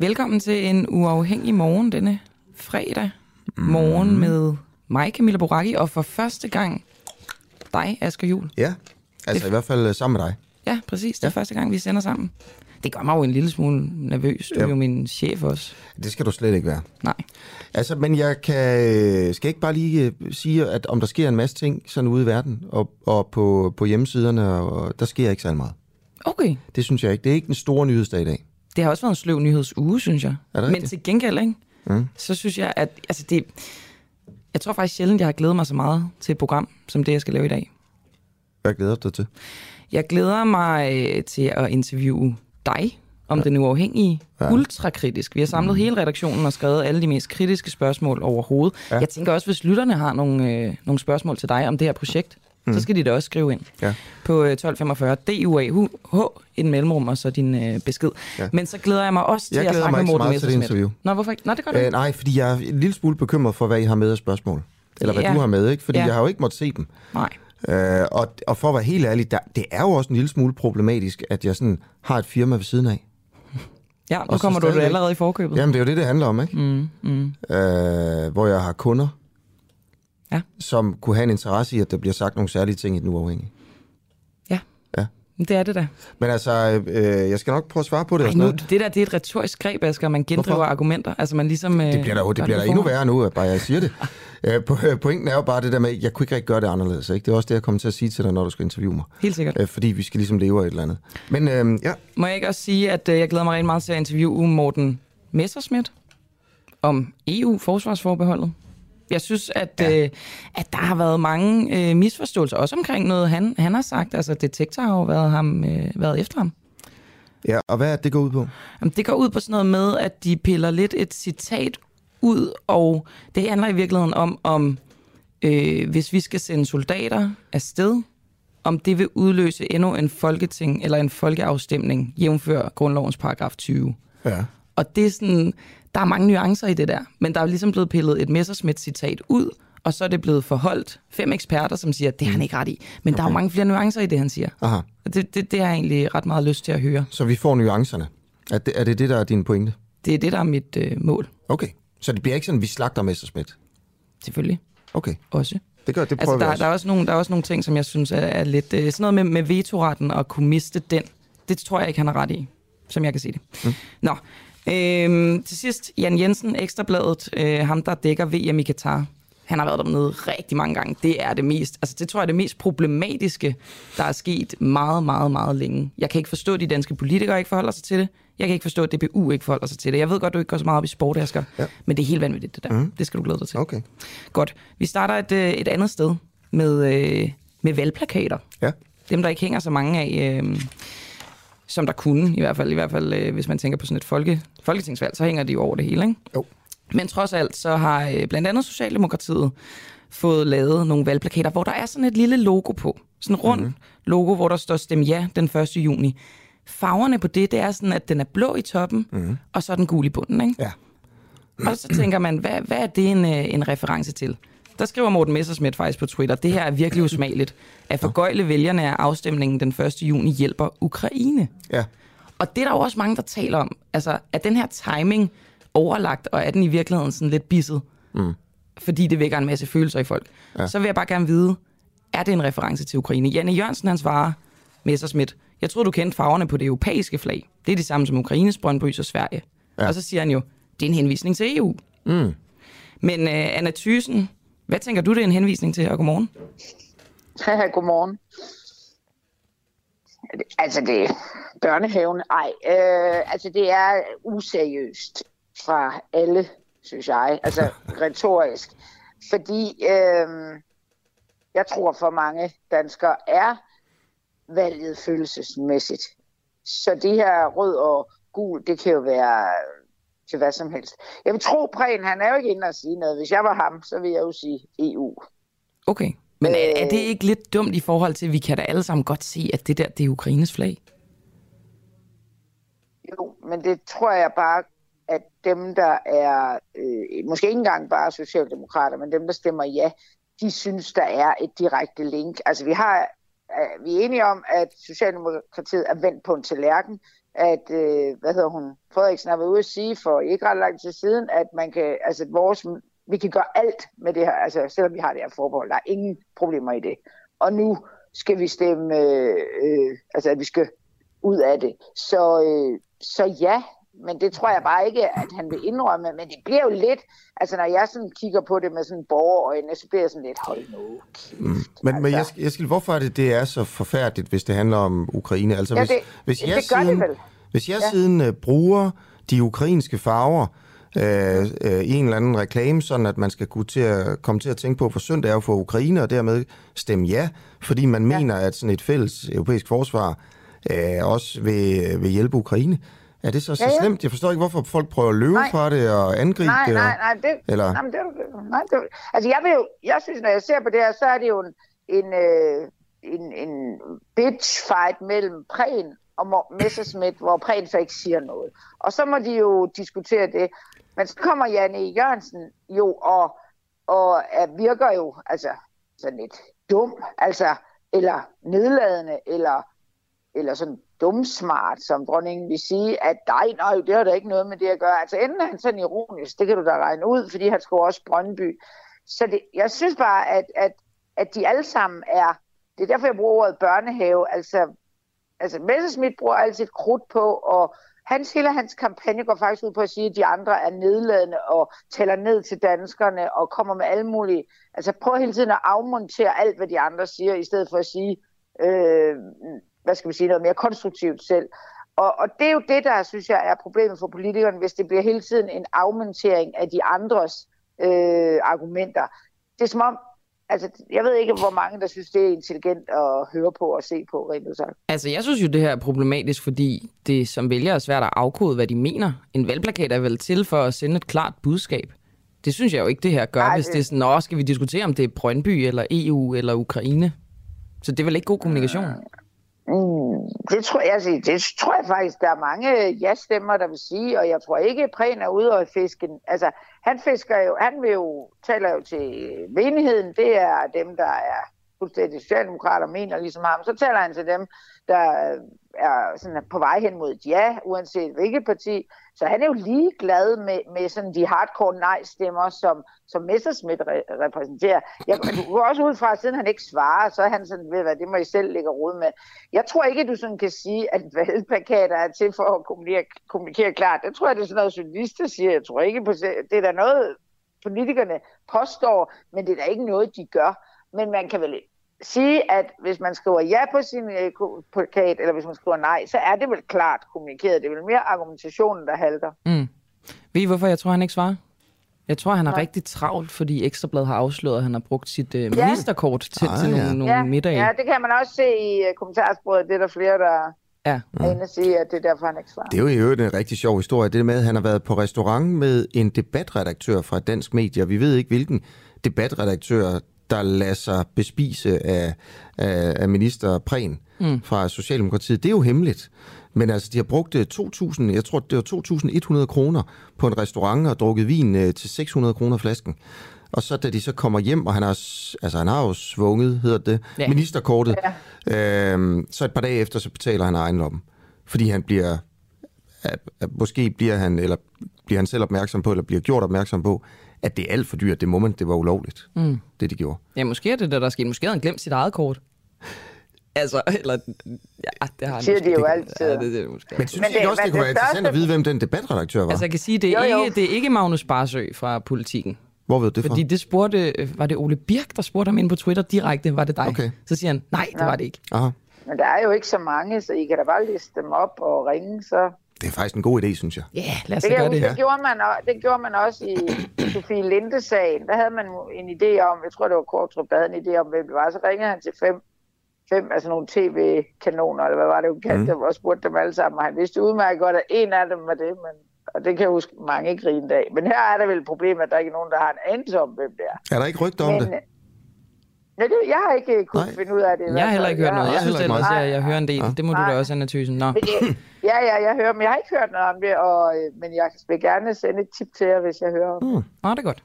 Velkommen til en uafhængig morgen denne fredag morgen med mig, Camilla Boracchi, og for første gang dig, Asger Jul. Ja, altså Det- i hvert fald øh, sammen med dig. Ja, præcis. Det er Ja. første gang, vi sender sammen. Det gør mig jo en lille smule nervøs. Du er Ja. jo min chef også. Det skal du slet ikke være. Nej. Altså, men jeg kan, øh, skal ikke bare lige øh, sige, at om der sker en masse ting sådan ude i verden, og, og på, på hjemmesiderne, og der sker ikke særlig meget. Okay. Det synes jeg ikke. Det er ikke den store nyhedsdag i dag. Det har også været en sløv nyhedsuge, synes jeg. Er det Men til gengæld, ikke? Mm. så synes jeg, at altså det, jeg tror faktisk sjældent, jeg har glædet mig så meget til et program, som det, jeg skal lave i dag. Hvad glæder du dig til? Jeg glæder mig øh, til at interviewe dig om ja. den uafhængige. Ja. Ultrakritisk. Vi har samlet hele redaktionen og skrevet alle de mest kritiske spørgsmål overhovedet. Ja. Jeg tænker også, hvis lytterne har nogle, øh, nogle spørgsmål til dig om det her projekt, mm. så skal de da også skrive ind Ja. på øh, 1245 DUAH, en mellemrum og så din øh, besked. Ja. Men så glæder jeg mig også til Jeg at glæder snakke mig med ikke så Morten meget til det interview. Nå, hvorfor ikke? Nå, det gør du Øh, ikke. nej, fordi jeg er en lille smule bekymret for, hvad I har med af spørgsmål. Eller hvad Ja. du har med, ikke? Fordi Ja. jeg har jo ikke måttet se dem. Nej. Øh, og, og for at være helt ærlig, der, det er jo også en lille smule problematisk, at jeg sådan har et firma ved siden af. Ja, nu Og kommer du allerede i forkøbet. Jamen, det er jo det, det handler om, ikke? Mm, mm. Øh, hvor jeg har kunder, Ja. som kunne have en interesse i, at der bliver sagt nogle særlige ting i den uafhængige. Det er det da. Men altså, øh, jeg skal nok prøve at svare på det. Ej, nu, noget. det der det er et retorisk greb, Asger. Man gendriver Hvorfor? argumenter. Altså man ligesom... Øh, Det bliver da, det gør bliver på endnu værre nu, at bare jeg siger det. Øh, po- øh, pointen er jo bare det der med, at jeg kunne ikke rigtig gøre det anderledes. Ikke? Det er også det, jeg kommer til at sige til dig, når du skal interviewe mig. Helt sikkert. Øh, fordi vi skal ligesom leve af et eller andet. Men øh, ja, Må jeg ikke også sige, at øh, jeg glæder mig rigtig meget til at interviewe Morten Messerschmidt om EU-forsvarsforbeholdet. Jeg synes, at, Ja. øh, at der har været mange øh, misforståelser, også omkring noget, han, han har sagt. Altså, Detektor har jo været, ham, øh, været efter ham. ja, og hvad er det, det går ud på? Jamen, det går ud på sådan noget med, at de piller lidt et citat ud, og det handler i virkeligheden om, om øh, hvis vi skal sende soldater afsted, om det vil udløse endnu en folketing eller en folkeafstemning, jævnfør grundlovens paragraf 20. Ja. Og det er sådan, der er mange nuancer i det der, men der er ligesom blevet pillet et Messerschmidt-citat ud, og så er det blevet forholdt fem eksperter, som siger, at det har han ikke ret i. Men okay. der er jo mange flere nuancer i det, han siger. Aha, det, det, det har jeg egentlig ret meget lyst til at høre. så vi får nuancerne. Er det er det, det, der er din pointe? Det er det, der er mit øh, mål, Okay, så det bliver ikke sådan, at vi slagter Messerschmidt? selvfølgelig. Okay, Også. det gør det Altså, prøver der, vi også. der, er også nogle, der er også nogle ting, som jeg synes er, er lidt... Øh, sådan noget med, med vetoretten og kunne miste den, det tror jeg ikke, han har ret i, som jeg kan se det. Mm. Nå, øhm, til sidst, Jan Jensen, Ekstrabladet, øh, ham der dækker VM i Katar. Han har været dernede rigtig mange gange. Det er det mest, altså det tror jeg er det mest problematiske, der er sket meget, meget, meget længe. Jeg kan ikke forstå, at de danske politikere ikke forholder sig til det. Jeg kan ikke forstå, at DBU ikke forholder sig til det. Jeg ved godt, du ikke går så meget op i sport, Asger, Ja. men det er helt vanvittigt, det der. Mm. Det skal du glæde dig til. Okay, Godt. Vi starter et, øh, et andet sted med, øh, med valgplakater. ja. Dem, der ikke hænger så mange af, øh, som der kunne, i hvert fald, i hvert fald øh, hvis man tænker på sådan et folke, folketingsvalg, så hænger de jo over det hele, ikke? Jo. Men trods alt, så har øh, blandt andet Socialdemokratiet fået lavet nogle valgplakater, hvor der er sådan et lille logo på. Sådan en rund mm-hmm. logo, hvor der står stem ja den 1. juni. Farverne på det, det er sådan, at den er blå i toppen, mm-hmm. og så er den gul i bunden, ikke? Ja. Og så tænker man, hvad, hvad er det en, øh, en reference til? Der skriver Morten Messersmith faktisk på Twitter, det her er virkelig usmageligt. At forgøjle vælgerne af afstemningen den 1. juni hjælper Ukraine. Ja. Og det er der jo også mange, der taler om. Altså, er den her timing overlagt, og er den i virkeligheden sådan lidt bisset? Mm. fordi det vækker en masse følelser i folk. Ja. Så vil jeg bare gerne vide, er det en reference til Ukraine? Janne Jørgensen, han svarer, Messersmith, jeg tror du kendte farverne på det europæiske flag. Det er det samme som Ukraines, Brøndby og Sverige. Ja. Og så siger han jo, det er en henvisning til EU. Mm. Men uh, Anna Thysen, hvad tænker du, det er en henvisning til? Og godmorgen. godmorgen. Altså det er børnehaven. Ej, øh, altså det er useriøst fra alle, synes jeg. Altså retorisk. Fordi øh, jeg tror for mange danskere er valget følelsesmæssigt. Så det her rød og gul, det kan jo være til hvad som helst. Jeg vil tro, Prehn, han er jo ikke inde og sige noget. Hvis jeg var ham, så vil jeg jo sige EU. Okay. Men er, er det ikke lidt dumt i forhold til, at vi kan da alle sammen godt se, at det der, det er Ukraines flag? Jo, men det tror jeg bare, at dem, der er, øh, måske ikke engang bare socialdemokrater, men dem, der stemmer ja, de synes, der er et direkte link. Altså vi har, øh, vi er enige om, at Socialdemokratiet er vendt på en tallerken, at, øh, hvad hedder hun, Frederiksen har været ude at sige for ikke ret lang tid siden, at man kan, altså vores, vi kan gøre alt med det her, altså selvom vi har det her forbehold, der er ingen problemer i det. Og nu skal vi stemme, øh, øh, altså at vi skal ud af det. Så, øh, så ja, men det tror jeg bare ikke, at han vil indrømme. Men det bliver jo lidt, altså når jeg sådan kigger på det med sådan borgerøjne, så bliver jeg sådan lidt, hold nu mm. Men, altså. men jeg, jeg skal, hvorfor er det, det er så forfærdeligt, hvis det handler om Ukraine? Altså ja, hvis, det, hvis jeg det gør siden, det vel. Hvis jeg ja. siden uh, bruger de ukrainske farver, øh, øh, i en eller anden reklame, sådan at man skal kunne til at, komme til at tænke på, synd det er for Ukraine, og dermed stemme ja, fordi man ja. mener, at sådan et fælles europæisk forsvar øh, også vil, vil hjælpe Ukraine. Er det så så ja, ja. slemt? Jeg forstår ikke, hvorfor folk prøver at løbe nej. fra det og angribe nej, det. Nej, nej, det, eller? nej, det, nej, det, altså jeg vil jo, jeg synes, når jeg ser på det her, så er det jo en, en, øh, en, en bitch fight mellem Prehn og Messerschmidt, hvor Prehn så ikke siger noget. Og så må de jo diskutere det. Men så kommer Janne Jørgensen jo og, og er, virker jo altså sådan lidt dum, altså, eller nedladende, eller, eller sådan dumsmart, som dronningen vil sige, at nej, nej, det har da ikke noget med det at gøre. Altså enten er han sådan ironisk, det kan du da regne ud, fordi han skal også Brøndby. Så det, jeg synes bare, at, at, at de alle sammen er, det er derfor, jeg bruger ordet børnehave, altså, altså Messerschmidt bruger altid krudt på, og hans, hele hans kampagne går faktisk ud på at sige, at de andre er nedladende og tæller ned til danskerne og kommer med alle mulige, altså prøver hele tiden at afmontere alt, hvad de andre siger, i stedet for at sige, øh, hvad skal vi sige, noget mere konstruktivt selv. Og, og det er jo det, der synes jeg er problemet for politikerne, hvis det bliver hele tiden en afmontering af de andres øh, argumenter. Det er som om, altså, jeg ved ikke, hvor mange, der synes, det er intelligent at høre på og se på, rent sagt. Altså, jeg synes jo, det her er problematisk, fordi det som vælger er svært at afkode, hvad de mener. En valgplakat er vel til for at sende et klart budskab. Det synes jeg jo ikke, det her gør, Nej, hvis det er sådan, Nå, skal vi diskutere, om det er Brøndby, eller EU, eller Ukraine? Så det er vel ikke god kommunikation? Mm, det tror jeg, altså, det tror jeg faktisk, der er mange øh, ja-stemmer, der vil sige, og jeg tror ikke, at Prehn er ude og fiske. Altså, han fisker jo, han vil jo, taler jo til øh, menigheden, det er dem, der er fuldstændig socialdemokrater, mener ligesom ham. Så taler han til dem, der øh, er sådan på vej hen mod et ja, uanset hvilket parti. Så han er jo lige glad med, med sådan de hardcore nej-stemmer, som, som Messerschmidt re- repræsenterer. Jeg, går også ud fra, at siden han ikke svarer, så er han sådan, ved hvad, det må I selv lægge råd med. Jeg tror ikke, du sådan kan sige, at valgplakater er til for at kommunikere, kommunikere klart. Det tror jeg, det er sådan noget, journalister siger. Jeg tror ikke på det. er der noget, politikerne påstår, men det er da ikke noget, de gør. Men man kan vel sige, at hvis man skriver ja på sin øh, plakat, eller hvis man skriver nej, så er det vel klart kommunikeret. Det er vel mere argumentationen, der halter. Mm. Ved I, hvorfor jeg tror, han ikke svarer? Jeg tror, han er Nej. rigtig travlt, fordi Ekstrabladet har afsløret, at han har brugt sit øh, ministerkort til, ah, til nogle, ja. nogle ja, middage. Ja, det kan man også se i uh, kommentarsporet. Det er der flere, der ja. er inde og sige, at det er derfor, han ikke svarer. Det er jo i øvrigt en rigtig sjov historie. Det med, at han har været på restaurant med en debatredaktør fra Dansk Media. Vi ved ikke, hvilken debatredaktør der lader sig bespise af, af, af minister Prehn mm. fra Socialdemokratiet. Det er jo hemmeligt. Men altså, de har brugt 2.000, øh, jeg tror, det var 2.100 kroner på en restaurant og drukket vin øh, til 600 kroner flasken. Og så da de så kommer hjem, og han har, altså, han har jo svunget, hedder det, ja. ministerkortet, ja. øhm, så et par dage efter, så betaler han egen lomme. Fordi han bliver, at, at måske bliver han, eller bliver han selv opmærksom på, eller bliver gjort opmærksom på, at det er alt for dyrt. Det må man, det var ulovligt, mm. det de gjorde. Ja, måske er det det, der er sket. Måske havde han glemt sit eget kort. Altså, eller... Ja, det har han Siger de jo altid. Ja, det, det, er måske. Men synes Men I ikke det- også, det kunne være det interessant at vide, hvem den debatredaktør var? Altså, jeg kan sige, det er, Jo, jo. Ikke, det er ikke Magnus Barsø fra politikken. Hvor ved du det fra? Fordi det spurgte, var det Ole Birk, der spurgte ham ind på Twitter direkte, var det dig? Okay. Så siger han, nej, det var det ikke. Aha. Men der er jo ikke så mange, så I kan da bare liste dem op og ringe, så... Det er faktisk en god idé, synes jeg. Ja, yeah, lad os Det, gøre det. det, gjorde man, det gjorde man også i Sofie Linde-sagen. Der havde man en idé om, jeg tror det var Kortrup, der havde en idé om, hvem det var. Så ringede han til fem, fem altså nogle tv-kanoner, eller hvad var det, hun kaldte mm. dem, og spurgte dem alle sammen. Og han vidste udmærket godt, at en af dem var det, men, og det kan jeg huske mange grine af. Men her er der vel et problem, at der ikke er nogen, der har en anelse om, hvem det er. Er der ikke rygter om Men, det? Øh, Nej, det, jeg har ikke kunnet Nej. finde ud af det. i Jeg har heller ikke hørt noget. Jeg Nej, synes ellers, jeg, jeg hører en del. Ja. Det må du da også, Anna Thysen. Nå. Det- Ja, ja, jeg hører, men jeg har ikke hørt noget om det, og, øh, men jeg vil gerne sende et tip til jer, hvis jeg hører om det. Nå, det er godt.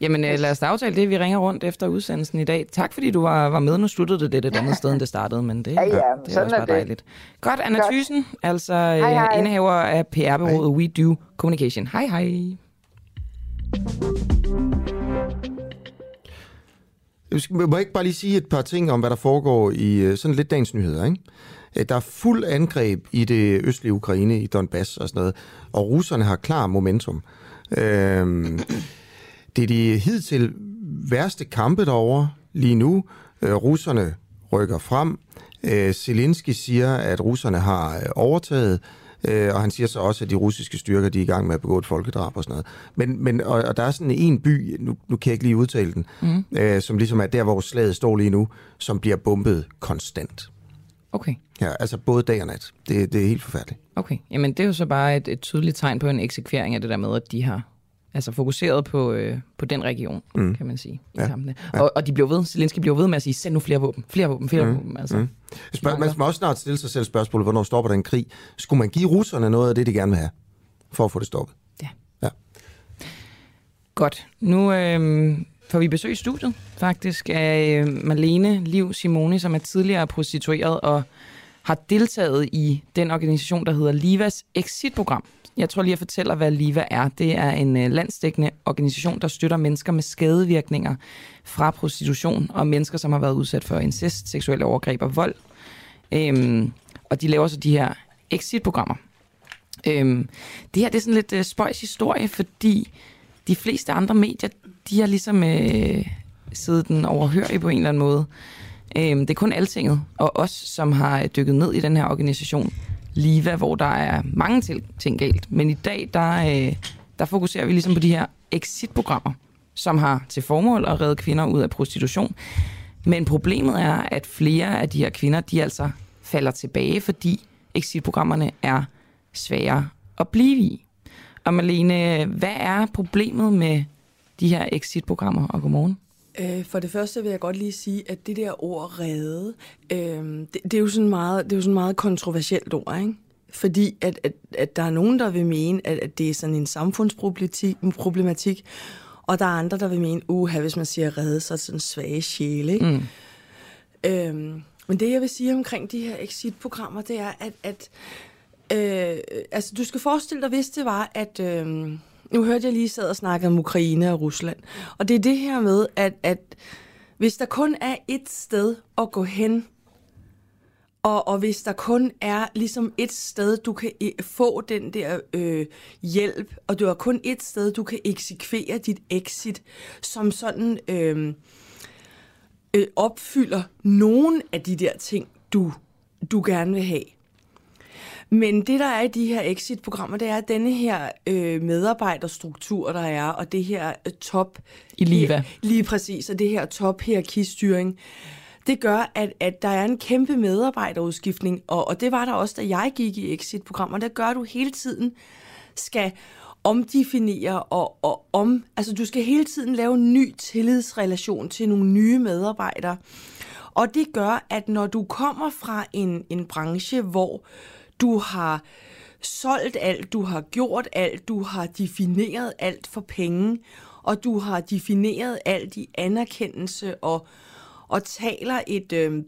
Jamen, øh, lad os da aftale det. Vi ringer rundt efter udsendelsen i dag. Tak, fordi du var, var med. Nu sluttede det lidt et andet sted, end det startede, men det, Ja, ja, det er også er bare det. dejligt. Godt, Anna Godt. Thysen, altså Hej, hej. øh, indehaver af PR-bureauet We Do Communication. Hej, hej. Jeg skal- Må jeg ikke bare lige sige et par ting om, hvad der foregår i øh, sådan lidt dagens nyheder, ikke? Øh, der er fuld angreb i det østlige Ukraine, i Donbass og sådan noget, og russerne har klar momentum. Øhm, det er de hidtil værste kampe derovre lige nu. Øh, russerne rykker frem. Øh, Zelensky siger, at russerne har øh, overtaget, øh, og han siger så også, at de russiske styrker de er i gang med at begå et folkedrab og sådan noget. Men, men, og, og der er sådan en by, nu, nu kan jeg ikke lige udtale den, mm. øh, som ligesom er der, hvor slaget står lige nu, som bliver bombet konstant. Okay. Ja, altså både dag og nat. Det, det er helt forfærdeligt. Okay, jamen det er jo så bare et, et tydeligt tegn på en eksekvering af det der med, at de har altså fokuseret på, øh, på den region, mm. kan man sige, i Ja. ja. kampene. Og, og de bliver ved, Zelensky bliver ved med at sige, send nu flere våben, flere våben, flere mm. våben. Altså. Mm. Spørg, man må også snart stille sig selv spørgsmålet, hvornår stopper den krig? Skulle man give russerne noget af det, de gerne vil have, for at få det stoppet? Ja. Ja. Godt. Nu øh, får vi besøg i studiet, faktisk, af øh, Marlene Liv Simoni, som er tidligere prostitueret og har deltaget i den organisation, der hedder Livas Exit-program. Jeg tror lige, jeg fortæller, hvad Liva er. Det er en øh, landsdækkende organisation, der støtter mennesker med skadevirkninger fra prostitution og mennesker, som har været udsat for incest, seksuelle overgreb og vold. Øhm, og de laver så de her exit-programmer. Øhm, det her det er sådan lidt øh, spøjs historie, fordi de fleste andre medier, de har ligesom øh, siddet den overhørig på en eller anden måde. Øhm, det er kun Altinget og os, som har øh, dykket ned i den her organisation, Liva, hvor der er mange ting galt. Men i dag, der, øh, der fokuserer vi ligesom på de her exit-programmer, som har til formål at redde kvinder ud af prostitution. Men problemet er, at flere af de her kvinder, de altså falder tilbage, fordi exit-programmerne er svære at blive i. Og Malene, hvad er problemet med de her exit-programmer? Og godmorgen. Øh, For det første vil jeg godt lige sige, at det der ord redde, øh, det, det, er jo sådan meget, det er jo sådan meget kontroversielt ord, ikke? Fordi at, at, at der er nogen, der vil mene, at, at det er sådan en samfundsproblematik, problematik, og der er andre, der vil mene, uha, hvis man siger redde, så er det sådan svage sjæle, ikke? Mm. Øhm, men det, jeg vil sige omkring de her exit-programmer, det er, at, at øh, altså, du skal forestille dig, hvis det var, at... Øh, nu hørte jeg lige sad og snakkede om Ukraine og Rusland. Og det er det her med, at, at hvis der kun er et sted at gå hen, og, og hvis der kun er ligesom et sted, du kan e- få den der øh, hjælp, og du har kun et sted, du kan eksekvere dit exit, som sådan øh, øh, opfylder nogen af de der ting, du, du gerne vil have. Men det, der er i de her exit-programmer, det er denne her øh, medarbejderstruktur, der er, og det her øh, top... I Liva. Lige præcis, og det her top-hierarkistyring, det gør, at, at der er en kæmpe medarbejderudskiftning, og, og det var der også, da jeg gik i exit-programmer. Der gør du hele tiden skal omdefinere og, og om... Altså, du skal hele tiden lave en ny tillidsrelation til nogle nye medarbejdere. Og det gør, at når du kommer fra en, en branche, hvor du har solgt alt, du har gjort alt, du har defineret alt for penge, og du har defineret alt i anerkendelse og, og taler et, øh,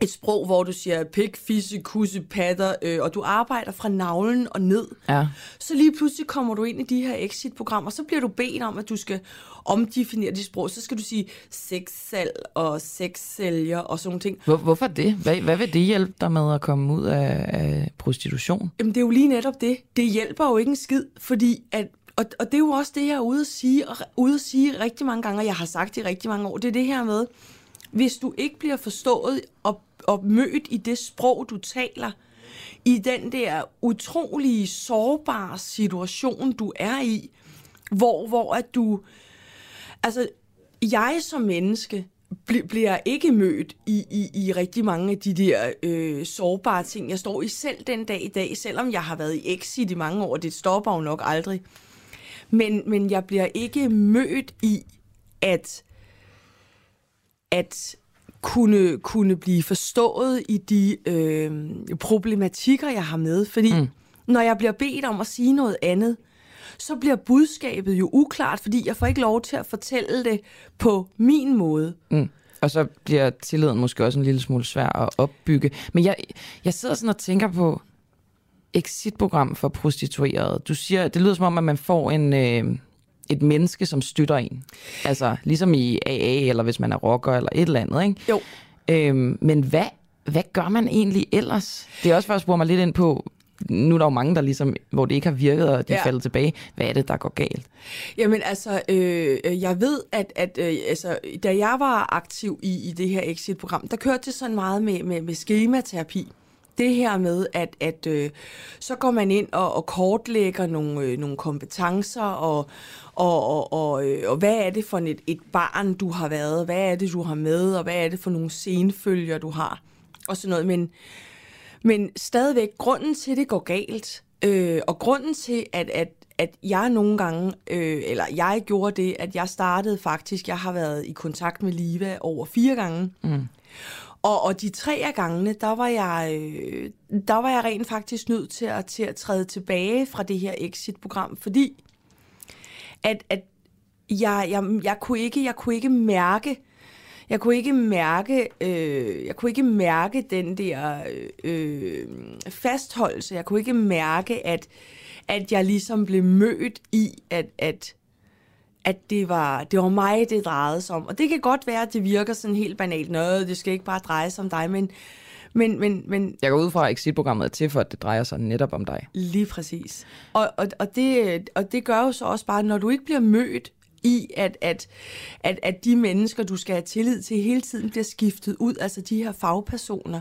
et sprog, hvor du siger pik, fisse, kusse, patter, øh, og du arbejder fra navlen og ned, Ja. så lige pludselig kommer du ind i de her exit-programmer, så bliver du bedt om, at du skal omdefinere dit sprog. Så skal du sige sexsalg og sexsælger og sådan nogle ting. Hvor, hvorfor det? Hvad, hvad vil det hjælpe dig med at komme ud af, af prostitution? Jamen, det er jo lige netop det. Det hjælper jo ikke en skid, fordi at og, og det er jo også det, jeg er ude at sige, og ude at sige rigtig mange gange, og jeg har sagt det i rigtig mange år, det er det her med, hvis du ikke bliver forstået og, og mødt i det sprog, du taler, i den der utrolige, sårbare situation, du er i, hvor, hvor at du... Altså, jeg som menneske bl- bliver ikke mødt i, i, i rigtig mange af de der øh, sårbare ting, jeg står i selv den dag i dag, selvom jeg har været i exit i mange år, det stopper jo nok aldrig. Men, men jeg bliver ikke mødt i, at, at kunne, kunne blive forstået i de øh, problematikker, jeg har med. Fordi mm. når jeg bliver bedt om at sige noget andet, så bliver budskabet jo uklart, fordi jeg får ikke lov til at fortælle det på min måde. Mm. Og så bliver tilliden måske også en lille smule svær at opbygge. Men jeg, jeg sidder sådan og tænker på exit-program for prostituerede. Du siger, det lyder som om, at man får en, øh, et menneske, som støtter en. Altså ligesom i AA, eller hvis man er rocker, eller et eller andet, ikke? Jo. Øhm, men hvad, hvad gør man egentlig ellers? Det er også for at spore mig lidt ind på, nu er der jo mange, der ligesom, hvor det ikke har virket, og de ja. Falder tilbage. Hvad er det, der går galt? Jamen altså, øh, jeg ved, at, at øh, altså, da jeg var aktiv i, i det her exit-program, der kørte det sådan meget med, med, med skematerapi. Det her med, at, at øh, så går man ind og, og kortlægger nogle, øh, nogle kompetencer, og, og, og, og, øh, og hvad er det for et, et barn, du har været, hvad er det, du har med, og hvad er det for nogle senfølger, du har, og sådan noget. Men, men stadigvæk, grunden til, at det går galt, øh, og grunden til, at, at, at jeg nogle gange, øh, eller jeg gjorde det, at jeg startede faktisk, jeg har været i kontakt med Liva over fire gange. Mm. Og, og de tre af gangene, der var jeg, øh, der var jeg rent faktisk nødt til at, til at træde tilbage fra det her exit-program, fordi at, at jeg, jeg, jeg, kunne ikke, jeg kunne ikke mærke, jeg kunne ikke mærke, øh, jeg kunne ikke mærke den der øh, fastholdelse. Jeg kunne ikke mærke, at, at jeg ligesom blev mødt i, at, at, at det var, det var mig, det drejede sig om. Og det kan godt være, at det virker sådan helt banalt. Nå, det skal ikke bare dreje sig om dig, men, men, men, men Jeg går ud fra, at exit-programmet er til for, at det drejer sig netop om dig. Lige præcis. Og, og, og, det, og det gør jo så også bare, når du ikke bliver mødt i, at, at, at, at de mennesker, du skal have tillid til, hele tiden bliver skiftet ud, altså de her fagpersoner,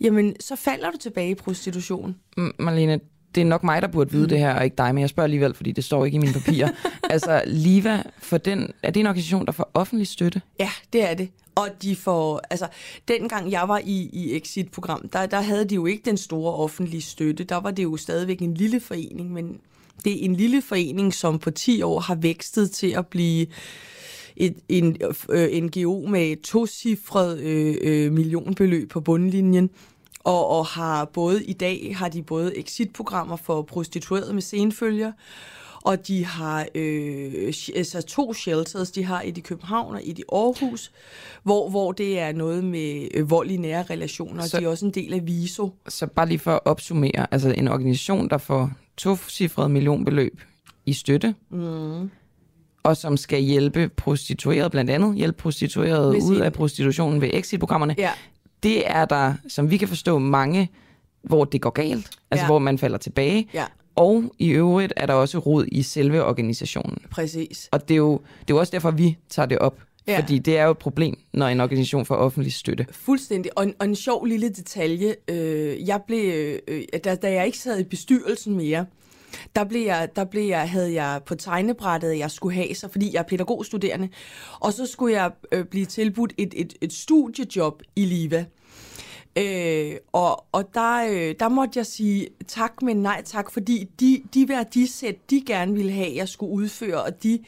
jamen så falder du tilbage i prostitution. Mm, Marlene, det er nok mig, der burde vide mm. det her, og ikke dig, men jeg spørger alligevel, fordi det står ikke i mine papirer. altså, Liva, for den, er det en organisation, der får offentlig støtte? Ja, det er det. Og de får, altså, dengang jeg var i, i Exit-program, der, der havde de jo ikke den store offentlige støtte. Der var det jo stadigvæk en lille forening, men det er en lille forening, som på 10 år har vækstet til at blive et, en øh, NGO med et tocifret øh, øh, millionbeløb på bundlinjen. Og, og har både i dag har de både exit-programmer for prostituerede med senfølger, og de har øh, altså to shelters, de har et i København og et i Aarhus, hvor, hvor det er noget med øh, vold i nære relationer, Så- og de er også en del af VISO. Så bare lige for at opsummere, altså en organisation, der får tocifret millionbeløb i støtte, mm. og som skal hjælpe prostituerede, blandt andet hjælpe prostituerede Med ud af prostitutionen ved exit-programmerne. Ja. Det er der, som vi kan forstå, mange, hvor det går galt, altså Ja. hvor man falder tilbage. Ja. Og i øvrigt er der også rod i selve organisationen. Præcis. Og det er jo, det er jo også derfor, vi tager det op. Ja. Fordi det er jo et problem, når en organisation får offentlig støtte. Fuldstændig. Og en, og en sjov lille detalje. Øh, jeg blev, øh, da, da jeg ikke sad i bestyrelsen mere, der, blev jeg, der blev jeg, havde jeg på tegnebrættet, at jeg skulle have sig, fordi jeg er pædagogstuderende. Og så skulle jeg øh, blive tilbudt et, et, et studiejob i Liva. Øh, og og der, øh, der måtte jeg sige tak, men nej tak, fordi de, de værdisæt, de gerne ville have, jeg skulle udføre, og de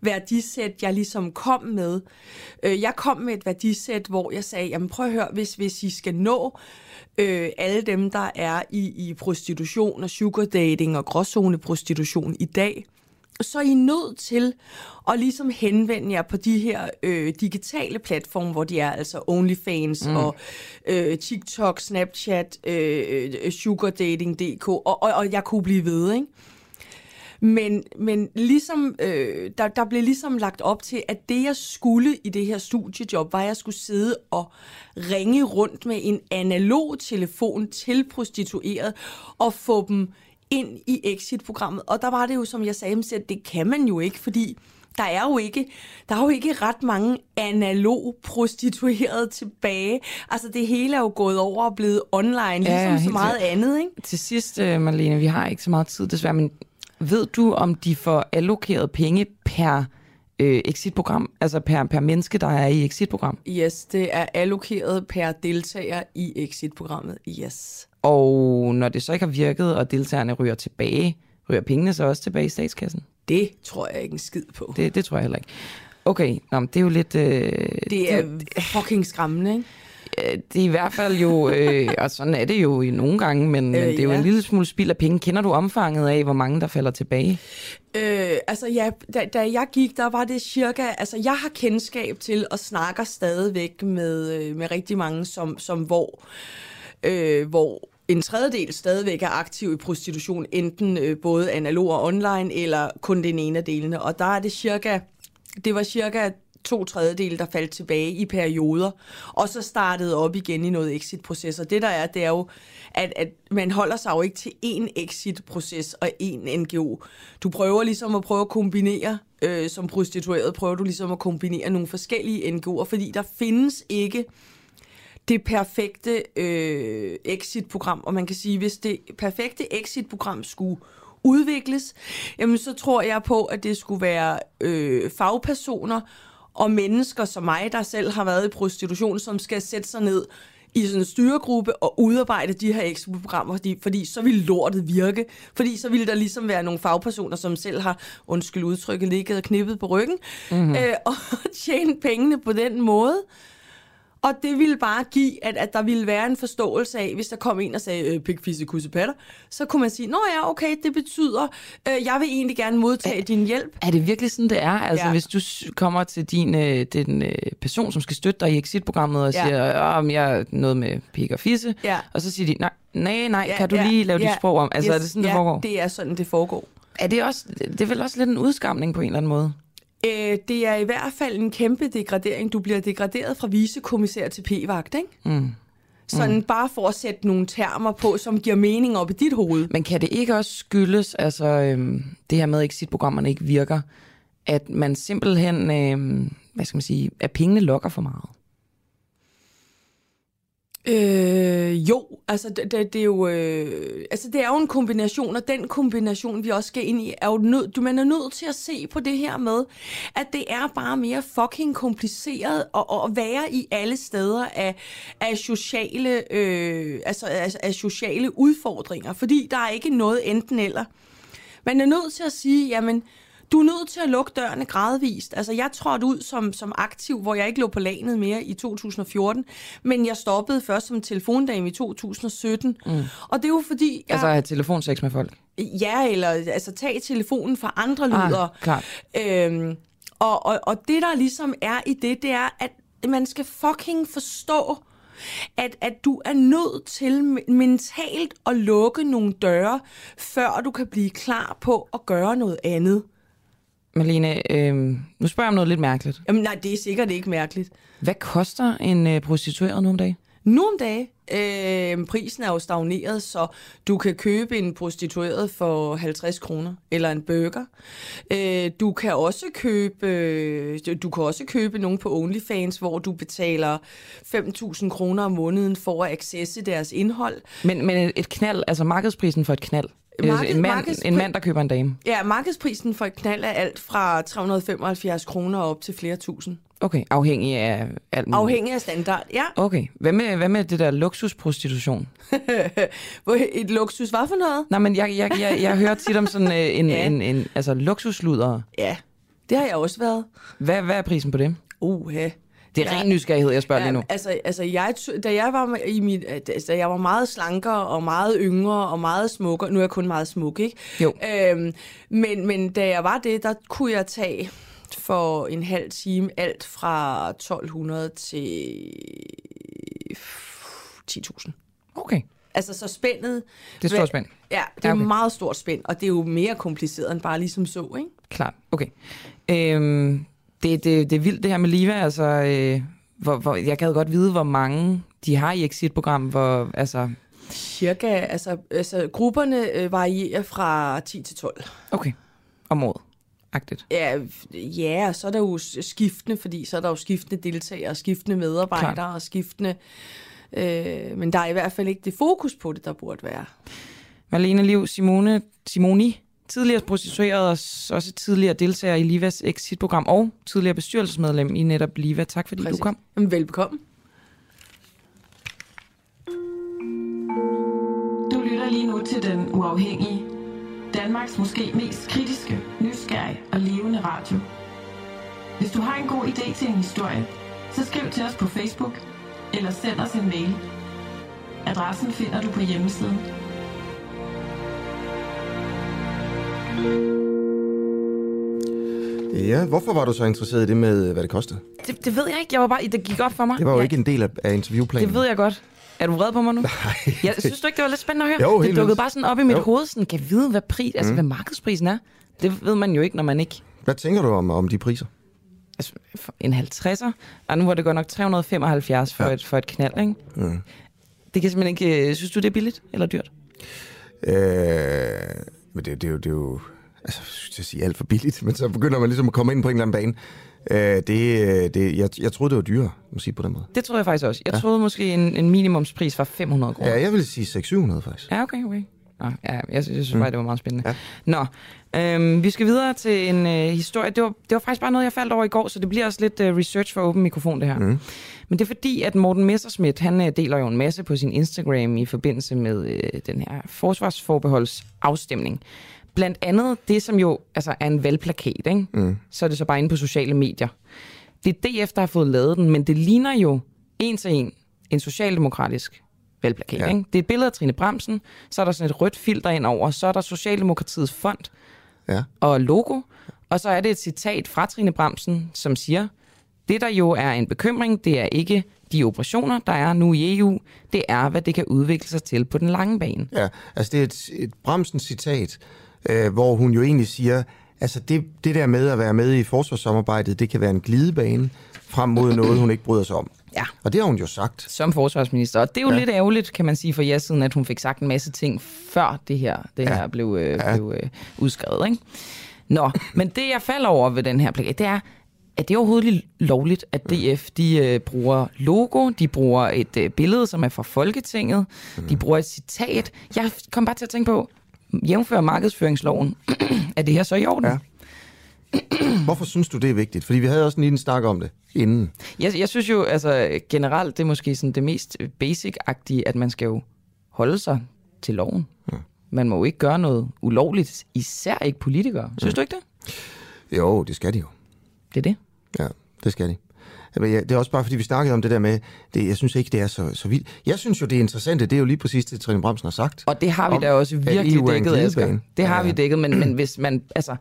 værdisæt, jeg ligesom kom med. Øh, jeg kom med et værdisæt, hvor jeg sagde, jamen prøv at høre, hvis, hvis I skal nå øh, alle dem, der er i, i prostitution og sugar dating og gråzone prostitution i dag, så er I nødt til at ligesom henvende jer på de her øh, digitale platforme, hvor de er, altså OnlyFans mm. og øh, TikTok, Snapchat, øh, SugarDating.dk, og, og, og jeg kunne blive ved, ikke? Men, men ligesom, øh, der, der blev ligesom lagt op til, at det jeg skulle i det her studiejob, var at jeg skulle sidde og ringe rundt med en analog telefon til prostitueret og få dem ind i exit-programmet. Og der var det jo, som jeg sagde, at det kan man jo ikke, fordi der er jo ikke, der er jo ikke ret mange analog prostituerede tilbage. Altså det hele er jo gået over og blevet online, ligesom ja, så meget andet. Ikke? Til sidst, øh, Marlene, vi har ikke så meget tid desværre, men ved du, om de får allokeret penge per øh, exit-program, altså per, per menneske, der er i exit-program? Yes, det er allokeret per deltager i exit-programmet, yes. Og når det så ikke har virket, og deltagerne ryger tilbage, ryger pengene så også tilbage i statskassen? Det tror jeg ikke en skid på. Det, det tror jeg heller ikke. Okay, nå, det er jo lidt... Øh, det er fucking skræmmende, ikke? Det er i hvert fald jo, øh, og sådan er det jo i nogle gange, men, øh, men det er jo ja. en lille smule spild af penge. Kender du omfanget af, hvor mange der falder tilbage? Øh, altså ja, da, da jeg gik, der var det cirka, altså jeg har kendskab til og snakker stadigvæk med, øh, med rigtig mange, som, som hvor, øh, hvor en tredjedel stadigvæk er aktiv i prostitution, enten øh, både analog og online, eller kun den ene af delene. Og der er det cirka, det var cirka to tredjedele, der faldt tilbage i perioder, og så startede op igen i noget exit-proces. Og det der er, det er jo, at, at man holder sig jo ikke til én exit-proces og én NGO. Du prøver ligesom at prøve at kombinere, øh, som prostitueret, prøver du ligesom at kombinere nogle forskellige NGO'er, fordi der findes ikke det perfekte øh, exit-program, og man kan sige, hvis det perfekte exit-program skulle udvikles, jamen så tror jeg på, at det skulle være øh, fagpersoner og mennesker som mig, der selv har været i prostitution, som skal sætte sig ned i sådan en styregruppe og udarbejde de her exit-programmer, fordi, fordi så ville lortet virke. Fordi så ville der ligesom være nogle fagpersoner, som selv har, undskyld udtrykket, ligget og knippet på ryggen, mm-hmm. øh, og tjene pengene på den måde. Og det ville bare give, at, at der ville være en forståelse af, hvis der kom en og sagde, øh, pikfisse kussepatter, så kunne man sige, nå ja, okay, det betyder, øh, jeg vil egentlig gerne modtage er, din hjælp. Er det virkelig sådan, det er? Altså, ja. hvis du kommer til din øh, den øh, person, som skal støtte dig i exit-programmet, og ja. siger, om jeg er noget med pik og fisse, ja. og så siger de, nej, nej, nej, ja, kan du ja, lige lave ja, dit sprog om? Altså, yes, er det sådan, det foregår? det er sådan, det foregår. Er det, også, det er vel også lidt en udskamning på en eller anden måde? Øh, det er i hvert fald en kæmpe degradering. Du bliver degraderet fra vicekommissær til p-vagt, ikke? Mm. Sådan mm. bare for at sætte nogle termer på, som giver mening op i dit hoved. Men kan det ikke også skyldes, altså øhm, det her med, at exit-programmerne ikke virker, at man simpelthen, øhm, hvad skal man sige, at pengene lokker for meget? Øh, jo, altså det, det, det er jo øh, altså det er jo en kombination, og den kombination vi også skal ind i er jo nød, du man er nødt til at se på det her med, at det er bare mere fucking kompliceret at, at være i alle steder af, af sociale øh, altså af, af sociale udfordringer, fordi der er ikke noget enten eller. Man er nødt til at sige, jamen du er nødt til at lukke dørene gradvist. Altså, jeg trådte ud som, som aktiv, hvor jeg ikke lå på lanet mere i 2014, men jeg stoppede først som telefondame i 2017. Mm. Og det er jo fordi... Jeg, altså at have telefonsex med folk? Ja, eller altså tage telefonen fra andre ah, lyder. Ah, klart. Øhm, og, og, og det, der ligesom er i det, det er, at man skal fucking forstå, at, at du er nødt til mentalt at lukke nogle døre, før du kan blive klar på at gøre noget andet. Malene, øh, nu spørger jeg om noget lidt mærkeligt. Jamen nej, det er sikkert ikke mærkeligt. Hvad koster en øh, prostitueret nu om dagen? Nu om dagen? Øh, prisen er jo stagneret, så du kan købe en prostitueret for 50 kroner, eller en burger. Øh, du kan også købe øh, du kan også købe nogen på OnlyFans, hvor du betaler 5.000 kroner om måneden for at accesse deres indhold. Men, men et knald, altså markedsprisen for et knald, Marked, en, mand, en mand, der køber en dame? Ja, markedsprisen for et knald er alt fra 375 kroner op til flere tusind. Okay, afhængig af alt muligt. Afhængig af standard, ja. Okay, hvad med, hvad med det der luksusprostitution? et luksus, hvad for noget? Nej, men jeg, jeg, jeg, jeg hører tit om sådan øh, en, ja. en, en, altså luksusluder. Ja, det har jeg også været. Hvad, hvad er prisen på det? Uh, Det er ren nysgerrighed, jeg spørger lige nu. Altså, altså jeg, da, jeg var i mit, da jeg var meget slankere og meget yngre og meget smukkere, nu er jeg kun meget smuk, ikke? Jo. Øhm, men, men da jeg var det, der kunne jeg tage for en halv time alt fra 1200 til 10.000. Okay. Altså så spændet... Det er stort spænd. Ja, det er Ja, jo okay. meget stort spænd, og det er jo mere kompliceret end bare ligesom så, ikke? Klart, okay. Øhm, det, det, det er vildt det her med Liva, altså, øh, hvor, hvor, jeg gad godt vide, hvor mange de har i Exit-program, hvor, altså, Cirka, altså, altså grupperne øh, varierer fra 10 til 12. okay, om året, agtigt. Ja, ja, og så er der jo skiftende, fordi så er der jo skiftende deltagere, skiftende medarbejdere Klart. og skiftende... Øh, men der er i hvert fald ikke det fokus på det, der burde være. Marlene Liv Simone, Simoni, tidligere prostitueret og også tidligere deltager i Livas Exit-program og tidligere bestyrelsesmedlem i netop Liva. Tak fordi Præcis. du kom. Jamen, velbekomme. Du lytter lige nu til Den Uafhængige. Danmarks måske mest kritiske, nysgerrige og levende radio. Hvis du har en god idé til en historie, så skriv til os på Facebook eller send os en mail. Adressen finder du på hjemmesiden. Ja, hvorfor var du så interesseret i det med, hvad det kostede? Det, det ved jeg ikke. Jeg var bare, det gik op for mig. Det var jo jeg, ikke en del af, af interviewplanen. Det ved jeg godt. Er du vred på mig nu? Nej. Jeg synes du ikke, det var lidt spændende at høre? Jo, det dukkede vildt. bare sådan op i mit Jo. hoved. Sådan, kan jeg vide, hvad, pris, altså, hvad markedsprisen er? Det ved man jo ikke, når man ikke... Hvad tænker du om, om de priser? Altså, en 50'er? Og nu var det godt nok 375 for, ja. et, for et knald, ikke? Mm. Det kan simpelthen ikke... øh, Synes du, det er billigt eller dyrt? Øh, men det, det, er jo, det er jo altså, jeg sige alt for billigt, men så begynder man ligesom at komme ind på en eller anden bane. Øh, det, øh, det, jeg, jeg troede, det var dyrere, må sige på den måde. Det tror jeg faktisk også. Jeg ja. troede måske, en, en minimumspris var 500 kroner. Ja, jeg vil sige 600-700 faktisk. Ja, okay, okay. Nå, ja, jeg, jeg synes bare, det var meget spændende. Ja. Nå, øhm, vi skal videre til en øh, historie. Det var, det var faktisk bare noget, jeg faldt over i går, så det bliver også lidt øh, research for åben mikrofon, det her. Mm. Men det er fordi, at Morten Messerschmidt, han øh, deler jo en masse på sin Instagram i forbindelse med øh, den her forsvarsforbeholds afstemning. Blandt andet det, som jo altså, er en valgplakat, ikke? Mm. så er det så bare inde på sociale medier. Det er DF, der har fået lavet den, men det ligner jo en til en en socialdemokratisk valgplakat. Ja. Ikke? Det er et billede af Trine Bremsen, så er der sådan et rødt filter ind over, så er der Socialdemokratiets fond Ja. og logo, og så er det et citat fra Trine Bremsen, som siger, det der jo er en bekymring, det er ikke de operationer, der er nu i EU, det er, hvad det kan udvikle sig til på den lange bane. Ja, altså det er et, et Bremsen citat, øh, hvor hun jo egentlig siger, altså det, det der med at være med i forsvarssamarbejdet, det kan være en glidebane frem mod noget, hun ikke bryder sig om. Ja. Og det har hun jo sagt. Som forsvarsminister. Og det er jo Ja. lidt ærgerligt, kan man sige, for jer siden, at hun fik sagt en masse ting, før det her, det Ja. her blev, øh, Ja. blev øh, udskrevet. Ikke? Nå, men det jeg falder over ved den her plakat, det er, at det er overhovedet lovligt, at DF de, øh, bruger logo, de bruger et øh, billede, som er fra Folketinget, de bruger et citat. Jeg kom bare til at tænke på, jævnfør markedsføringsloven, er det her så i orden? Ja. Hvorfor synes du, det er vigtigt? Fordi vi havde også en lille snak om det inden. Jeg, jeg synes jo, altså generelt, det er måske sådan det mest basic-agtige, at man skal jo holde sig til loven. Ja. Man må jo ikke gøre noget ulovligt, især ikke politikere. Synes du ikke det? Jo, det skal de jo. Det er det. Ja, det skal de. Men ja, det er også bare, fordi vi snakkede om det der med, det, jeg synes ikke, det er så, så vildt. Jeg synes jo, det interessante, det er jo lige præcis det, Trine Bremsen har sagt. Og det har vi Om, da også virkelig en dækket, Asger. Det har Ja. vi dækket, men, men hvis man, altså,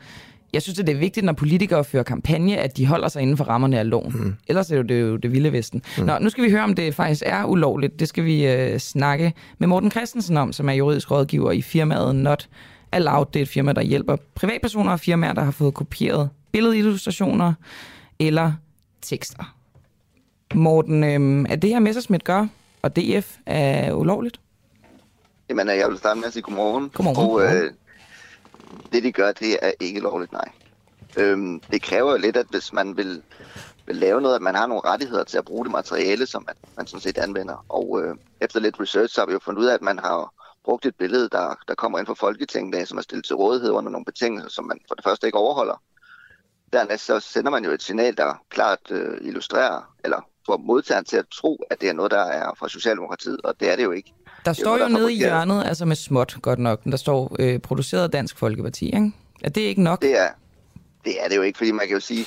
jeg synes, at det er vigtigt, når politikere fører kampagne, at de holder sig inden for rammerne af loven. Mm. Ellers er det jo det, vilde vesten. Mm. Nå, nu skal vi høre, om det faktisk er ulovligt. Det skal vi øh, snakke med Morten Christensen om, som er juridisk rådgiver i firmaet Not Allowed. Det er et firma, der hjælper privatpersoner og firmaer, der har fået kopieret billedillustrationer eller tekster. Morten, øh, er det her Messerschmidt gør, og DF er ulovligt? Jamen, jeg vil starte med at sige godmorgen. Godmorgen. Og øh, det, de gør, det er ikke lovligt, nej. Øhm, det kræver jo lidt, at hvis man vil, vil lave noget, at man har nogle rettigheder til at bruge det materiale, som man, man sådan set anvender. Og øh, efter lidt research, så har vi jo fundet ud af, at man har brugt et billede, der, der kommer ind fra Folketinget, som er stillet til rådighed under nogle betingelser, som man for det første ikke overholder. Dernæst så sender man jo et signal, der klart øh, illustrerer, eller får modtageren til at tro, at det er noget, der er fra Socialdemokratiet, og det er det jo ikke. Der er står jo, jo der nede i hjørnet, altså med småt godt nok, der står øh, produceret af Dansk Folkeparti, ikke? Er det ikke nok? Det er, det er det jo ikke, fordi man kan jo sige,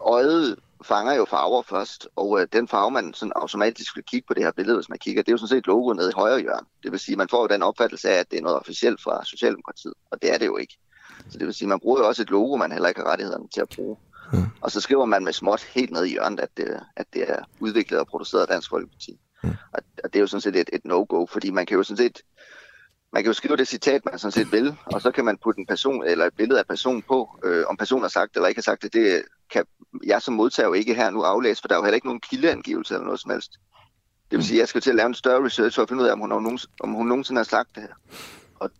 øjet fanger jo farver først, og øh, den farve, man sådan automatisk vil kigge på det her billede, hvis man kigger, det er jo sådan set logo nede i højre hjørne. Det vil sige, man får jo den opfattelse af, at det er noget officielt fra Socialdemokratiet, og det er det jo ikke. Så det vil sige, man bruger jo også et logo, man heller ikke har rettighederne til at bruge. Mm. Og så skriver man med småt helt ned i hjørnet, at det, at det er udviklet og produceret af Dansk Folkeparti. Mm. Og, og det er jo sådan set et, et no-go, fordi man kan jo sådan set man kan jo skrive det citat, man sådan set vil, og så kan man putte en person eller et billede af person på. Øh, om personen har sagt det eller ikke har sagt det, det kan jeg som modtager jo ikke her nu aflæse, for der er jo heller ikke nogen kildeangivelse eller noget som helst. Det vil sige, at jeg skal til at lave en større research for at finde ud af, om hun, nogen, om hun nogensinde har sagt det her. Og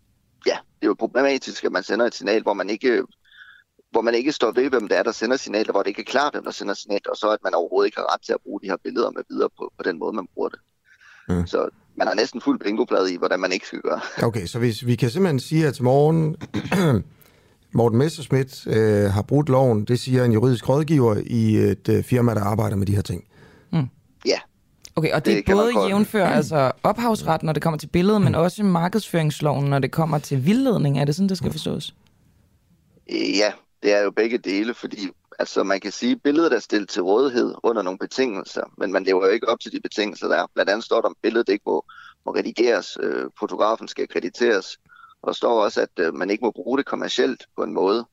ja, det er jo problematisk, at man sender et signal, hvor man ikke hvor man ikke står ved, hvem det er, der sender signaler, hvor det ikke er klart, hvem der sender signaler, og så at man overhovedet ikke har ret til at bruge de her billeder med videre på, på den måde, man bruger det. Mm. Så man har næsten fuld bingoplade i, hvordan man ikke skal gøre. Okay, så hvis vi kan simpelthen sige, at til morgen Morten Messerschmidt øh, har brudt loven, det siger en juridisk rådgiver i et øh, firma, der arbejder med de her ting. Mm. Ja. Okay, og det, det er både jævnfør mm. altså ophavsret, når det kommer til billedet, mm. men også markedsføringsloven, når det kommer til vildledning. Er det sådan, det skal forstås? Ja, det er jo begge dele, fordi altså, man kan sige, at billedet er stillet til rådighed under nogle betingelser, men man lever jo ikke op til de betingelser, der er. Blandt andet står der, at billedet ikke må, må redigeres, øh, fotografen skal krediteres, og står også, at øh, man ikke må bruge det kommercielt på en måde,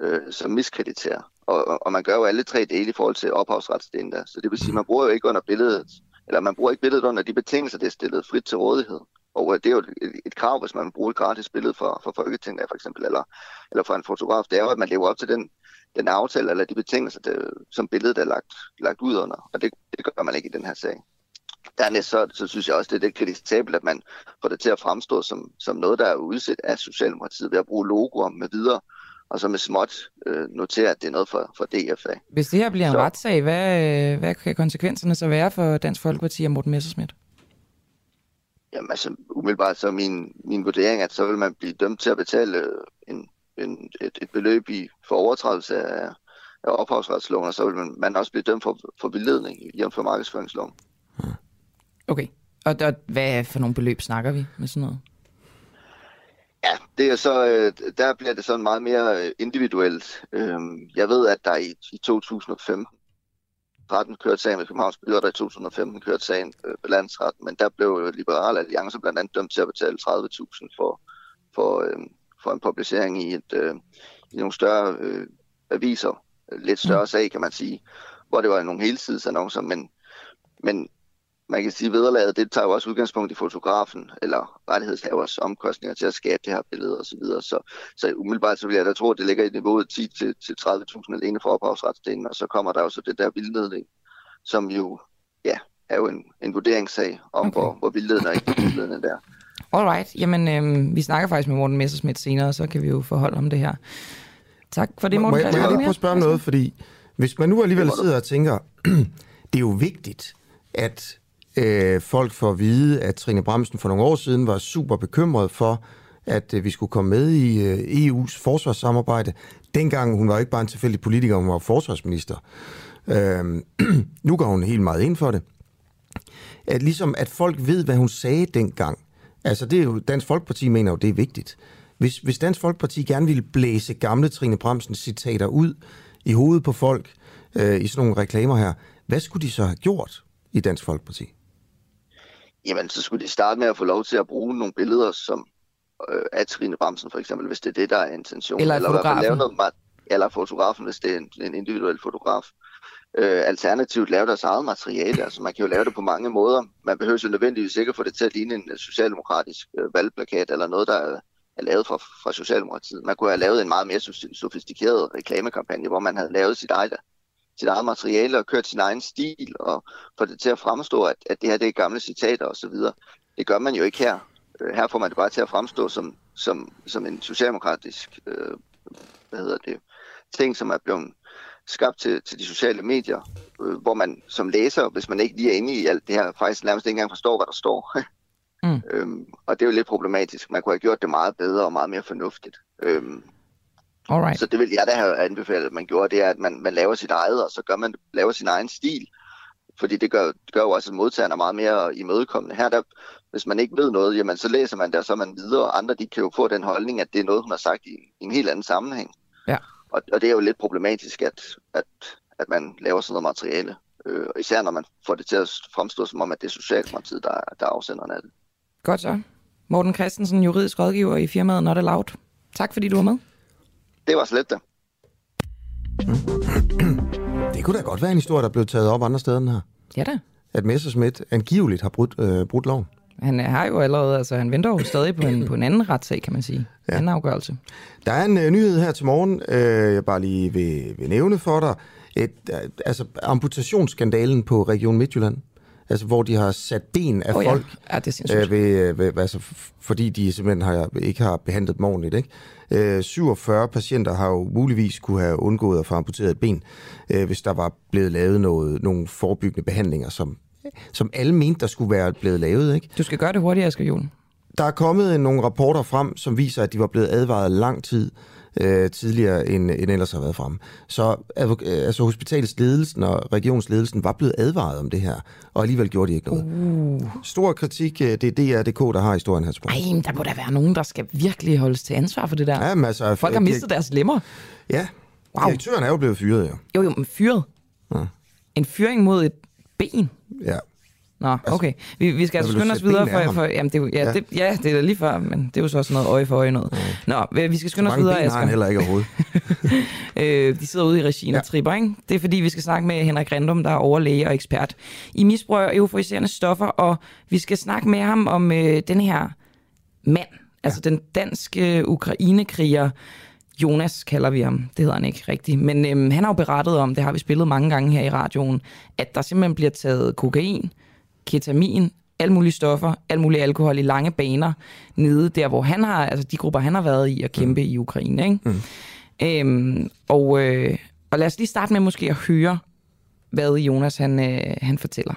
øh, som miskrediterer. Og, og man gør jo alle tre dele i forhold til ophavsretsdelen der. Så det vil sige, at man bruger jo ikke under billedet, eller man bruger ikke billedet under de betingelser, det er stillet frit til rådighed. Og øh, det er jo et, et krav, hvis man bruger et gratis billede for, for Folketinget for eksempel, eller, eller for en fotograf, det er jo, at man lever op til den, den aftale eller de betingelser, det, som billedet er lagt, lagt ud under. Og det, det gør man ikke i den her sag. Dernæst så, så synes jeg også, det er lidt kritisabelt, at man får det til at fremstå som, som noget, der er udset af Socialdemokratiet ved at bruge logoer med videre, og så med småt øh, notere, at det er noget for, for DFA. Hvis det her bliver en så, retssag, hvad, hvad kan konsekvenserne så være for Dansk Folkeparti og Morten Messersmith? Jamen altså, umiddelbart så min, min vurdering, at så vil man blive dømt til at betale en, en, et, et beløb i for overtrædelse af, af ophavsretsloven, og så vil man, man også blive dømt for, for beledning i for markedsføringsloven. Okay. Og, og hvad for nogle beløb snakker vi med sådan noget? Ja, det er så, øh, der bliver det sådan meget mere øh, individuelt. Øhm, jeg ved, at der i 2015 retten kørte sagen med Københavns Byrder, i 2015 kørte sagen øh, ved landsretten, men der blev Liberal Alliance blandt andet dømt til at betale 30.000 for, for, øh, for en publicering i, et, øh, i nogle større øh, aviser. Lidt større mm. sag, kan man sige, hvor det var nogle helsidesannoncer, men, men man kan sige, at vederlaget, det tager jo også udgangspunkt i fotografen eller rettighedshavers omkostninger til at skabe det her billede osv. Så, så, så umiddelbart så vil jeg da tro, at det ligger i niveauet 10-30.000 alene for ophavsretsdelen, og så kommer der jo så det der vildledning, som jo ja, er jo en, en vurderingssag om, okay. hvor, hvor vildledende og ikke vildledende det er. Alright, jamen øh, vi snakker faktisk med Morten Messersmith senere, så kan vi jo forholde om det her. Tak for det, Morten. Må, må jeg, må jeg lige prøve at spørge om noget, fordi hvis man nu alligevel sidder og tænker, det er jo vigtigt, at øh, folk får at vide, at Trine Bremsen for nogle år siden var super bekymret for, at øh, vi skulle komme med i øh, EU's forsvarssamarbejde. Dengang hun var ikke bare en tilfældig politiker, hun var forsvarsminister. Øh, nu går hun helt meget ind for det. At ligesom at folk ved, hvad hun sagde dengang. Altså det er jo, Dansk Folkeparti mener jo, det er vigtigt. Hvis, hvis Dansk Folkeparti gerne ville blæse gamle Trine Bremsens citater ud i hovedet på folk øh, i sådan nogle reklamer her, hvad skulle de så have gjort i Dansk Folkeparti? Jamen så skulle de starte med at få lov til at bruge nogle billeder, som øh, af Trine Bramsen for eksempel, hvis det er det, der er intention. Eller, eller fotografen. Lave noget, eller fotografen, hvis det er en, en individuel fotograf. Øh, alternativt lave deres eget materiale. Altså man kan jo lave det på mange måder. Man behøver jo nødvendigvis ikke få det til at ligne en øh, socialdemokratisk øh, valgplakat, eller noget, der er, er lavet fra, fra Socialdemokratiet. Man kunne have lavet en meget mere sofistikeret reklamekampagne, hvor man havde lavet sit eget sit eget materiale og kørt sin egen stil og få det til at fremstå, at, at det her det er gamle citater osv. Det gør man jo ikke her. Øh, her får man det bare til at fremstå som, som, som en socialdemokratisk øh, hvad hedder det, ting, som er blevet skabt til, til de sociale medier, øh, hvor man som læser, hvis man ikke lige er inde i alt det her, faktisk nærmest ikke engang forstår, hvad der står. mm. øhm, og det er jo lidt problematisk. Man kunne have gjort det meget bedre og meget mere fornuftigt. Øhm, Alright. Så det vil jeg da have anbefalet, at man gjorde, det er, at man, man laver sit eget, og så gør man, laver sin egen stil. Fordi det gør, gør jo også, at modtagerne er meget mere imødekommende. Her, der, hvis man ikke ved noget, jamen, så læser man det, og så er man videre, og andre de kan jo få den holdning, at det er noget, hun har sagt i, i en helt anden sammenhæng. Ja. Og, og det er jo lidt problematisk, at, at, at man laver sådan noget materiale. Øh, og især når man får det til at fremstå som om, at det er Socialdemokratiet, der, der er afsenderen af det. Godt så. Morten Christensen, juridisk rådgiver i firmaet Not Allowed. Tak fordi du var med. Det var slet det. Det kunne da godt være en historie, der blev taget op andre steder end her. Ja da. At Messerschmidt angiveligt har brudt, øh, brudt loven. Han har jo allerede, altså han venter jo stadig på en, på en anden retssag, kan man sige. Ja. En anden afgørelse. Der er en øh, nyhed her til morgen, øh, jeg bare lige vil, vil nævne for dig. Et, øh, altså amputationsskandalen på Region Midtjylland. Altså, hvor de har sat ben af ja. folk, Ja, det er sindssygt. øh, ved, ved, altså, fordi de simpelthen har, ikke har behandlet dem ordentligt. Ikke? Øh, 47 patienter har jo muligvis kunne have undgået at få amputeret et ben, øh, hvis der var blevet lavet noget, nogle forebyggende behandlinger, som, som alle mente, der skulle være blevet lavet. Ikke? Du skal gøre det hurtigere, Asger Julen. Der er kommet nogle rapporter frem, som viser, at de var blevet advaret lang tid øh, tidligere, end, end ellers har været frem. Så øh, altså, hospitalets ledelsen og regionsledelsen var blevet advaret om det her, og alligevel gjorde de ikke noget. Uh. Stor kritik, øh, det er DR.dk, der har historien her. Ej, men der må da være nogen, der skal virkelig holdes til ansvar for det der. Ja, men altså, Folk har det- mistet deres lemmer. Ja, Wow. direktøren er jo blevet fyret, ja. Jo, jo, men fyret. Ja. En fyring mod et ben. ja. Nå, okay. Vi, vi skal altså skynde os videre, af for, for jamen, det, ja, Ja. ja. Det, ja, det er lige før, men det er jo så også noget øje for øje noget. Nå, vi skal skynde os videre, ben har han Asger. heller ikke overhovedet. Øh, de sidder ude i regien og Ja. tripper, ikke? Det er fordi, vi skal snakke med Henrik Randum, der er overlæge og ekspert i misbrug og euforiserende stoffer, og vi skal snakke med ham om øh, den her mand, altså den danske Ukrainekriger, Jonas kalder vi ham, det hedder han ikke rigtigt, men øhm, han har jo berettet om, det har vi spillet mange gange her i radioen, at der simpelthen bliver taget kokain, ketamin, alle mulige stoffer, alle mulige alkohol i lange baner, nede der, hvor han har, altså de grupper, han har været i at kæmpe mm. i Ukraine, ikke? Mm. Øhm, og, øh, og lad os lige starte med måske at høre, hvad Jonas han, øh, han fortæller.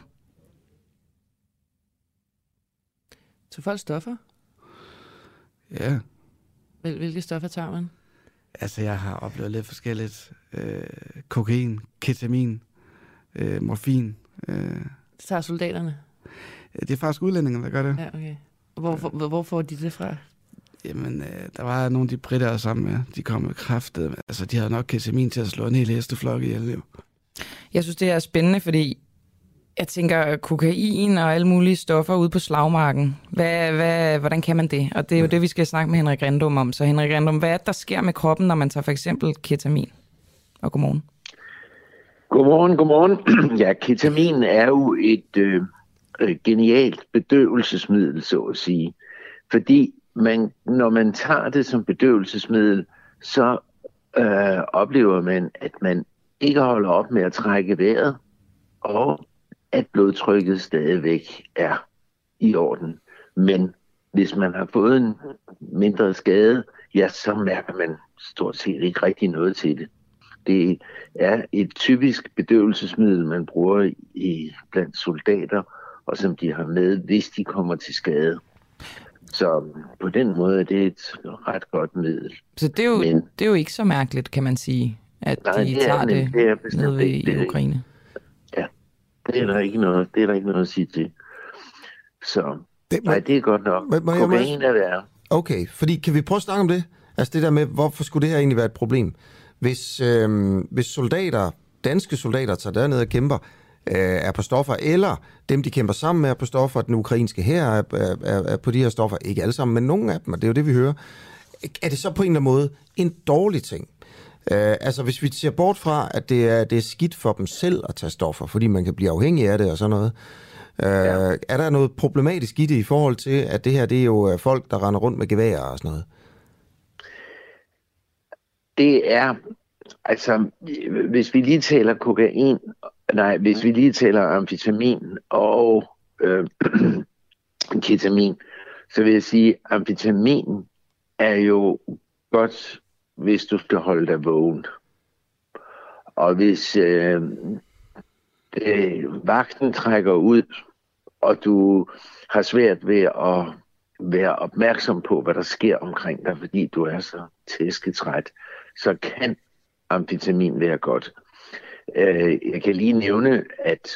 Så folk stoffer? Ja, Hvil- Hvilke stoffer tager man? altså jeg har oplevet lidt forskelligt. Øh, kokain, ketamin, øh, morfin. Øh, tager soldaterne? det er faktisk udlændinge, der gør det. Ja, okay. Hvor, hvor, hvor får de det fra? Jamen, øh, der var nogle af de britter, sammen med. De kom med kraftet. Altså, de havde nok ketamin til at slå en hel hesteflok ihjel. Jo. Jeg synes, det er spændende, fordi jeg tænker kokain og alle mulige stoffer ude på slagmarken. Hvad, hvad, hvordan kan man det? Og det er jo det, vi skal snakke med Henrik Randum om. Så Henrik Randum, hvad er det, der sker med kroppen, når man tager for eksempel ketamin? Og godmorgen. Godmorgen, godmorgen. Ja, ketamin er jo et øh, genialt bedøvelsesmiddel, så at sige. Fordi man, når man tager det som bedøvelsesmiddel, så øh, oplever man, at man ikke holder op med at trække vejret, og at blodtrykket stadigvæk er i orden. Men hvis man har fået en mindre skade, ja, så mærker man stort set ikke rigtig noget til det. Det er et typisk bedøvelsesmiddel, man bruger i blandt soldater, og som de har med, hvis de kommer til skade. Så på den måde er det et ret godt middel. Så det er jo, Men- det er jo ikke så mærkeligt, kan man sige, at Nej, de det er tager det- det, det er nede ikke. Det i er- Ukraine. Det er der ikke noget, det er der ikke noget at sige til. Så Det, nej, det er godt nok. Må- må må Kokain er værre. Okay, fordi kan vi prøve at snakke om det? Altså det der med, hvorfor skulle det her egentlig være et problem? Hvis, øh, hvis soldater, danske soldater tager derned og kæmper, øh, er på stoffer, eller dem, de kæmper sammen med, er på stoffer, den ukrainske her er, er, er, er på de her stoffer, ikke alle sammen, men nogle af dem, og det er jo det, vi hører. Er det så på en eller anden måde en dårlig ting? Øh, altså hvis vi ser bort fra, at det er, det er skidt for dem selv at tage stoffer, fordi man kan blive afhængig af det og sådan noget, øh, ja. er der noget problematisk i det i forhold til, at det her det er jo øh, folk, der render rundt med geværer og sådan noget? Det er, altså, hvis vi lige taler kokain, nej, hvis vi lige taler amfetamin og øh, ketamin, så vil jeg sige, at amfetamin er jo godt, hvis du skal holde dig vågen. Og hvis øh, øh, vagten trækker ud, og du har svært ved at være opmærksom på, hvad der sker omkring dig, fordi du er så tæsketræt, så kan amfetamin være godt. Øh, jeg kan lige nævne, at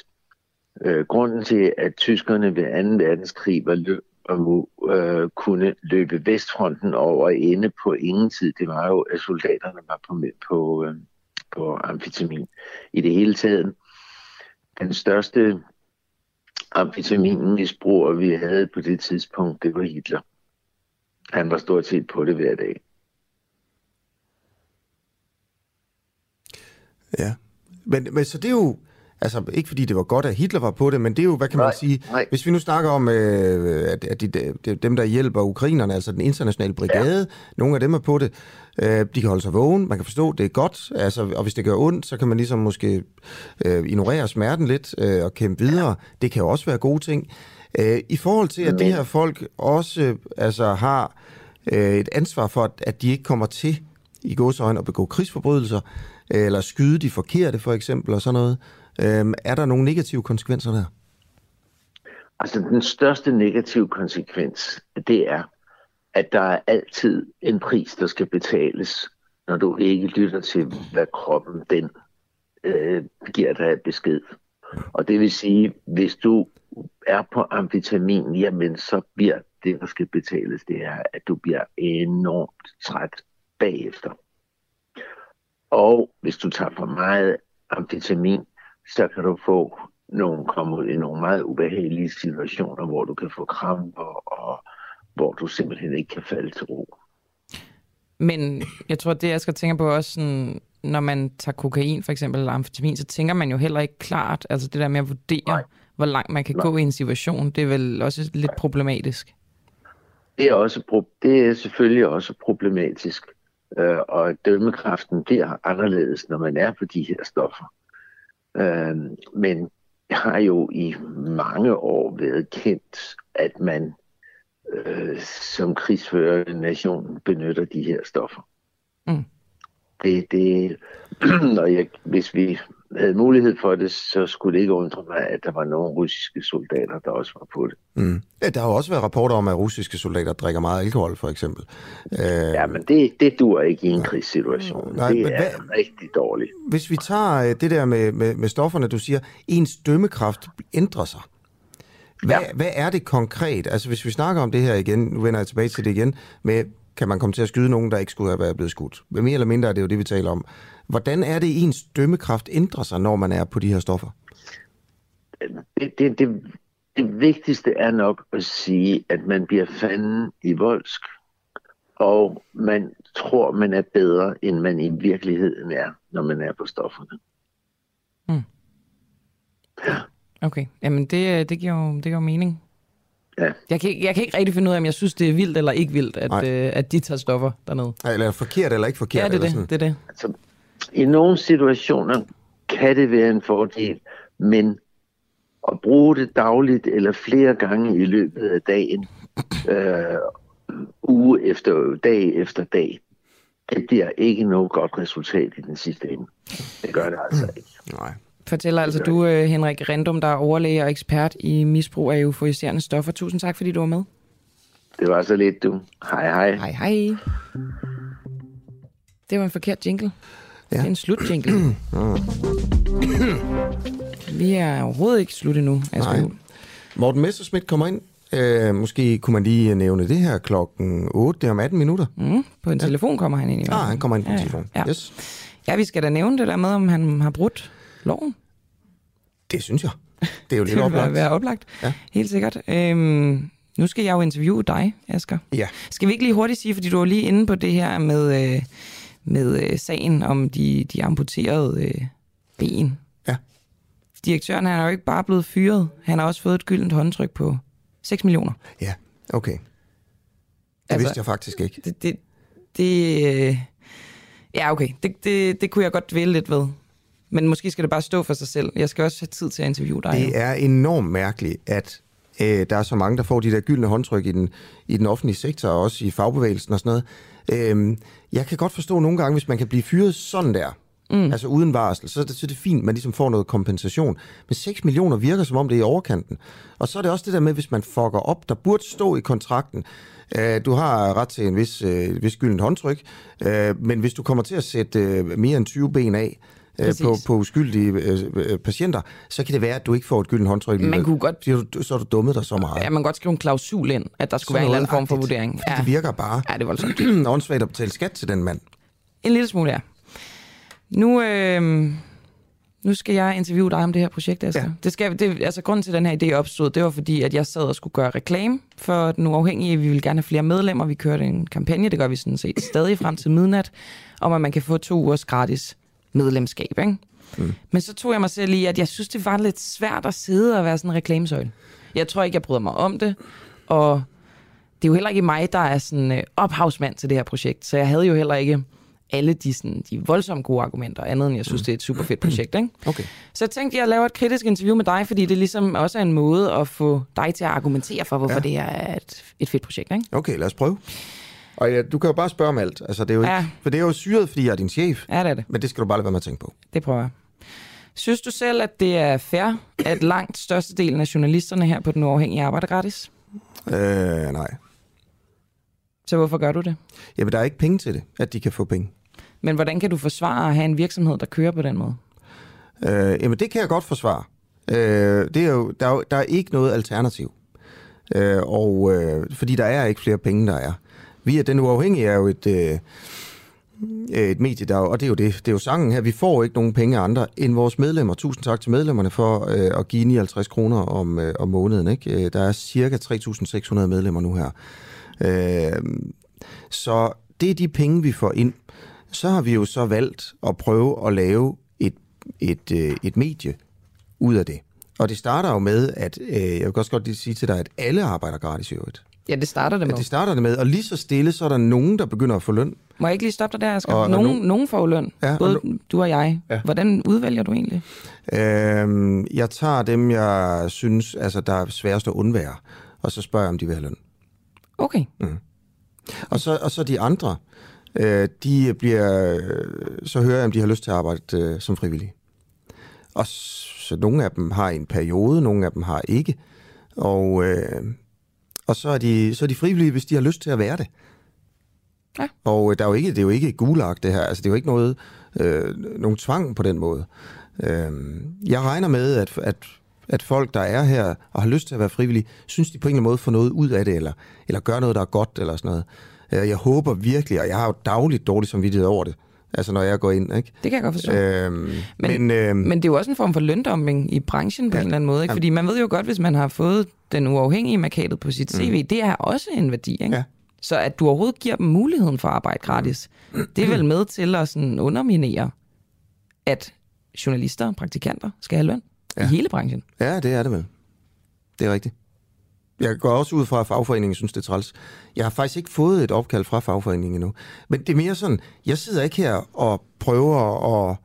øh, grunden til, at tyskerne ved 2. verdenskrig var løb og øh, kunne løbe Vestfronten over ende på ingen tid, det var jo, at soldaterne var på, på, øh, på amfetamin. i det hele taget. Den største amfetaminmisbruger, vi havde på det tidspunkt, det var Hitler. Han var stort set på det hver dag. Ja. Men, men så det er jo, altså ikke fordi det var godt, at Hitler var på det, men det er jo, hvad kan man Nej, sige, nej. hvis vi nu snakker om, øh, at, at de, de, dem, der hjælper ukrainerne, altså den internationale brigade, ja. nogle af dem er på det, øh, de kan holde sig vågen, man kan forstå, det er godt, altså, og hvis det gør ondt, så kan man ligesom måske øh, ignorere smerten lidt øh, og kæmpe videre. Det kan jo også være gode ting. Øh, I forhold til, at de Men- her folk også altså, har øh, et ansvar for, at, at de ikke kommer til i godsøjne at begå krigsforbrydelser, øh, eller skyde de forkerte for eksempel, og sådan noget. Øhm, er der nogle negative konsekvenser der? Altså den største negative konsekvens, det er, at der er altid en pris, der skal betales, når du ikke lytter til, hvad kroppen den øh, giver dig af besked. Og det vil sige, hvis du er på amfetamin, jamen så bliver det, der skal betales, det er, at du bliver enormt træt bagefter. Og hvis du tager for meget amfetamin, så kan du få nogle, komme ud i nogle meget ubehagelige situationer, hvor du kan få kramper, og hvor du simpelthen ikke kan falde til ro. Men jeg tror, det jeg skal tænke på også, sådan, når man tager kokain for eksempel, eller amfetamin, så tænker man jo heller ikke klart, altså det der med at vurdere, Nej. hvor langt man kan Nej. gå i en situation, det er vel også lidt Nej. problematisk. Det er, også, det er selvfølgelig også problematisk, øh, og dømmekraften bliver anderledes, når man er på de her stoffer. Øh, men det har jo i mange år været kendt, at man øh, som krigsførende nation benytter de her stoffer. Mm. Det, det, når jeg, hvis vi havde mulighed for det, så skulle det ikke undre mig, at der var nogle russiske soldater, der også var på det. Mm. Ja, der har jo også været rapporter om, at russiske soldater drikker meget alkohol, for eksempel. Øh, Ja, men det, det dur ikke i en krigssituation. Nej, det men er hvad- rigtig dårligt. Hvis vi tager øh, det der med, med, med stofferne, du siger, ens dømmekraft ændrer sig. Hvad, ja. hvad er det konkret? Altså hvis vi snakker om det her igen, nu vender jeg tilbage til det igen, med kan man komme til at skyde nogen, der ikke skulle have været blevet skudt? Men mere eller mindre er det jo det, vi taler om. Hvordan er det, ens dømmekraft ændrer sig, når man er på de her stoffer? Det, det, det, det vigtigste er nok at sige, at man bliver fanden i voldsk, og man tror, man er bedre, end man i virkeligheden er, når man er på stofferne. Okay, jamen det, øh, det, giver, jo, det giver jo mening. Ja. Jeg kan, ikke- jeg kan ikke rigtig finde ud af, om jeg synes, det er vildt eller ikke vildt, at, øh, at de tager stoffer dernede. Eller forkert eller ikke forkert? Ja, det er eller det. sådan. det, er det. Altså, I nogle situationer kan det være en fordel, men at bruge det dagligt eller flere gange i løbet af dagen, øh, uge efter dag efter dag, det bliver ikke noget godt resultat i den sidste ende. Det gør det altså ikke. Nej. Fortæller altså du, øh, Henrik Rendum, der er overlæge og ekspert i misbrug af euforiserende stoffer. Tusind tak, fordi du var med. Det var så lidt, du. Hej hej. Hej, hej. Det var en forkert jingle. Ja. Ja. Det er en slut-jingle. Vi er overhovedet ikke slut endnu. Asger Nej. Morten Messerschmidt kommer ind. Øh, måske kunne man lige nævne det her klokken 8, det er om 18 minutter. Mm, på en telefon kommer han ind i hvert Ah, han kommer ind på Ja, ja, ja. telefon. Ja. Yes. ja, vi skal da nævne det der med, om han har brudt loven. Det synes jeg. Det er jo lidt Det oplagt. være oplagt. Ja. Helt sikkert. Øhm, nu skal jeg jo interviewe dig, Asger. Ja. Skal vi ikke lige hurtigt sige, fordi du var lige inde på det her med, øh, med øh, sagen om de, de amputerede øh, ben. Ja. Direktøren han er jo ikke bare blevet fyret, han har også fået et gyldent håndtryk på 6 millioner. Ja, okay. Det Altså- vidste jeg faktisk ikke. Det, det, det øh, ja okay, det, det, det kunne jeg godt dvæle lidt ved. Men måske skal det bare stå for sig selv. Jeg skal også have tid til at interviewe dig. Det er enormt mærkeligt, at øh, der er så mange, der får de der gyldne håndtryk i den, i den offentlige sektor, og også i fagbevægelsen og sådan noget. Øh, jeg kan godt forstå nogle gange, hvis man kan blive fyret sådan der, mm. altså uden varsel, så er, det, så er det fint, man ligesom får noget kompensation. Men 6 millioner virker, som om det er i overkanten. Og så er det også det der med, hvis man fucker op, der burde stå i kontrakten, øh, du har ret til en vis, øh, vis gyldent håndtryk, øh, men hvis du kommer til at sætte øh, mere end 20 ben af, Præcis. på, på uskyldige øh, øh, patienter, så kan det være, at du ikke får et gyldent håndtryk. Man kunne godt- du, så har du dummet dig så meget. Ja, man kan godt skrive en klausul ind, at der skulle Sådan være en eller anden form for vurdering. Fordi Det virker bare Ja, det er voldsomt. åndssvagt at betale skat til den mand. En lille smule, ja. Nu, øh, nu skal jeg interviewe dig om det her projekt, Asger. Ja. Ja. Det skal, det, altså, grunden til, at den her idé opstod, det var fordi, at jeg sad og skulle gøre reklame for den uafhængige. Vi ville gerne have flere medlemmer. Vi kørte en kampagne, det gør vi sådan set stadig frem til midnat, om at man kan få to ugers gratis medlemskab. Ikke? Mm. Men så tog jeg mig selv i, at jeg synes, det var lidt svært at sidde og være sådan en reklamesøjle. Jeg tror ikke, jeg bryder mig om det, og det er jo heller ikke mig, der er sådan øh, ophavsmand til det her projekt, så jeg havde jo heller ikke alle de, sådan, de voldsomt gode argumenter, andet end jeg synes, det er et super fedt projekt. Ikke? Okay. Så jeg tænkte, jeg laver et kritisk interview med dig, fordi det ligesom også er en måde at få dig til at argumentere for, hvorfor Ja. det her er et, et fedt projekt. Ikke? Okay, lad os prøve. Og ja, du kan jo bare spørge om alt. Altså, det er jo ikke, Ja. For det er jo syret, fordi jeg er din chef. Ja, det er det. Men det skal du bare lade være med at tænke på. Det prøver jeg. Synes du selv, at det er fair, at langt størstedelen af journalisterne her på Den Uafhængige arbejder gratis? Øh, nej. Så hvorfor gør du det? Jamen, der er ikke penge til det, at de kan få penge. Men hvordan kan du forsvare at have en virksomhed, der kører på den måde? Øh, jamen, det kan jeg godt forsvare. Øh, det er jo, der, er jo, der er ikke noget alternativ. Øh, og øh, fordi der er ikke flere penge, der er. Vi er den uafhængige er jo et, øh, et medie, der, og det er jo det, det er jo sangen her. Vi får ikke nogen penge af andre end vores medlemmer. Tusind tak til medlemmerne for øh, at give 59 kroner om, øh, om måneden. Ikke? Øh, der er cirka 3.600 medlemmer nu her. Øh, så det er de penge, vi får ind. Så har vi jo så valgt at prøve at lave et, et, øh, et medie ud af det. Og det starter jo med, at øh, jeg vil også godt lige sige til dig, at alle arbejder gratis i øvrigt. Ja, det starter det med. det starter det med, og lige så stille, så er der nogen, der begynder at få løn. Må jeg ikke lige stoppe dig der, Asger? Og- og Nogen, nu- nogen får jo løn. Ja, og Både du og jeg. Ja. Hvordan udvælger du egentlig? Øh, jeg tager dem, jeg synes, altså, der er sværest at undvære, og så spørger jeg, om de vil have løn. Okay. Og så, og så de andre, øh, de bliver, så hører jeg, om de har lyst til at arbejde øh, som frivillige. Og så nogle af dem har en periode, nogle af dem har ikke. Og, øh, og så, er de, så er de frivillige, hvis de har lyst til at være det. Ja. Og øh, der er jo ikke, det er jo ikke gulag, det her. Altså, det er jo ikke noget, øh, nogen tvang på den måde. Øh, jeg regner med, at, at, at folk, der er her og har lyst til at være frivillige, synes de på en eller anden måde får noget ud af det, eller, eller gør noget, der er godt, eller sådan noget. Øh, Jeg håber virkelig, og jeg har jo dagligt dårligt samvittighed over det, altså når jeg går ind, ikke? Det kan jeg godt forstå. Øhm, Men- men, øhm, Men det er jo også en form for løndumping i branchen på Ja. en eller anden måde. Ikke? Fordi man ved jo godt, hvis man har fået den uafhængige markadet på sit CV, mm. det er også en værdi. Ikke? Ja. Så at du overhovedet giver dem muligheden for at arbejde gratis, det er vel med til at sådan underminere, at journalister og praktikanter skal have løn. Ja. i hele branchen. Ja, det er det vel. Det er rigtigt. Jeg går også ud fra, at fagforeningen synes, det er træls. Jeg har faktisk ikke fået et opkald fra fagforeningen endnu. Men det er mere sådan, jeg sidder ikke her og prøver at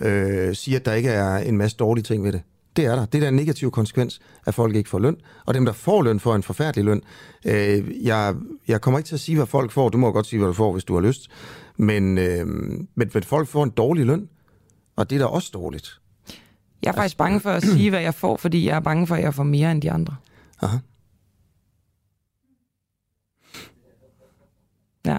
øh, sige, at der ikke er en masse dårlige ting ved det. Det er der. Det er der en negativ konsekvens, at folk ikke får løn. Og dem, der får løn, får en forfærdelig løn. Øh, jeg, jeg kommer ikke til at sige, hvad folk får. Du må godt sige, hvad du får, hvis du har lyst. Men, øh, men, men folk får en dårlig løn. Og det er da også dårligt. Jeg er faktisk bange for at sige, hvad jeg får, fordi jeg er bange for, at jeg får mere end de andre. Aha. Ja.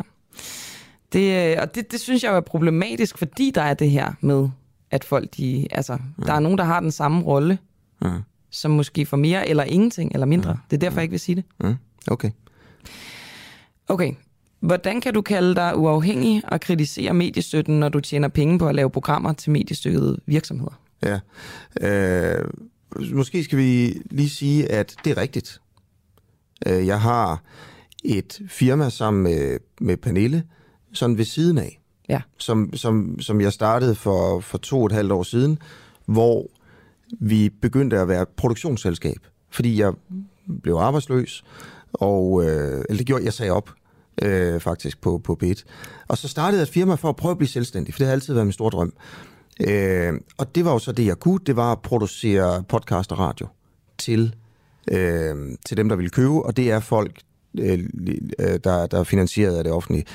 Det, øh, og det, det synes jeg er problematisk, fordi der er det her med, at folk, de, altså, der er nogen, der har den samme rolle, Ja. som måske får mere eller ingenting eller mindre. Det er derfor, jeg ikke vil sige det. Mm. Okay. Okay, hvordan kan du kalde dig uafhængig og kritisere mediestøtten, når du tjener penge på at lave programmer til mediestøttede virksomheder? Ja. Øh, måske skal vi lige sige, at det er rigtigt. Øh, jeg har et firma sammen med, med Pernille, sådan ved siden af, Ja. som, som, som jeg startede for, for to og et halvt år siden, hvor vi begyndte at være et produktionsselskab, fordi jeg blev arbejdsløs, og øh, eller det gjorde, jeg sagde op øh, faktisk på, på B1. Og så startede jeg et firma for at prøve at blive selvstændig, for det har altid været min store drøm. Øh, og det var jo så det, jeg kunne, det var at producere podcast og radio til, øh, til dem, der ville købe, og det er folk, øh, øh, der, der er finansieret af det offentlige.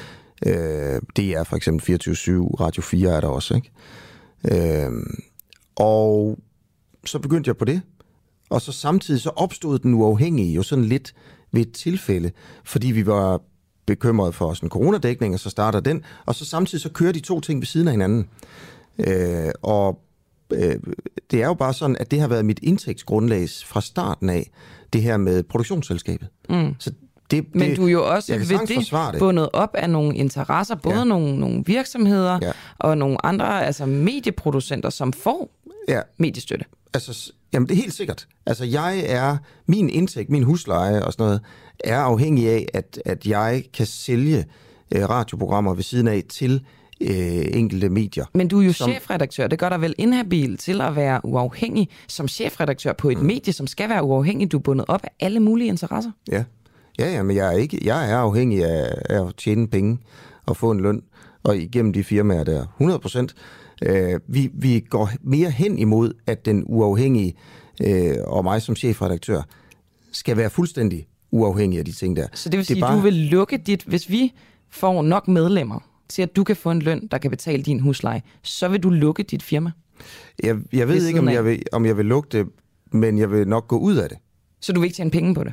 Øh, det er for eksempel 24-7, Radio 4 er der også, ikke? Øh, og så begyndte jeg på det, og så samtidig så opstod den uafhængige jo sådan lidt ved et tilfælde, fordi vi var bekymrede for sådan coronadækning, og så starter den, og så samtidig så kører de to ting ved siden af hinanden. Øh, og øh, det er jo bare sådan, at det har været mit indtægtsgrundlag fra starten af, det her med produktionsselskabet. Mm. Så det, Men det, du er jo også ved det det. bundet op af nogle interesser, både Ja. nogle, nogle virksomheder Ja. og nogle andre altså medieproducenter, som får Ja. mediestøtte. Altså, jamen det er helt sikkert. Altså jeg er, min indtægt, min husleje og sådan noget, er afhængig af, at, at jeg kan sælge øh, radioprogrammer ved siden af til øh, enkelte medier. Men du er jo som... chefredaktør. Det gør dig vel inhabil til at være uafhængig som chefredaktør på et mm. medie, som skal være uafhængig. Du er bundet op af alle mulige interesser. Ja, ja, ja men jeg er, ikke, jeg er afhængig af, af at tjene penge og få en løn, og igennem de firmaer der, 100 procent. Øh, vi, vi går mere hen imod, at den uafhængige øh, og mig som chefredaktør skal være fuldstændig uafhængig af de ting der. Så det vil sige, at bare... du vil lukke dit... Hvis vi får nok medlemmer til, at du kan få en løn, der kan betale din husleje, så vil du lukke dit firma. Jeg, jeg ved ikke, om jeg, vil, om jeg vil lukke det, men jeg vil nok gå ud af det. Så du vil ikke tjene penge på det.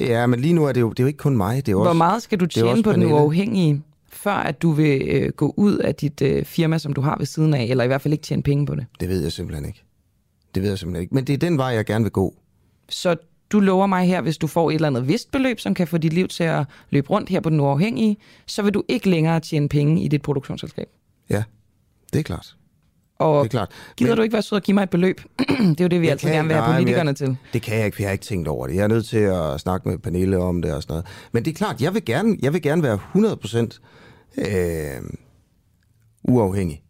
Ja, men lige nu er det jo, det er jo ikke kun mig. Det er Hvor også, meget skal du tjene på den uafhængige, før at du vil øh, gå ud af dit øh, firma, som du har ved siden af, eller i hvert fald ikke tjene penge på det? Det ved jeg simpelthen ikke. Det ved jeg simpelthen ikke. Men det er den vej, jeg gerne vil gå. Så du lover mig her, hvis du får et eller andet vist beløb, som kan få dit liv til at løbe rundt her på den uafhængige, så vil du ikke længere tjene penge i dit produktionsselskab. Ja, det er klart. Og Det er klart. gider Men- du ikke være sød og give mig et beløb? det er jo det, vi Jeg altid kan- gerne vil have politikerne jeg- til. Det kan jeg ikke, for jeg har ikke tænkt over det. Jeg er nødt til at snakke med Pernille om det og sådan noget. Men det er klart, jeg vil gerne, jeg vil gerne være 100% øh, uafhængig.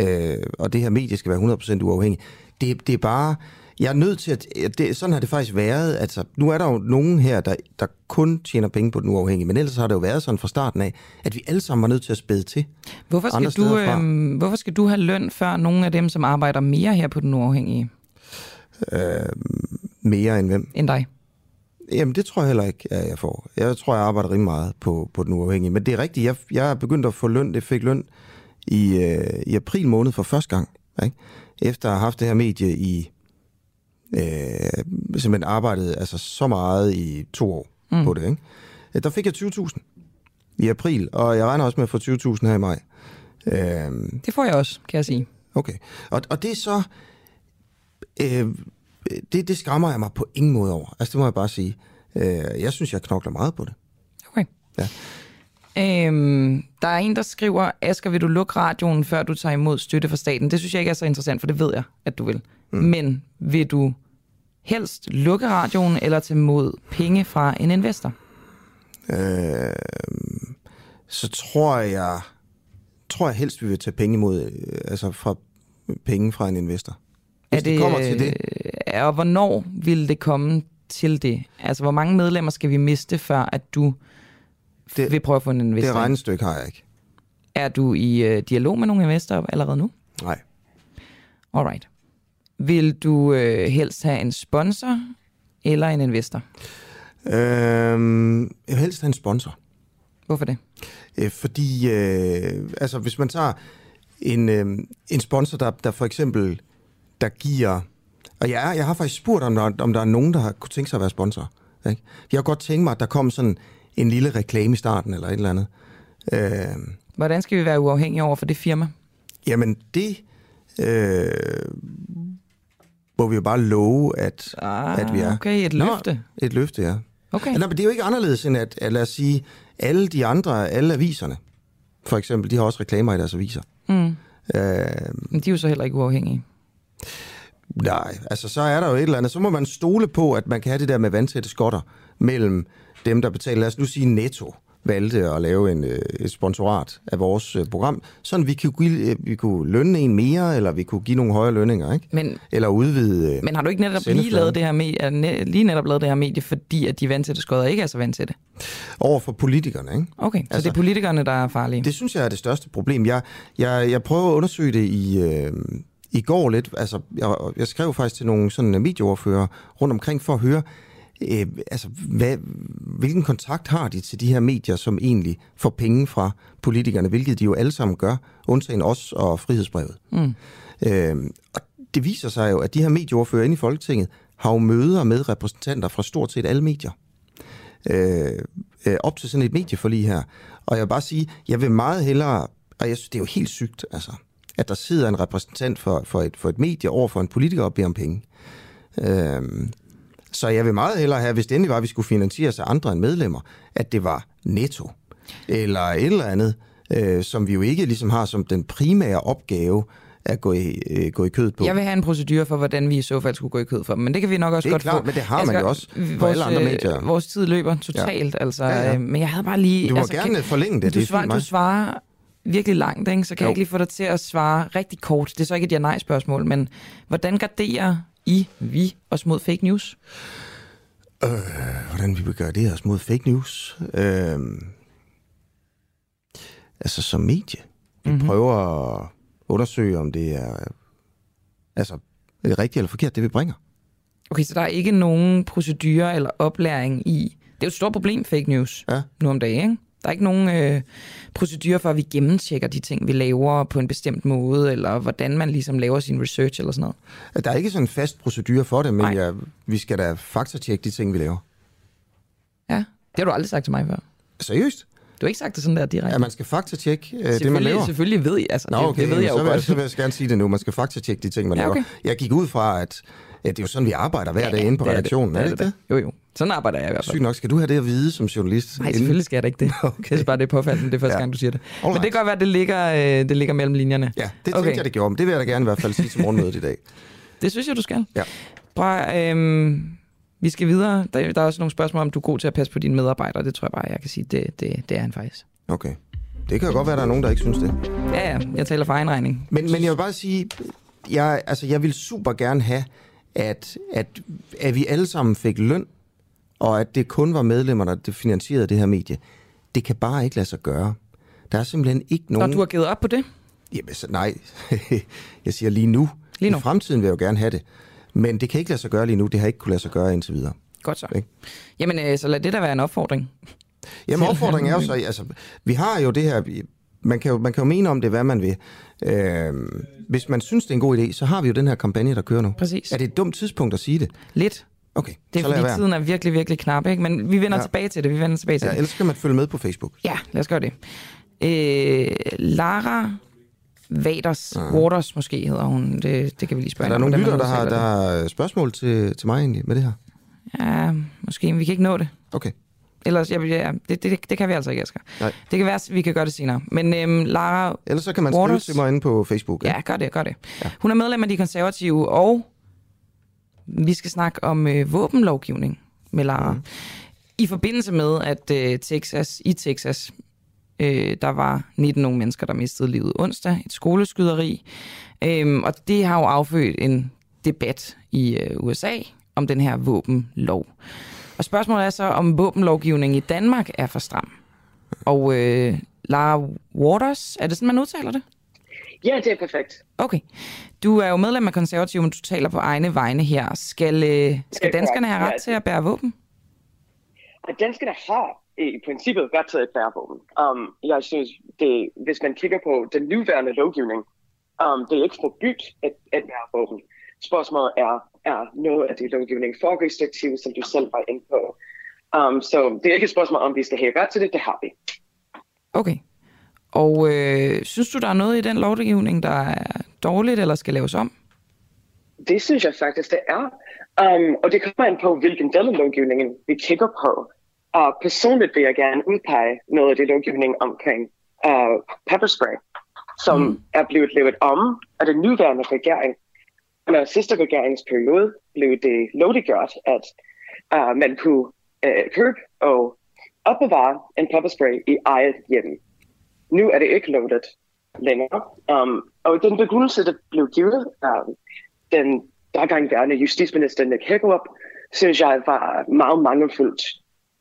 Øh, og det her medie skal være 100% uafhængig. Det, det er bare... Jeg er nødt til at... Det, sådan har det faktisk været. Altså, nu er der jo nogen her, der, der kun tjener penge på den uafhængige, men ellers har det jo været sådan fra starten af, at vi alle sammen var nødt til at spæde til. Hvorfor skal, du, øhm, hvorfor skal du have løn før nogle af dem, som arbejder mere her på den uafhængige, Øh, mere end hvem? end dig? Jamen, det tror jeg heller ikke, at jeg får. Jeg tror, jeg arbejder rimelig meget på, på den uafhængige. Men det er rigtigt, jeg, jeg er begyndt at få løn. Det fik løn i, øh, i april måned for første gang. Ikke? Efter at have haft det her medie i... Øh, simpelthen arbejdet altså, så meget i to år Mm. på det. Ikke? Øh, Der fik jeg 20.000 i april, og jeg regner også med at få 20.000 her i maj. Øh, Det får jeg også, kan jeg sige. Okay. Og, og det er så... Øh, det, det skræmmer jeg mig på ingen måde over. Altså, det må jeg bare sige. Øh, jeg synes, jeg knokler meget på det. Okay. Ja. Øhm, der er en, der skriver, Asger, vil du lukke radioen, før du tager imod støtte fra staten? Det synes jeg ikke er så interessant, for det ved jeg, at du vil. Mm. Men vil du helst lukke radioen, eller tage imod penge fra en investor? Øh, så tror jeg, tror jeg helst, vi vil tage penge imod, øh, altså fra penge fra en investor. Hvis er det, kommer til det. øh, Og hvornår vil det komme til det? Altså, hvor mange medlemmer skal vi miste, før at du det, Det- vil prøve at få en investor? Det regnestykke har jeg ikke. Er du i øh, dialog med nogle investorer allerede nu? Nej. Alright. Vil du øh, helst have en sponsor eller en investor? Øh, jeg vil helst have en sponsor. Hvorfor det? Øh, fordi, øh, altså hvis man tager en, øh, en sponsor, der, der for eksempel, der giver, og jeg, er, jeg har faktisk spurgt, om der, om der er nogen, der har kunne tænke sig at være sponsor. Ikke? Jeg har godt tænkt mig, at der kom sådan en lille reklame i starten, eller et eller andet. Øh, Hvordan skal vi være uafhængige over for det firma? jamen det øh, må vi jo bare love, at, Ah, at vi er. Okay, et Nå, løfte. Et løfte, ja. Okay. Nej, men det er jo ikke anderledes end, at, at lad os sige, alle de andre, alle aviserne, for eksempel, de har også reklamer i deres aviser. Mm. Øh, Men de er jo så heller ikke uafhængige. nej, altså så er der jo et eller andet. Så må man stole på, at man kan have det der med vandtætte skotter mellem dem, der betaler. Lad os nu sige Netto valgte at lave en, øh, et sponsorat af vores øh, program, sådan vi kunne, give, øh, vi kunne lønne en mere, eller vi kunne give nogle højere lønninger, ikke? Men, Eller udvide... Men har du ikke netop lige lavet det her medie, ne, lige netop lavet det her medie, fordi at de vandtætte skodder ikke er så vandtætte? over for politikerne, ikke? Okay, så Altså- det er politikerne, der er farlige. Det synes jeg er det største problem. Jeg, jeg, jeg prøver at undersøge det i, øh, i går lidt. Altså, jeg, jeg skrev faktisk til nogle sådan medieoverfører rundt omkring for at høre, øh, altså, hvad, hvilken kontakt har de til de her medier, som egentlig får penge fra politikerne, hvilket de jo alle sammen gør, undtagen os og frihedsbrevet. Mm. Øh, og det viser sig jo, at de her medieoverfører inde i Folketinget har jo møder med repræsentanter fra stort set alle medier øh, øh, op til sådan et medieforlig her. Og jeg vil bare sige, jeg vil meget hellere, og jeg synes, det er jo helt sygt, altså, at der sidder en repræsentant for, for, et, for et medie over for en politiker og beder om penge. Øh, så jeg vil meget hellere have, hvis det endelig var, at vi skulle finansieres af andre end medlemmer, at det var netto, eller et eller andet, øh, som vi jo ikke ligesom har som den primære opgave at gå i, øh, gå i kødet på. Jeg vil have en procedure for, hvordan vi i så fald skulle gå i kød for dem, men det kan vi nok også Det er godt klart, få. men det har Jeg man jo også på vores, alle andre øh, medier. Vores tid løber totalt, ja. altså. Ja, ja. Øh, men jeg havde bare lige... Du må altså, gerne forlænge det, Du, det er svarer, fint du svarer virkelig langt, ikke? så kan Jo. jeg ikke lige få dig til at svare rigtig kort. Det er så ikke et ja-nej-spørgsmål, men hvordan garderer I, vi, os mod fake news? Øh, hvordan vi vil gøre det os mod fake news? Øh, altså som medie. Vi Mhm. mm-hmm. prøver at undersøge, om det er, altså, er det rigtigt eller forkert, det vi bringer. Okay, så der er ikke nogen procedure eller oplæring i... Det er jo et stort problem, fake news, Ja. nu om dagen, ikke? Der er ikke nogen øh, procedure for, at vi gennemtjekker de ting, vi laver på en bestemt måde, eller hvordan man ligesom laver sin research eller sådan noget. Der er ikke sådan en fast procedure for det, men Nej. jeg, vi skal da faktatjekke de ting, vi laver. Ja, det har du aldrig sagt til mig før. Seriøst? Du har ikke sagt det sådan der direkte. Ja, man skal faktatjekke øh, det, man laver. selvfølgelig ved jeg, altså, Nå, det, okay, det ved jeg så jo vil, godt. Så vil jeg gerne sige det nu. Man skal faktatjekke de ting, man Ja, laver. okay. Jeg gik ud fra, at ja, det er jo sådan, vi arbejder hver dag inde på det er redaktionen. det, Er det ikke det? Jo, jo. Sådan arbejder jeg i hvert fald. Sygt nok. Skal du have det at vide som journalist? Nej, selvfølgelig skal jeg da ikke det. Okay. Jeg synes bare, det er påfaldende, det er første Ja. gang, du siger det. Men Alright. det kan godt være, at det ligger, øh, det ligger mellem linjerne. Ja, det tænkte Okay. jeg, det gjorde. Men det vil jeg da gerne i hvert fald sige til morgenmødet i dag. Det synes jeg, du skal. Ja. Prøv, øhm, vi skal videre. Der, der er også nogle spørgsmål, om du er god til at passe på dine medarbejdere. Det tror jeg bare, jeg kan sige, det, det, det er han faktisk. Okay. Det kan jo godt være, at der er nogen, der ikke synes det. Ja, ja, jeg taler for egen regning. Men, men jeg vil bare sige, jeg, altså, jeg vil super gerne have, at, at, at vi alle sammen fik løn, og at det kun var medlemmerne, der finansierede det her medie. Det kan bare ikke lade sig gøre. Der er simpelthen ikke Når nogen... du har givet op på det? Jamen, så, nej, jeg siger lige nu. Lige nu. I fremtiden vil jeg jo gerne have det. Men det kan ikke lade sig gøre lige nu. Det har ikke kunne lade sig gøre indtil videre. Godt så. Ikke? Jamen, øh, så lad det der være en opfordring. Jamen opfordringen er jo så, altså, vi har jo det her, man kan jo, man kan jo mene om det, hvad man vil. Øh, hvis man synes, det er en god idé, så har vi jo den her kampagne, der kører nu. Præcis. Er det et dumt tidspunkt at sige det? Lidt. Okay, Det er fordi være. tiden er virkelig, virkelig knap, ikke? Men vi vender Ja. ja. tilbage til det. Vi vender tilbage til Ja, det. ellers kan man følge med på Facebook. Ja, lad os gøre det. Øh, Lara Vaders, uh. Waters måske hedder hun. Det, det kan vi lige spørge Er der lyttere, man der har, der har spørgsmål til, til mig egentlig med det her? Ja, måske, men vi kan ikke nå det. Okay. Ellers, ja, ja, det, det, det kan vi altså ikke, Asger. Nej. Det kan være, at vi kan gøre det senere. Men øhm, Lara, Ellers så kan man skrive Waters. til mig inde på Facebook. ja, gør det, gør det. Ja. Hun er medlem af de konservative, og vi skal snakke om øh, våbenlovgivning med Lara. Mm. I forbindelse med, at øh, Texas, i Texas, øh, der var 19 unge mennesker, der mistede livet onsdag, et skoleskyderi. Øhm, og det har jo affødt en debat i øh, USA om den her våbenlov. Og spørgsmålet er så, om våbenlovgivningen i Danmark er for stram. Og øh, Lara Waters, er det sådan, man udtaler det? Ja, det er perfekt. Okay. Du er jo medlem af konservative, men du taler på egne vegne her. Skal, øh, skal danskerne have ret Ja. til at bære våben? Og danskerne har i princippet ret til at bære våben. Um, jeg synes, det, hvis man kigger på den nuværende lovgivning, um, det er ikke forbudt at, at bære våben. Spørgsmålet er, er noget af det lovgivning for restriktivt, som du selv var inde på. Um, så det er ikke et spørgsmål, om vi skal have ret til det, det har vi. Okay. Og øh, synes du, der er noget i den lovgivning, der er dårligt eller skal laves om? Det synes jeg faktisk, det er. Um, og det kommer an på, hvilken del af lovgivningen vi kigger på. Uh, personligt vil jeg gerne udpege noget af det lovgivning omkring uh, pepperspray, som mm. er blevet lavet om af den nuværende regering. Under sidste regeringsperiode blev det lovliggjort, at uh, man kunne uh, købe og opbevare en pepperspray i eget hjem. Nu er det ikke lovligt længere. Um, og den begrundelse, der blev givet, um, den daværende justitsminister Nick Hagerup, synes jeg var meget mangelfuldt.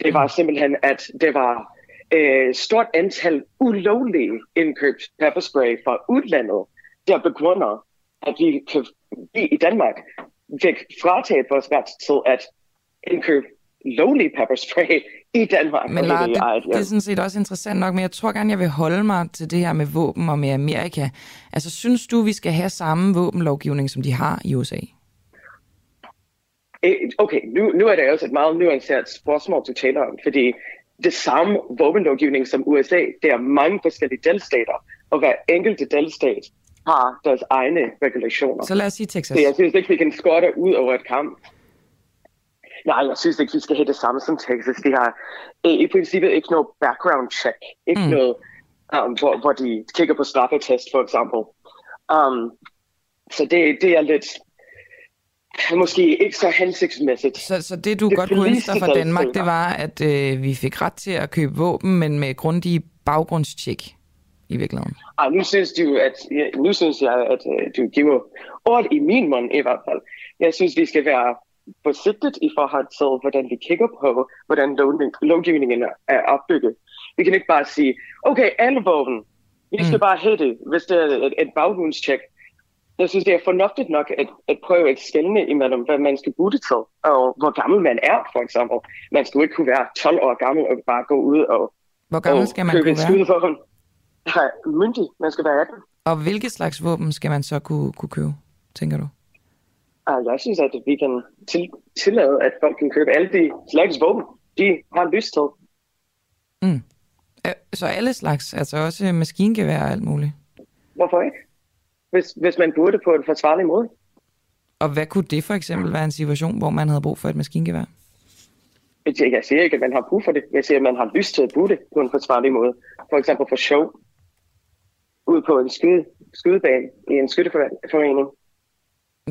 Det var simpelthen, at det var et stort antal ulovlige indkøbt pepperspray fra udlandet, der begrunder, at vi, kan, vi i Danmark fik frataget vores ret til at indkøbe lovlig pepperspray i Danmark. Men Lara, i eget det, det er sådan set også interessant nok, men jeg tror gerne, jeg vil holde mig til det her med våben og med Amerika. Altså, synes du, vi skal have samme våbenlovgivning, som de har i USA? Eh, Okay, nu, nu er det også et meget nuanceret spørgsmål, du taler om, fordi det samme våbenlovgivning som USA, det er mange forskellige delstater, og hver enkelte delstat har deres egne regulationer. Så lad os sige Texas. Så jeg synes ikke, vi kan skåre ud over et kamp. Nej, jeg synes ikke, vi skal have det samme som Texas. De har i, princippet ikke noget background check. Ikke Mm. noget, um, hvor, hvor de kigger på straffetest, for eksempel. Um, så det, det er lidt måske ikke så hensigtsmæssigt. Så, så det, du Det godt kunne ønske dig fra Danmark, det var, at øh, vi fik ret til at købe våben, men med grundige baggrundstjek i virkeligheden. Ej, nu synes du, at nu synes jeg, at uh, du giver ord i min mund i hvert fald. Jeg synes, vi skal være forsigtigt i forhold til, hvordan vi kigger på, hvordan lov- lovgivningen er opbygget. Vi kan ikke bare sige, okay, alle våben, vi skal Mm. bare have det, hvis det er et, et baggrundstjek. Jeg synes, det er fornuftigt nok at, at prøve at skelne imellem, hvad man skal bruge det til, og hvor gammel man er, for eksempel. Man skal jo ikke kunne være 12 år gammel og bare gå ud og, Hvor gammel og skal man købe kunne være? Nej, myndig. Man skal være 18. Og hvilke slags våben skal man så kunne, kunne købe, tænker du? Uh, jeg synes, at vi kan til, tillade, at folk kan købe alle de slags våben, de har lyst til. Mm. Øh, Så alle slags, altså også maskingevær og alt muligt. Hvorfor ikke? Hvis, hvis man bruger det på en forsvarlig måde. Og hvad kunne det for eksempel være en situation, hvor man havde brug for et maskingevær? Jeg siger- Jeg siger ikke, at man har brug for det. Jeg siger, at man har lyst til at bruge det på en forsvarlig måde. For eksempel for show. Ud på en skyde, skydebane i en skytteforening.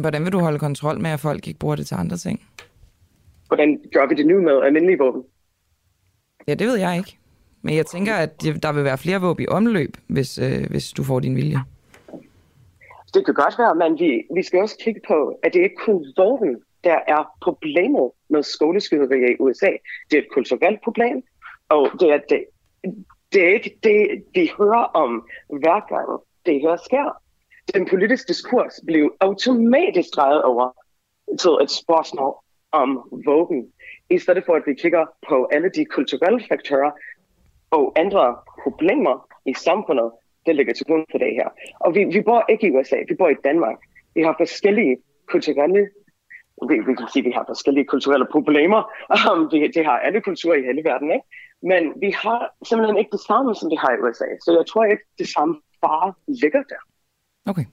Hvordan vil du holde kontrol med, at folk ikke bruger det til andre ting? Hvordan gør vi det nu med almindelige våben? Ja, det ved jeg ikke. Men jeg tænker, at der vil være flere våben i omløb, hvis, øh, hvis du får din vilje. Det kan godt være, men vi, vi skal også kigge på, at det ikke kun våben, der er problemet med skoleskyderier i USA. Det er et kulturelt problem, og det er, det, det er ikke det, de hører om hver gang det her sker. Den politiske diskurs blev automatisk drejet over til et spørgsmål om våben, i stedet for at vi kigger på alle de kulturelle faktorer og andre problemer i samfundet, der ligger til grund for det her. Og vi, vi bor ikke i USA, vi bor i Danmark. Vi har forskellige kulturelle vi, vi kan sige, at vi har forskellige kulturelle problemer. Um, vi, det har alle kulturer i hele verden, ikke? Men vi har simpelthen ikke det samme, som de har i USA. Så jeg tror ikke, det samme bare ligger der. Okay.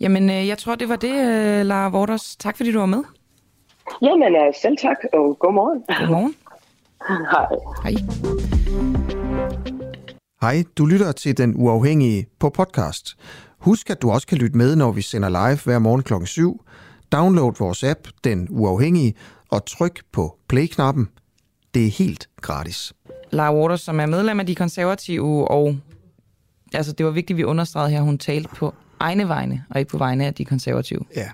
Jamen, øh, jeg tror, det var det, øh, Lara Vorters. Tak, fordi du var med. Jamen, uh, selv tak, og god morgen. Godmorgen. Hej. Hej. Hej, du lytter til Den Uafhængige på podcast. Husk, at du også kan lytte med, når vi sender live hver morgen kl. 7. Download vores app, Den Uafhængige, og tryk på play-knappen. Det er helt gratis. Lara Waters, som er medlem af de konservative, og altså, det var vigtigt, at vi understregede her, hun talte på egne vegne, og ikke på vegne af de konservative. Ja.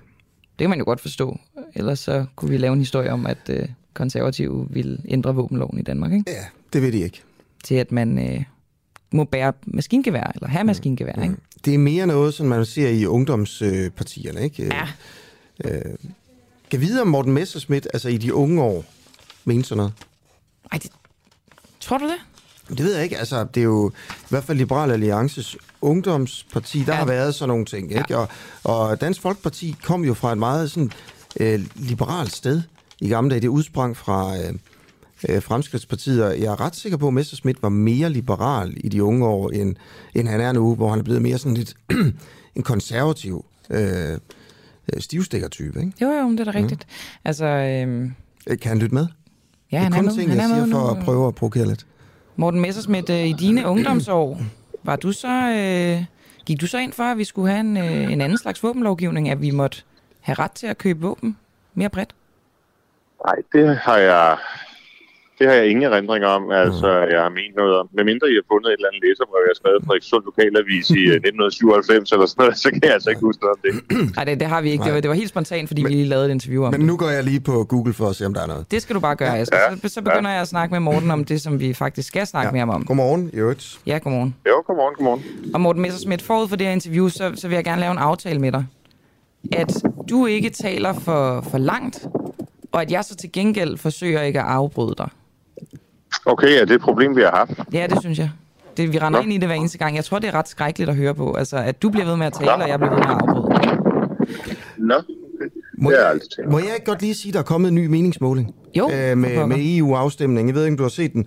Det kan man jo godt forstå. Ellers så kunne vi lave en historie om, at øh, konservative ville ændre våbenloven i Danmark, ikke? Ja, det ved de ikke. Til at man øh, må bære maskingevær, eller have maskingevær, ikke? Det er mere noget, som man ser i ungdomspartierne, ikke? Ja. Øh, kan vide om Morten Messerschmidt, altså i de unge år, mener sådan noget? Ej, det... Tror du det? Det ved jeg ikke. Altså, det er jo i hvert fald Liberal Alliances ungdomsparti, der ja. har været sådan nogle ting. Ikke? Ja. Og, og Dansk Folkeparti kom jo fra et meget sådan, øh, liberalt sted i gamle dage. Det udsprang fra øh, øh, Fremskridspartiet, og jeg er ret sikker på, at Messerschmidt var mere liberal i de unge år, end, end han er nu, hvor han er blevet mere sådan lidt en konservativ øh, øh, stivstikkertype. Ikke? Jo, jo, det er da rigtigt. Altså, øh, Øh, Kan han lytte med? Ja, det er han kun er ting, han jeg er siger med for nu. at prøve at provokere lidt. Morten Messerschmidt, øh, i dine ungdomsår, var du så, øh, gik du så ind for, at vi skulle have en, øh, en anden slags våbenlovgivning, at vi måtte have ret til at købe våben mere bredt? Nej, det har jeg, det har jeg ingen erindringer om. Altså, jeg har ment noget om. Med mindre I har fundet et eller andet læserbrev, jeg har skrevet fra Frederikssund Lokalavis i øh, 1997 eller sådan noget, så kan jeg altså ikke huske noget om det. Nej, det, det har vi ikke. Det var, det var helt spontant, fordi men, vi lige lavede et interview om Men det. nu går jeg lige på Google for at se, om der er noget. Det skal du bare gøre, Asger. Så, så begynder jeg at snakke med Morten om det, som vi faktisk skal snakke mere om. Godmorgen, øvrigt. Ja, godmorgen. Jo, godmorgen, godmorgen. Og Morten Messerschmidt, forud for det her interview, så, så vil jeg gerne lave en aftale med dig. At du ikke taler for, for langt, og at jeg så til gengæld forsøger ikke at afbryde dig. Okay, er det et problem, vi har haft? Ja, det synes jeg. Det, vi render Nå. ind i det hver eneste gang. Jeg tror, det er ret skrækkeligt at høre på. Altså, at du bliver ved med at tale, og jeg bliver ved med at afbryde. Nå, Må er jeg, må jeg ikke godt lige sige, at der er kommet en ny meningsmåling? Jo, øh, med, med EU-afstemning. Jeg ved ikke, om du har set den,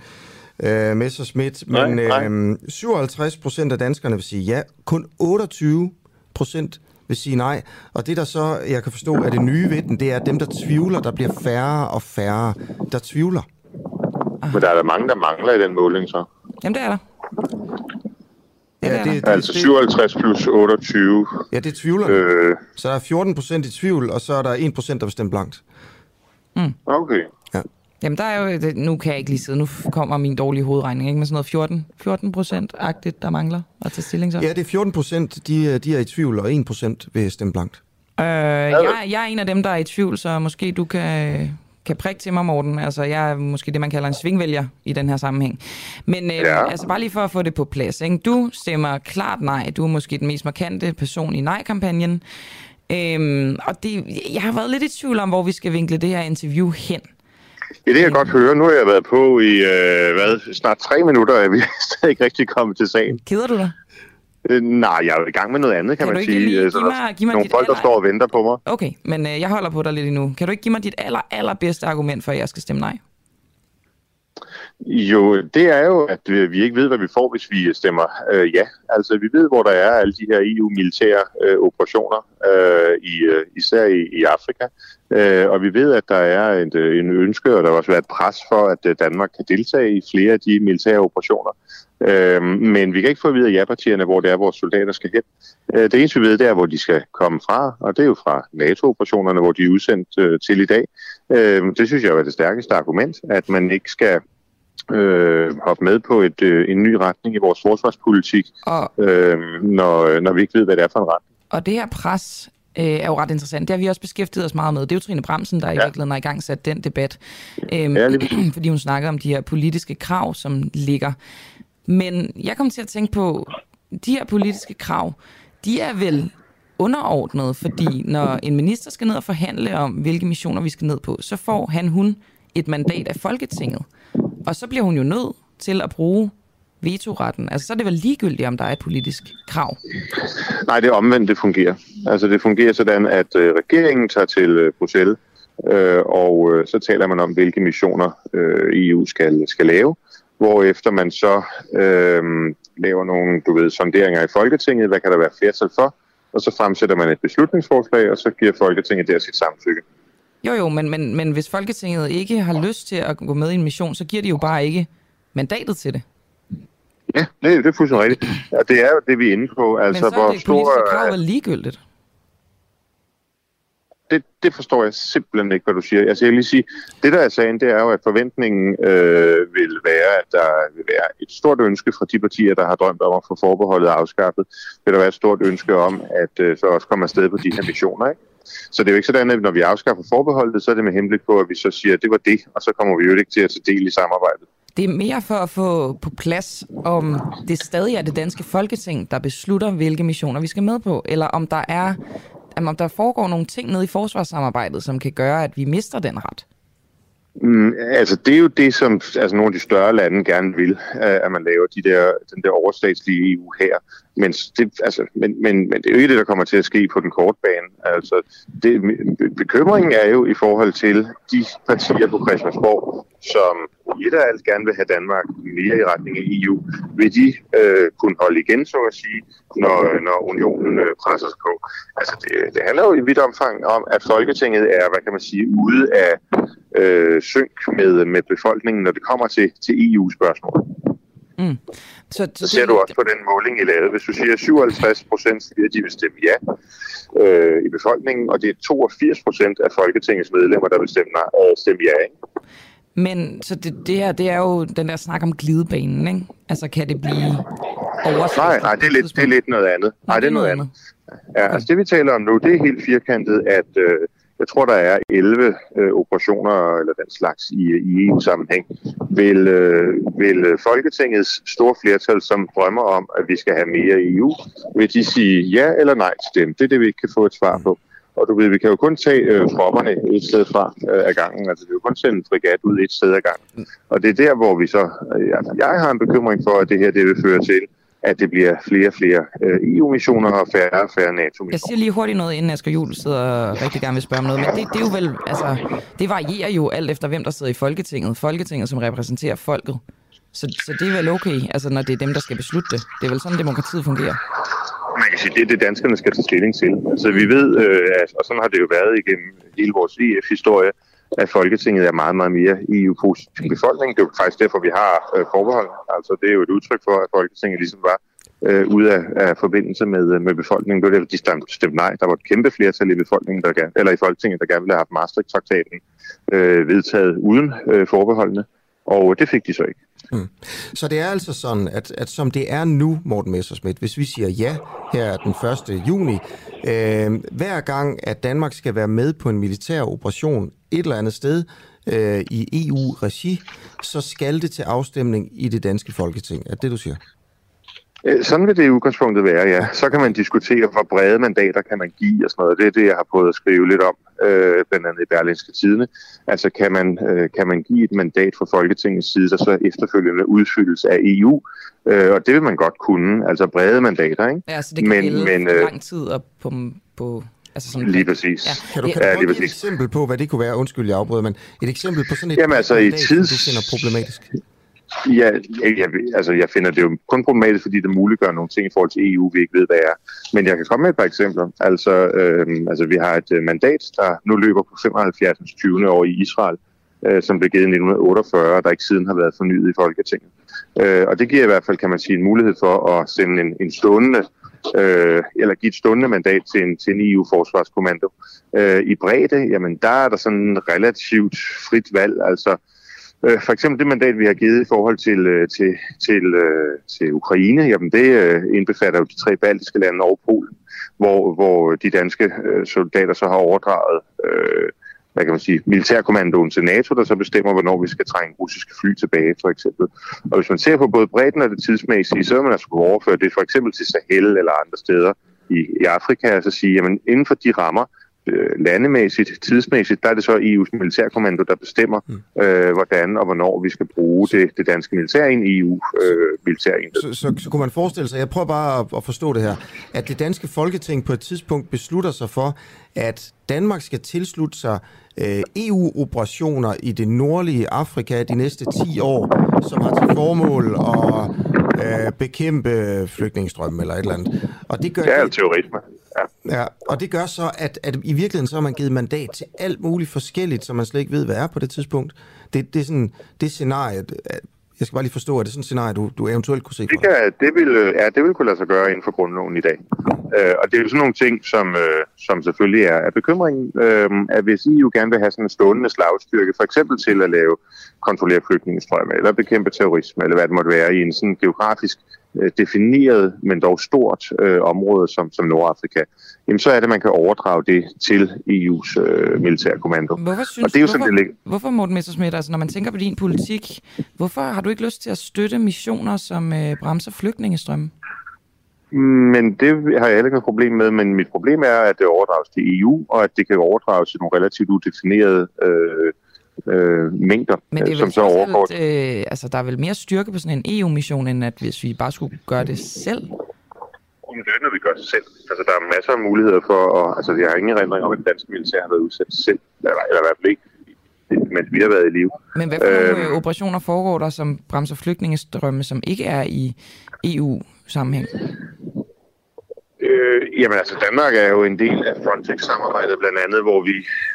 øh, Messerschmidt, Nej, men nej. øh, 57 procent af danskerne vil sige ja. Kun 28 procent vil sige nej. Og det, der så, jeg kan forstå, er det nye ved den, det er, at dem, der tvivler, der bliver færre og færre, der tvivler. Men der er der mange, der mangler i den måling, så. Jamen, det er der. Ja, det, det, Altså 57 plus 28. Ja, det tvivler. Øh, Så der er 14 procent i tvivl, og så er der 1 procent, der vil stemme blankt. okay. Ja. Jamen, der er jo, nu kan jeg ikke lige sidde, nu kommer min dårlige hovedregning, ikke? Med sådan noget 14, 14 procent-agtigt, der mangler at tage stilling så. Ja, det er 14 procent, de, de er i tvivl, og 1 procent vil stemme blankt. Øh, jeg, jeg er en af dem, der er i tvivl, så måske du kan, kan prikke til mig, Morten. Altså, jeg er måske det, man kalder en svingvælger i den her sammenhæng. Men øh, Ja. altså, bare lige for at få det på plads. Ikke? Du stemmer klart nej. Du er måske den mest markante person i nej-kampagnen. Øhm, og det, jeg har været lidt i tvivl om, hvor vi skal vinkle det her interview hen. Ja, det kan jeg godt høre. Nu har jeg været på i øh, hvad, snart tre minutter, og vi er stadig ikke rigtig kommet til sagen. Keder du dig? Øh, nej, jeg er i gang med noget andet, kan, Kan man ikke sige. lige Øh, så der er mig- give mig nogle dit folk, der aller- står og venter på mig. Okay, men øh, jeg holder på dig lidt endnu. Kan du ikke give mig dit aller, allerbedste argument for, at jeg skal stemme nej? Jo, det er jo, at vi vi ikke ved, hvad vi får, hvis vi stemmer øh, ja. Altså, vi ved, hvor der er alle de her EU-militære øh, operationer, øh, i, øh, især i, i Afrika. Øh, og vi ved, at der er en, øh, en ønske, og der har også været et pres for, at øh, Danmark kan deltage i flere af de militære operationer. Øh, men vi kan ikke få at vide af ja-partierne, hvor det er, vores soldater skal hen. Øh, det eneste, vi ved, det er, hvor de skal komme fra, og det er jo fra NATO-operationerne, hvor de er udsendt øh, til i dag. Øh, det synes jeg er det stærkeste argument, at man ikke skal øh, hoppe med på et, øh, en ny retning i vores forsvarspolitik, Og, øh, når, når vi ikke ved, hvad det er for en retning. og det her pres øh, er jo ret interessant. Det har vi også beskæftiget os meget med. Det er jo Trine Bremsen, der i Ja. virkeligheden har i gang sat den debat. Øhm, Ja, fordi hun snakker om de her politiske krav, som ligger. Men jeg kom til at tænke på, de her politiske krav, de er vel underordnet, fordi når en minister skal ned og forhandle om, hvilke missioner vi skal ned på, så får han, hun et mandat af Folketinget. Og så bliver hun jo nødt til at bruge vetoretten. Altså, så er det vel ligegyldigt, om der er et politisk krav. Nej, det er omvendt, det fungerer. Altså det fungerer sådan, at øh, regeringen tager til øh, Bruxelles, øh, og øh, så taler man om, hvilke missioner øh, EU skal, skal lave, hvorefter man så øh, laver nogle, du ved, sonderinger i Folketinget, hvad kan der være flertal for, og så fremsætter man et beslutningsforslag, og så giver Folketinget der sit samtykke. Jo, jo, men, men, men hvis Folketinget ikke har lyst til at gå med i en mission, så giver de jo bare ikke mandatet til det. Ja, det, det er fuldstændig rigtigt. Og det er jo det, vi er inde på. Altså, men så er hvor det stor, politiske krav vel ligegyldigt det, det forstår jeg simpelthen ikke, hvad du siger. Altså, jeg vil lige sige, det der er sagen, det er jo, at forventningen øh, vil være, at der vil være et stort ønske fra de partier, der har drømt om at få forbeholdet afskaffet. Vil der være et stort ønske om, at øh, så også komme afsted på de her missioner, ikke? Så det er jo ikke sådan, at når vi afskaffer forbeholdet, så er det med henblik på, at vi så siger, at det var det, og så kommer vi jo ikke til at tage del i samarbejdet. Det er mere for at få på plads, om det stadig er det danske folketing, der beslutter, hvilke missioner vi skal med på, eller om der er om der foregår nogle ting nede i forsvarssamarbejdet, som kan gøre, at vi mister den ret. Mm, altså, det er jo det, som altså, nogle af de større lande gerne vil, øh, at man laver de der, den der overstatslige EU her. Men det, altså, men, men, men det er jo ikke det, der kommer til at ske på den korte bane. Altså, det, bekymringen er jo i forhold til de partier på Christiansborg, som i et af alt gerne vil have Danmark mere i retning af EU. Vil de øh, kunne holde igen, så at sige, når, når unionen øh, presser sig på? Altså, det, det handler jo i vidt omfang om, at Folketinget er, hvad kan man sige, ude af øh, synk med, med befolkningen, når det kommer til, til EU-spørgsmål. Mm. Så, Så ser du også på den måling, I lavede. Hvis du siger, at 57 procent siger, at de vil stemme ja øh, i befolkningen, og det er 82 procent af Folketingets medlemmer, der vil stemme, nej, øh, stemme ja. Ikke? Men så det, det her, det er jo den der snak om glidebanen, ikke? Altså, kan det blive oversat? Nej, nej, det er lidt, det er lidt noget andet. Nej, det er noget andet. Ja, altså det vi taler om nu, det er helt firkantet, at øh, jeg tror, der er 11 øh, operationer eller den slags i, i EU-sammenhæng. Vil, øh, vil Folketingets store flertal, som drømmer om, at vi skal have mere EU, vil de sige ja eller nej til dem? Det er det, vi ikke kan få et svar på. Og du ved, vi kan jo kun tage øh, tropperne et sted fra øh, ad gangen. Altså, vi kan jo kun sende en frigat ud et sted af gangen. Og det er der, hvor vi så... Øh, jeg har en bekymring for, at det her det vil føre til, at det bliver flere og flere øh, EU-missioner og færre og færre NATO-missioner. Jeg siger lige hurtigt noget, inden Asger Juhl sidder og rigtig gerne vil spørge om noget, men det, det er jo vel, altså, det varierer jo alt efter, hvem der sidder i Folketinget. Folketinget, som repræsenterer folket. Så, så det er vel okay, altså, når det er dem, der skal beslutte det. Det er vel sådan, demokratiet fungerer. Man kan sige, det er det, danskerne skal tage stilling til. Altså, vi ved, øh, at, og sådan har det jo været igennem hele vores EF-historie, at Folketinget er meget, meget mere EU-positiv befolkning. Det er jo faktisk derfor, vi har øh, forbehold. Altså, det er jo et udtryk for, at Folketinget ligesom var øh, ud af, af forbindelse med, med befolkningen. Det var derfor, de stemte, stemte nej. Der var et kæmpe flertal i befolkningen, der gerne, eller i Folketinget, der gerne ville have haft Maastricht-traktaten øh, vedtaget uden øh, forbeholdene, og øh, det fik de så ikke. Mm. Så det er altså sådan, at, at som det er nu, Morten Messersmith, hvis vi siger ja her den 1. juni, øh, hver gang, at Danmark skal være med på en militær operation et eller andet sted øh, i EU-regi, så skal det til afstemning i det danske folketing. Er det det, du siger? Øh, Sådan vil det i udgangspunktet være, ja. Så kan man diskutere, hvor brede mandater kan man give og sådan noget. Det er det, jeg har prøvet at skrive lidt om, øh, blandt andet i Berlinske Tidene. Altså kan man, øh, kan man give et mandat fra Folketingets side, der så efterfølgende udfyldes af EU, øh, og det vil man godt kunne, altså brede mandater, ikke? Ja, så det kan men, men, øh, lang tid og på, på altså sådan Lige præcis. Ja. Kan du, kan Ja, du lige et eksempel på, hvad det kunne være? Undskyld, jeg afbryder, men et eksempel på sådan et Jamen, altså, i tids- du finder problematisk. Ja, jeg, jeg, altså jeg finder det jo kun problematisk, fordi det muliggør nogle ting i forhold til EU, vi ikke ved, hvad er. Men jeg kan komme med et par eksempler. Altså, øh, altså vi har et øh, mandat, der nu løber på 75. 20. år i Israel, øh, som blev givet i 1948, der ikke siden har været fornyet i Folketinget. Øh, og det giver i hvert fald, kan man sige, en mulighed for at sende en, en stående, øh, eller give et stående mandat til en, til en EU-forsvarskommando. Øh, I bredde, jamen der er der sådan en relativt frit valg, altså Øh, For eksempel det mandat, vi har givet i forhold til, øh, til, til, øh, til Ukraine, jamen det øh, indbefatter jo de tre baltiske lande og Polen, hvor, hvor de danske øh, soldater så har overdraget øh, hvad kan man sige, militærkommandoen til NATO, der så bestemmer, hvornår vi skal trænge russiske fly tilbage, for eksempel. Og hvis man ser på både bredden og det tidsmæssige, så vil man altså kunne overføre det for eksempel til Sahel eller andre steder i, i Afrika, og så sige, jamen inden for de rammer, øh, landemæssigt, tidsmæssigt, der er det så EU's militærkommando, der bestemmer, øh, hvordan og hvornår vi skal bruge det, det danske militær i en EU-militær øh. Så, så, så kunne man forestille sig, jeg prøver bare at, at forstå det her, at det danske folketing på et tidspunkt beslutter sig for, at Danmark skal tilslutte sig øh, EU-operationer i det nordlige Afrika de næste 10 år, som har til formål at øh, bekæmpe flygtningestrømmen eller et eller andet. Og det gør, Det er terrorisme. Ja. Ja, og det gør så, at, at i virkeligheden så har man givet mandat til alt muligt forskelligt, som man slet ikke ved, hvad er på det tidspunkt. Det, det er sådan, det scenarie, jeg skal bare lige forstå, er det sådan et scenarie, du, du eventuelt kunne se Det, kan, det, vil, ja, det vil kunne lade sig gøre inden for grundloven i dag. Øh, og det er jo sådan nogle ting, som, øh, som selvfølgelig er, er bekymringen, øh, at hvis EU gerne vil have sådan en stående slagstyrke, for eksempel til at lave kontrollere flygtningestrømme, eller bekæmpe terrorisme, eller hvad det måtte være, i en sådan geografisk defineret, men dog stort øh, område som, som Nordafrika, jamen så er det, at man kan overdrage det til EU's øh, militærkommando. Hvorfor synes og det er jo hvorfor, sådan, det ligger. hvorfor Morten Messersmith, altså når man tænker på din politik, hvorfor har du ikke lyst til at støtte missioner, som øh, bremser flygtningestrømme? Men det har jeg heller ikke noget problem med, men mit problem er, at det overdrages til EU, og at det kan overdrages til nogle relativt udefinerede øh, øh, mængder, Men det er øh, som så overgår. alt, øh, altså der er vel mere styrke på sådan en EU-mission, end at hvis vi bare skulle gøre det selv? Det er noget, vi gør selv. Altså, der er masser af muligheder for, at, altså, jeg har ingen erindring om, at det danske militær har været udsat selv, eller, eller i hvert fald ikke, mens vi har været i live. Men hvad for nogle Øhm. øh, operationer foregår der, som bremser flygtningestrømme, som ikke er i EU-sammenhæng? Øh, jamen altså, Danmark er jo en del af Frontex-samarbejdet, blandt andet, hvor vi,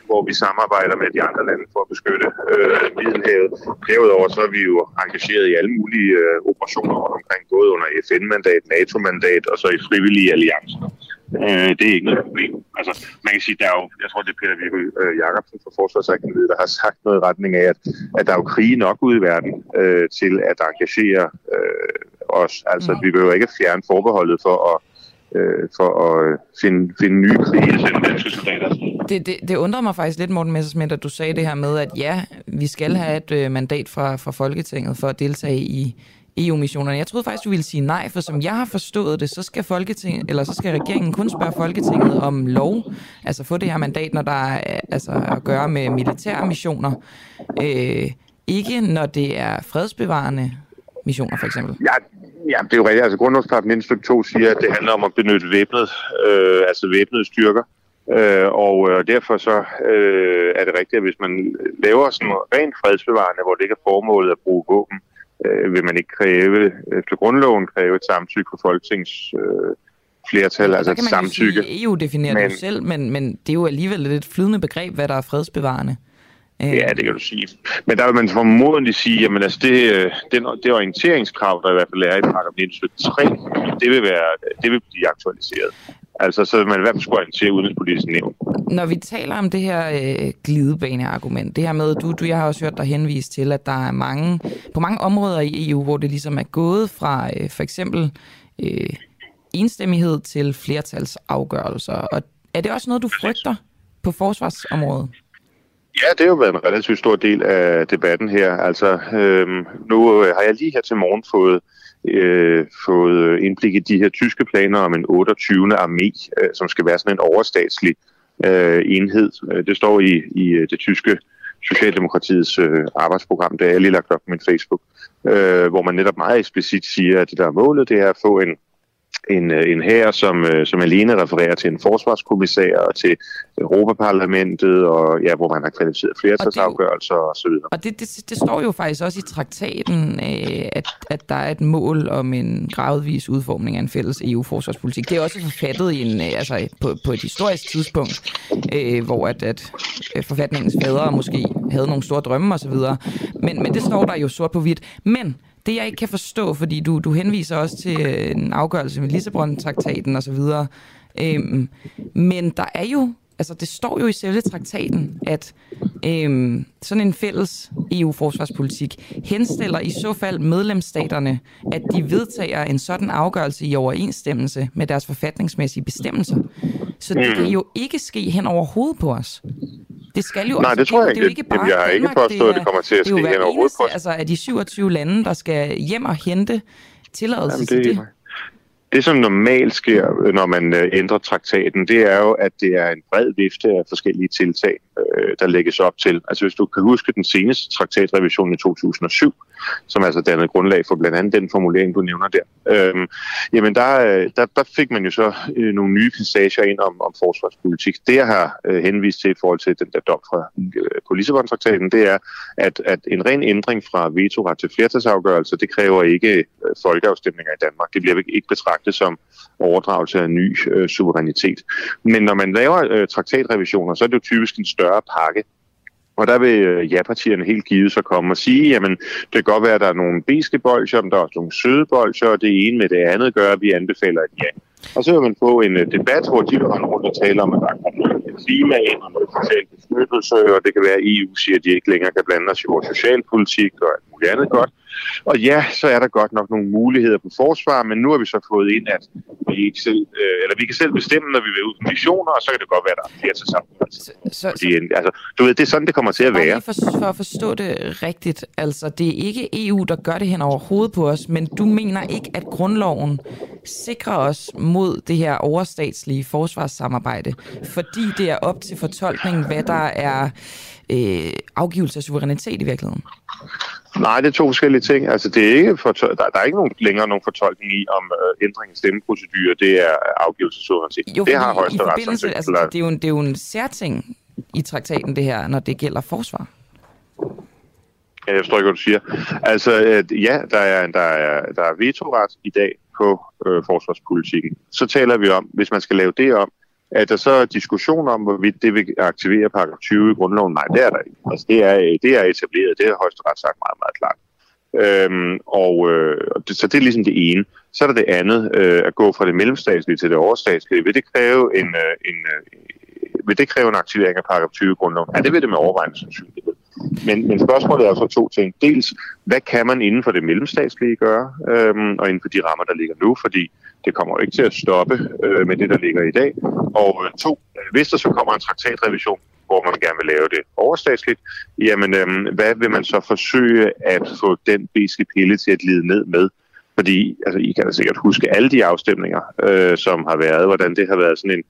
hvor vi samarbejder med de andre lande for at beskytte øh, Middelhavet. Derudover så er vi jo engageret i alle mulige øh, operationer rundt omkring, både under FN-mandat, NATO-mandat og så i frivillige alliancer. Øh, det er ikke noget problem. Altså, man kan sige, der er jo, jeg tror, det er Peter Viggo øh, Jacobsen fra Forsvarsakademiet, der har sagt noget i retning af, at, at der er jo krige nok ude i verden øh, til at engagere øh, os. Altså, vi behøver ikke fjerne forbeholdet for at øh, for at øh, finde, finde nye krige og danske soldater. Det, det, det undrer mig faktisk lidt, Morten Messersmith, at du sagde det her med, at ja, vi skal have et øh, mandat fra, fra Folketinget for at deltage i EU-missionerne. Jeg troede faktisk, du ville sige nej, for som jeg har forstået det, så skal, Folketinget, eller så skal regeringen kun spørge Folketinget om lov, altså få det her mandat, når der er altså, at gøre med militære missioner. Øh, ikke når det er fredsbevarende missioner, for eksempel. Ja, ja, det er jo rigtigt. Altså grundlovsparagrafen 19 stykke 2 siger, at det handler om at benytte væbnet, øh, altså væbnede styrker. Øh, og øh, derfor så øh, er det rigtigt, at hvis man laver sådan rent fredsbevarende, hvor det ikke er formålet at bruge våben, øh, vil man ikke kræve, efter grundloven kræve et samtykke fra Folketings øh, flertal, altså et samtykke. sige, EU definerer men, det jo selv, men, men det er jo alligevel et lidt flydende begreb, hvad der er fredsbevarende. Øh, Ja, det kan du sige. Men der vil man formodentlig sige, at altså det, øh, den, det orienteringskrav, der i hvert fald er i paragraf 19 stykke 3, det vil, være, det vil blive aktualiseret. Altså, så man i hvert fald skulle orientere udenrigspolitisk nævn. Når vi taler om det her øh, glidebaneargument, det her med, du, du, jeg har også hørt dig henvise til, at der er mange, på mange områder i EU, hvor det ligesom er gået fra øh, for eksempel øh, enstemmighed til flertalsafgørelser. Og er det også noget, du frygter på forsvarsområdet? Ja, det har jo været en relativt stor del af debatten her. Altså, øhm, nu øh, har jeg lige her til morgen fået, øh, fået indblik i de her tyske planer om en 28. armé, øh, som skal være sådan en overstatslig øh, enhed. Øh, det står i, i øh, det tyske Socialdemokratiets øh, arbejdsprogram, det er jeg lige lagt op på min Facebook, øh, hvor man netop meget eksplicit siger, at det der er målet, det er at få en, en, øh, en her, som, øh, som alene refererer til en forsvarskommissær og til Europaparlamentet, og ja, hvor man har kvalificeret flertalsafgørelser og så videre. Og det, det, det står jo faktisk også i traktaten, øh, at, at der er et mål om en gradvis udformning af en fælles EU-forsvarspolitik. Det er også forfattet i en, øh, altså på, på et historisk tidspunkt, øh, hvor at, at forfatningens fædre måske havde nogle store drømme osv. Men, men det står der jo sort på hvidt. Men det jeg ikke kan forstå, fordi du, du henviser også til øh, en afgørelse med Lissabon-traktaten osv., øhm, men der er jo, altså det står jo i selve traktaten, at øhm, sådan en fælles EU-forsvarspolitik henstiller i så fald medlemsstaterne, at de vedtager en sådan afgørelse i overensstemmelse med deres forfatningsmæssige bestemmelser. Så det kan jo ikke ske hen over hovedet på os. Det skal jo, Nej, altså, det tror jeg det er jo ikke. ikke bare Jamen, jeg har ikke påstået, at det er- kommer til at det er ske hen over hovedet eneste, på os. Altså af de 27 lande, der skal hjem og hente tilladelse Jamen, til det- det. Det, som normalt sker, når man øh, ændrer traktaten, det er jo, at det er en bred vifte af forskellige tiltag, øh, der lægges op til. Altså hvis du kan huske den seneste traktatrevision i 2007, som altså dannede grundlag for blandt andet den formulering, du nævner der, øh, jamen der, øh, der, der fik man jo så øh, nogle nye passager ind om, om forsvarspolitik. Det, jeg har øh, henvist til i forhold til den der dom fra, øh, på Lissabon-traktaten, det er, at, at en ren ændring fra vetoret til flertalsafgørelse, det kræver ikke øh, folkeafstemninger i Danmark. Det bliver ikke ikke betragtet som overdragelse af ny øh, suverænitet. Men når man laver øh, traktatrevisioner, så er det jo typisk en større pakke. Og der vil øh, ja-partierne helt givet så komme og sige, jamen det kan godt være, at der er nogle beske bolcher, men der er også nogle søde bolcher, og det ene med det andet gør, at vi anbefaler et ja. Og så vil man få en øh, debat, hvor de vil rende rundt og tale om, at der er noget klima ind og noget social beskyttelse, og det kan være, at EU siger, at de ikke længere kan blande os i vores socialpolitik og alt muligt andet godt. Og ja, så er der godt nok nogle muligheder på forsvar, men nu har vi så fået ind, at vi, ikke selv, øh, eller vi kan selv bestemme, når vi vil ud på missioner, og så kan det godt være, der er flere til sammen. Så, Fordi, altså, du ved, det er sådan, det kommer til at være. for, for at forstå det rigtigt, altså det er ikke EU, der gør det hen over hovedet på os, men du mener ikke, at grundloven sikrer os mod det her overstatslige forsvarssamarbejde, fordi det er op til fortolkning, hvad der er øh, afgivelse af suverænitet i virkeligheden. Nej, det er to forskellige ting. Altså, det er ikke for, der, der er ikke nogen, længere nogen fortolkning i, om øh, ændring af stemmeprocedurer, det er afgivelse af suverænitet. Jo, det har højesteret altså, det, er jo en, det er jo en særting i traktaten, det her, når det gælder forsvar. Ja, jeg forstår ikke, hvad du siger. Altså, øh, ja, der er, der, er, der er vetoret i dag på øh, forsvarspolitikken. Så taler vi om, hvis man skal lave det om, er der så diskussion om, hvorvidt det vil aktivere paragraf 20 i grundloven. Nej, det er der ikke. Altså, det er, det er etableret. Det har højesteret sagt meget, meget klart. Øhm, og øh, så det er ligesom det ene. Så er der det andet, øh, at gå fra det mellemstatslige til det overstatslige. Vil det kræve en, øh, en, øh, vil det kræve en aktivering af paragraf 20 i grundloven? Ja, det vil det med overvejende sandsynlighed. Men, men spørgsmålet er så to ting. Dels, hvad kan man inden for det mellemstatslige gøre, øhm, og inden for de rammer, der ligger nu, fordi det kommer jo ikke til at stoppe øh, med det, der ligger i dag. Og øh, to, øh, hvis der så kommer en traktatrevision, hvor man gerne vil lave det overstatsligt, jamen øh, hvad vil man så forsøge at få den beske pille til at lide ned med? Fordi altså, I kan da sikkert huske alle de afstemninger, øh, som har været, hvordan det har været sådan en,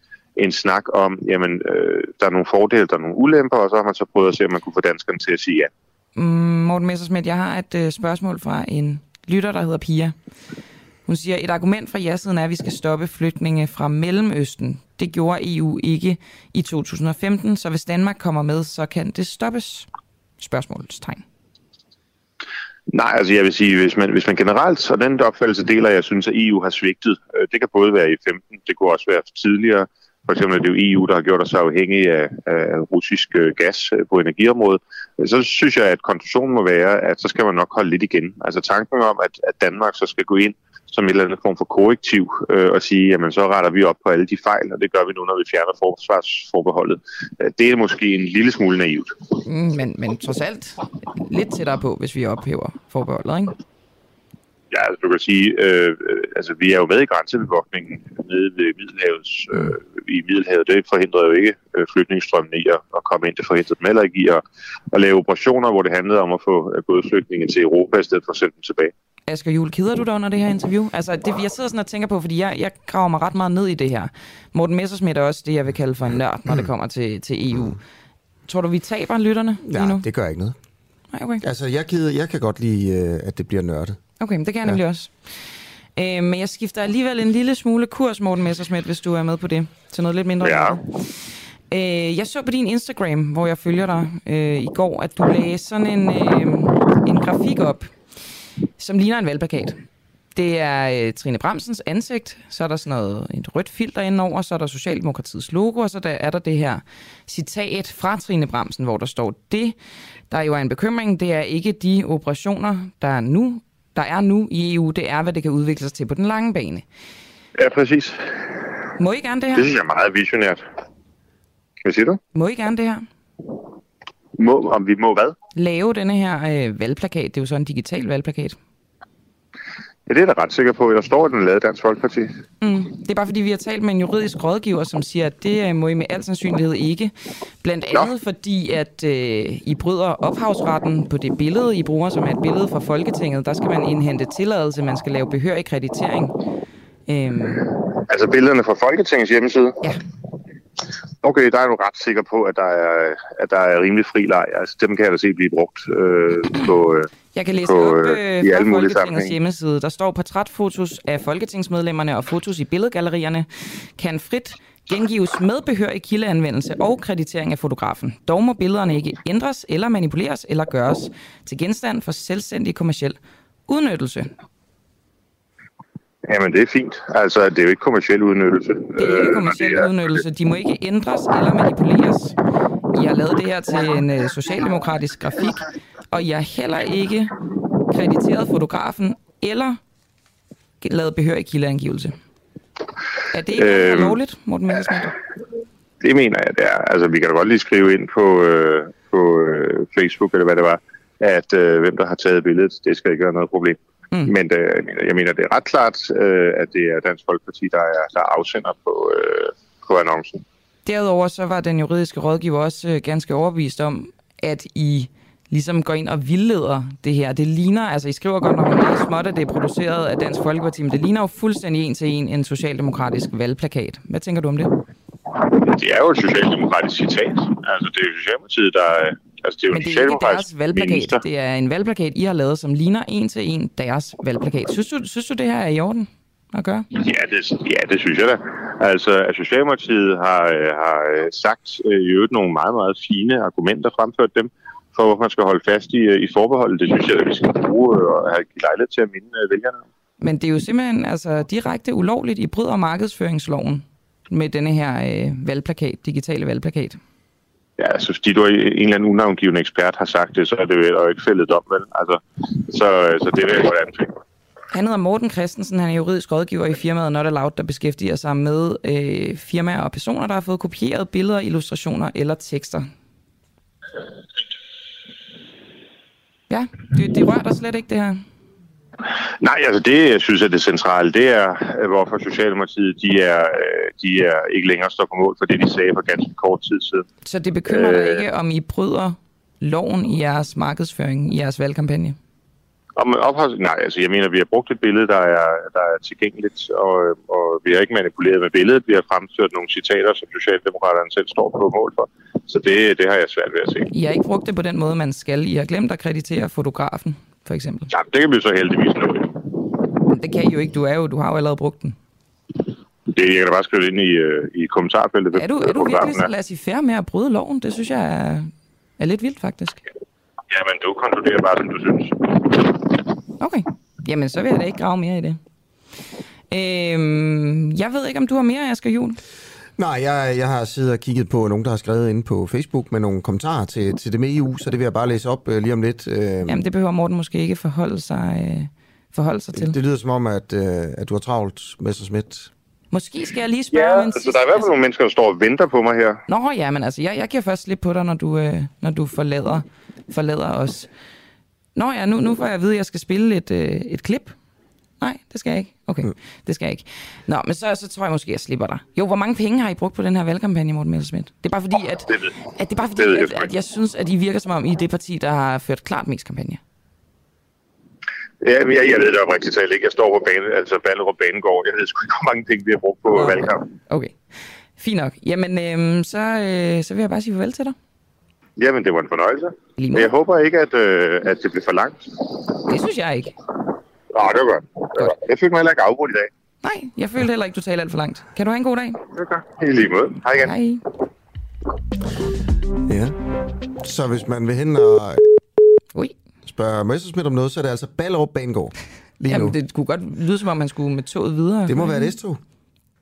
en snak om, jamen, øh, der er nogle fordele, der er nogle ulemper, og så har man så prøvet at se, om man kunne få danskerne til at sige ja. Mm, Morten Messersmith, jeg har et øh, spørgsmål fra en lytter, der hedder Pia. Hun siger, et argument fra ja-siden er, at vi skal stoppe flygtninge fra Mellemøsten. Det gjorde EU ikke i 2015, så hvis Danmark kommer med, så kan det stoppes? Spørgsmålstegn. Nej, altså jeg vil sige, hvis man, hvis man generelt, så den opfattelse deler jeg, synes, at EU har svigtet. Øh, det kan både være i 15, det kunne også være tidligere, for eksempel er det jo EU, der har gjort os afhængige af, af russisk øh, gas øh, på energiområdet, så synes jeg, at konklusionen må være, at så skal man nok holde lidt igen. Altså tanken om, at, at Danmark så skal gå ind som en eller anden form for korrektiv øh, og sige, jamen så retter vi op på alle de fejl, og det gør vi nu, når vi fjerner forsvarsforbeholdet. Øh, Det er måske en lille smule naivt. Mm, men, men trods alt lidt tættere på, hvis vi ophæver forbeholdet, ikke? Ja, altså, du kan sige, øh, øh, altså vi er jo med i grænsebevogtningen nede ved Middelhavets, øh, i Middelhavet. Det forhindrer jo ikke øh, flygtningestrømmen i at, at komme ind. Det forhindrer dem heller ikke i at, at lave operationer, hvor det handlede om at få øh, bådflygtninge til Europa, i stedet for at sende dem tilbage. Asger Juhl, keder du dig under det her interview? Altså, det, jeg sidder sådan og tænker på, fordi jeg, jeg graver mig ret meget ned i det her. Morten Messersmith er også det, jeg vil kalde for en nørd, når det kommer til, til EU. Tror du, vi taber lytterne lige Ja, nu? det gør ikke noget. Nej, okay. Altså, jeg, gider, jeg kan godt lide, øh, at det bliver nørdet. Okay, men det kan jeg nemlig også. Øh, men jeg skifter alligevel en lille smule kurs, Morten Messersmith, hvis du er med på det. Til noget lidt mindre. Ja. Øh, jeg så på din Instagram, hvor jeg følger dig øh, i går, at du lagde sådan en, øh, en grafik op, som ligner en valgplakat. Det er øh, Trine Bremsens ansigt, så er der sådan noget, et rødt filter indenover, så er der Socialdemokratiets logo, og så der, er der det her citat fra Trine Bremsen, hvor der står, det, der jo er en bekymring, det er ikke de operationer, der er nu, der er nu i EU, det er, hvad det kan udvikle sig til på den lange bane. Ja, præcis. Må I gerne det her? Det synes jeg er meget visionært. Hvad siger du? Må I gerne det her? Må, om vi må hvad? Lave denne her øh, valgplakat, det er jo så en digital valgplakat. Ja, det er jeg da ret sikker på. Der står, at den er lavet Dansk Folkeparti. Mm. Det er bare fordi, vi har talt med en juridisk rådgiver, som siger, at det øh, må I med al sandsynlighed ikke. Blandt andet fordi, at øh, I bryder ophavsretten på det billede, I bruger, som er et billede fra Folketinget. Der skal man indhente tilladelse, man skal lave behørig kreditering. Øhm, Altså billederne fra Folketingets hjemmeside? Ja. Okay, der er du ret sikker på, at der er, at der er rimelig fri leg. Altså, dem kan jeg da se blive brugt øh, på, øh, Jeg kan læse på, op øh, øh, i alle mulige Folketingets hjemmeside. Der står portrætfotos af folketingsmedlemmerne og fotos i billedgallerierne kan frit gengives med behørig kildeanvendelse og kreditering af fotografen. Dog må billederne ikke ændres eller manipuleres eller gøres til genstand for selvstændig kommersiel udnyttelse. Jamen, det er fint. Altså, det er jo ikke kommersiel udnyttelse. Det er ikke kommersiel udnyttelse. De må ikke ændres eller manipuleres. I har lavet det her til en øh, socialdemokratisk grafik, og I har heller ikke krediteret fotografen eller lavet behørig kildeangivelse. Er det ikke Øhm, lovligt, Morten Messersmith? Det mener jeg, det er. Altså, vi kan da godt lige skrive ind på, øh, på øh, Facebook, eller hvad det var, at øh, hvem der har taget billedet, det skal ikke være noget problem. Mm. Men øh, jeg, mener, det er ret klart, øh, at det er Dansk Folkeparti, der er, der er afsender på, øh, på annoncen. Derudover så var den juridiske rådgiver også øh, ganske overbevist om, at I ligesom går ind og vildleder det her. Det ligner, altså I skriver godt nok meget småt, at det er produceret af Dansk Folkeparti, men det ligner jo fuldstændig en til en en socialdemokratisk valgplakat. Hvad tænker du om det? Det er jo et socialdemokratisk citat. Altså, det er jo Socialdemokratiet, der er... Altså, det er jo Men en det er ikke deres valgplakat. minister. Det er en valgplakat, I har lavet, som ligner en til en deres valgplakat. Synes du, synes du det her er i orden at gøre? Ja, det, ja, det synes jeg da. Altså, at Socialdemokratiet har, øh, har øh, sagt øh, i øvrigt nogle meget, meget fine argumenter, fremført dem, for hvorfor man skal holde fast i, i forbeholdet. Det synes jeg, at vi skal bruge og have lejlighed til at minde vælgerne. Men det er jo simpelthen altså, direkte ulovligt. I bryder markedsføringsloven med denne her øh, valgplakat, digitale valgplakat. Ja, altså, fordi du er en eller anden unavngiven ekspert har sagt det, så er det jo ikke fældet dom, vel? Altså, så, øh, så det vil jeg godt anbefale. Han hedder Morten Christensen, han er juridisk rådgiver i firmaet Not Allowed, der beskæftiger sig med øh, firmaer og personer, der har fået kopieret billeder, illustrationer eller tekster. Ja, det, det rører dig slet ikke, det her. Nej, altså det, jeg synes er det centrale, det er, hvorfor Socialdemokratiet, de er, øh, de er ikke længere står på mål for det, de sagde for ganske kort tid siden. Så det bekymrer dig Øh. ikke, om I bryder loven i jeres markedsføring, i jeres valgkampagne? Om ophavs... Nej, altså jeg mener, vi har brugt et billede, der er, der er tilgængeligt, og, og vi har ikke manipuleret med billedet. Vi har fremført nogle citater, som Socialdemokraterne selv står på mål for. Så det, det har jeg svært ved at se. I har ikke brugt det på den måde, man skal. I har glemt at kreditere fotografen, for eksempel. Ja, det kan vi så heldigvis nå. Men det kan I jo ikke. Du, er jo, du har jo allerede brugt den. Det, jeg kan da bare skrive ind i, øh, i kommentarfeltet. Er du, er du virkelig så fair med at bryde loven? Det synes jeg er, er lidt vildt, faktisk. Jamen, du konkluderer bare, som du synes. Okay. Jamen, så vil jeg da ikke grave mere i det. Øhm, jeg ved ikke, om du har mere, Asger Juhl? Nej, jeg, jeg har siddet og kigget på nogen, der har skrevet inde på Facebook med nogle kommentarer til, til det med EU, så det vil jeg bare læse op øh, lige om lidt. Øh, Jamen, det behøver Morten måske ikke forholde sig, øh, forholde sig til. det, det lyder som om, at, øh, at du har travlt, Messerschmidt. Måske skal jeg lige spørge Ja, altså, sidste... der er i hvert fald nogle mennesker, der står og venter på mig her. Nå ja, men altså, jeg, jeg giver først lidt på dig, når du, øh, når du forlader, forlader os. Nå ja, nu, nu får jeg at vide, at jeg skal spille et, øh, et klip. Nej, det skal jeg ikke. Okay, mm. det skal jeg ikke. Nå, men så, så tror jeg måske, jeg slipper dig. Jo, hvor mange penge har I brugt på den her valgkampagne, Morten Messerschmidt? Det er bare fordi, at, Det at, det er bare fordi at, at jeg synes, at I virker som om, I er det parti, der har ført klart mest kampagne. ja, men jeg, jeg ved det oprigtigt talt ikke. Jeg står på bane, altså Ballerup Banegård. Jeg ved sgu ikke, hvor mange penge vi har brugt på Nå, valgkampen. Okay, fint nok. Jamen, øhm, så, øh, så vil jeg bare sige farvel til dig. Jamen, det var en fornøjelse. Lige Men måde. jeg håber ikke, at, øh, at det bliver for langt. Det synes jeg ikke. Nå, det var godt. Det var godt. Jeg følte mig heller ikke afbrudt i dag. Nej, jeg følte heller ikke, du taler alt for langt. Kan du have en god dag? Godt. I lige måde. Hej igen. Hej. Ja. Så hvis man vil hen og Ui. spørge Messerschmidt om noget, så er det altså Ballerup Banegård lige Jamen, nu. det kunne godt lyde, som om man skulle med toget videre. Det må være et S-tog.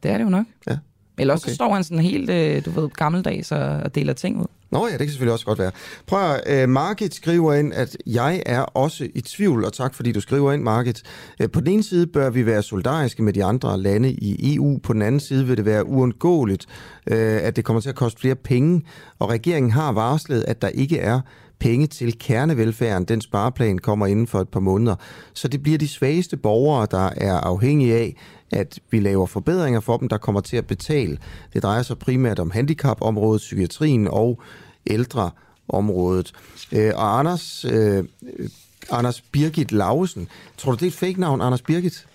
Det er det jo nok. Ja. Eller også Okay. okay. så står han sådan helt, øh, du ved, gammeldags og, og deler ting ud. Nå ja, det kan selvfølgelig også godt være. Prøv at, øh, Margit skriver ind, at jeg er også i tvivl, og tak fordi du skriver ind, Margit. Øh, på den ene side bør vi være solidariske med de andre lande i EU, på den anden side vil det være uundgåeligt, øh, at det kommer til at koste flere penge, og regeringen har varslet, at der ikke er penge til kernevelfærden. Den spareplan kommer inden for et par måneder. Så det bliver de svageste borgere, der er afhængige af, at vi laver forbedringer for dem, der kommer til at betale. Det drejer sig primært om handicapområdet, psykiatrien og ældreområdet. Øh, og Anders, øh, Anders Birgit Lausen, tror du, det er et fake navn, Anders Birgit?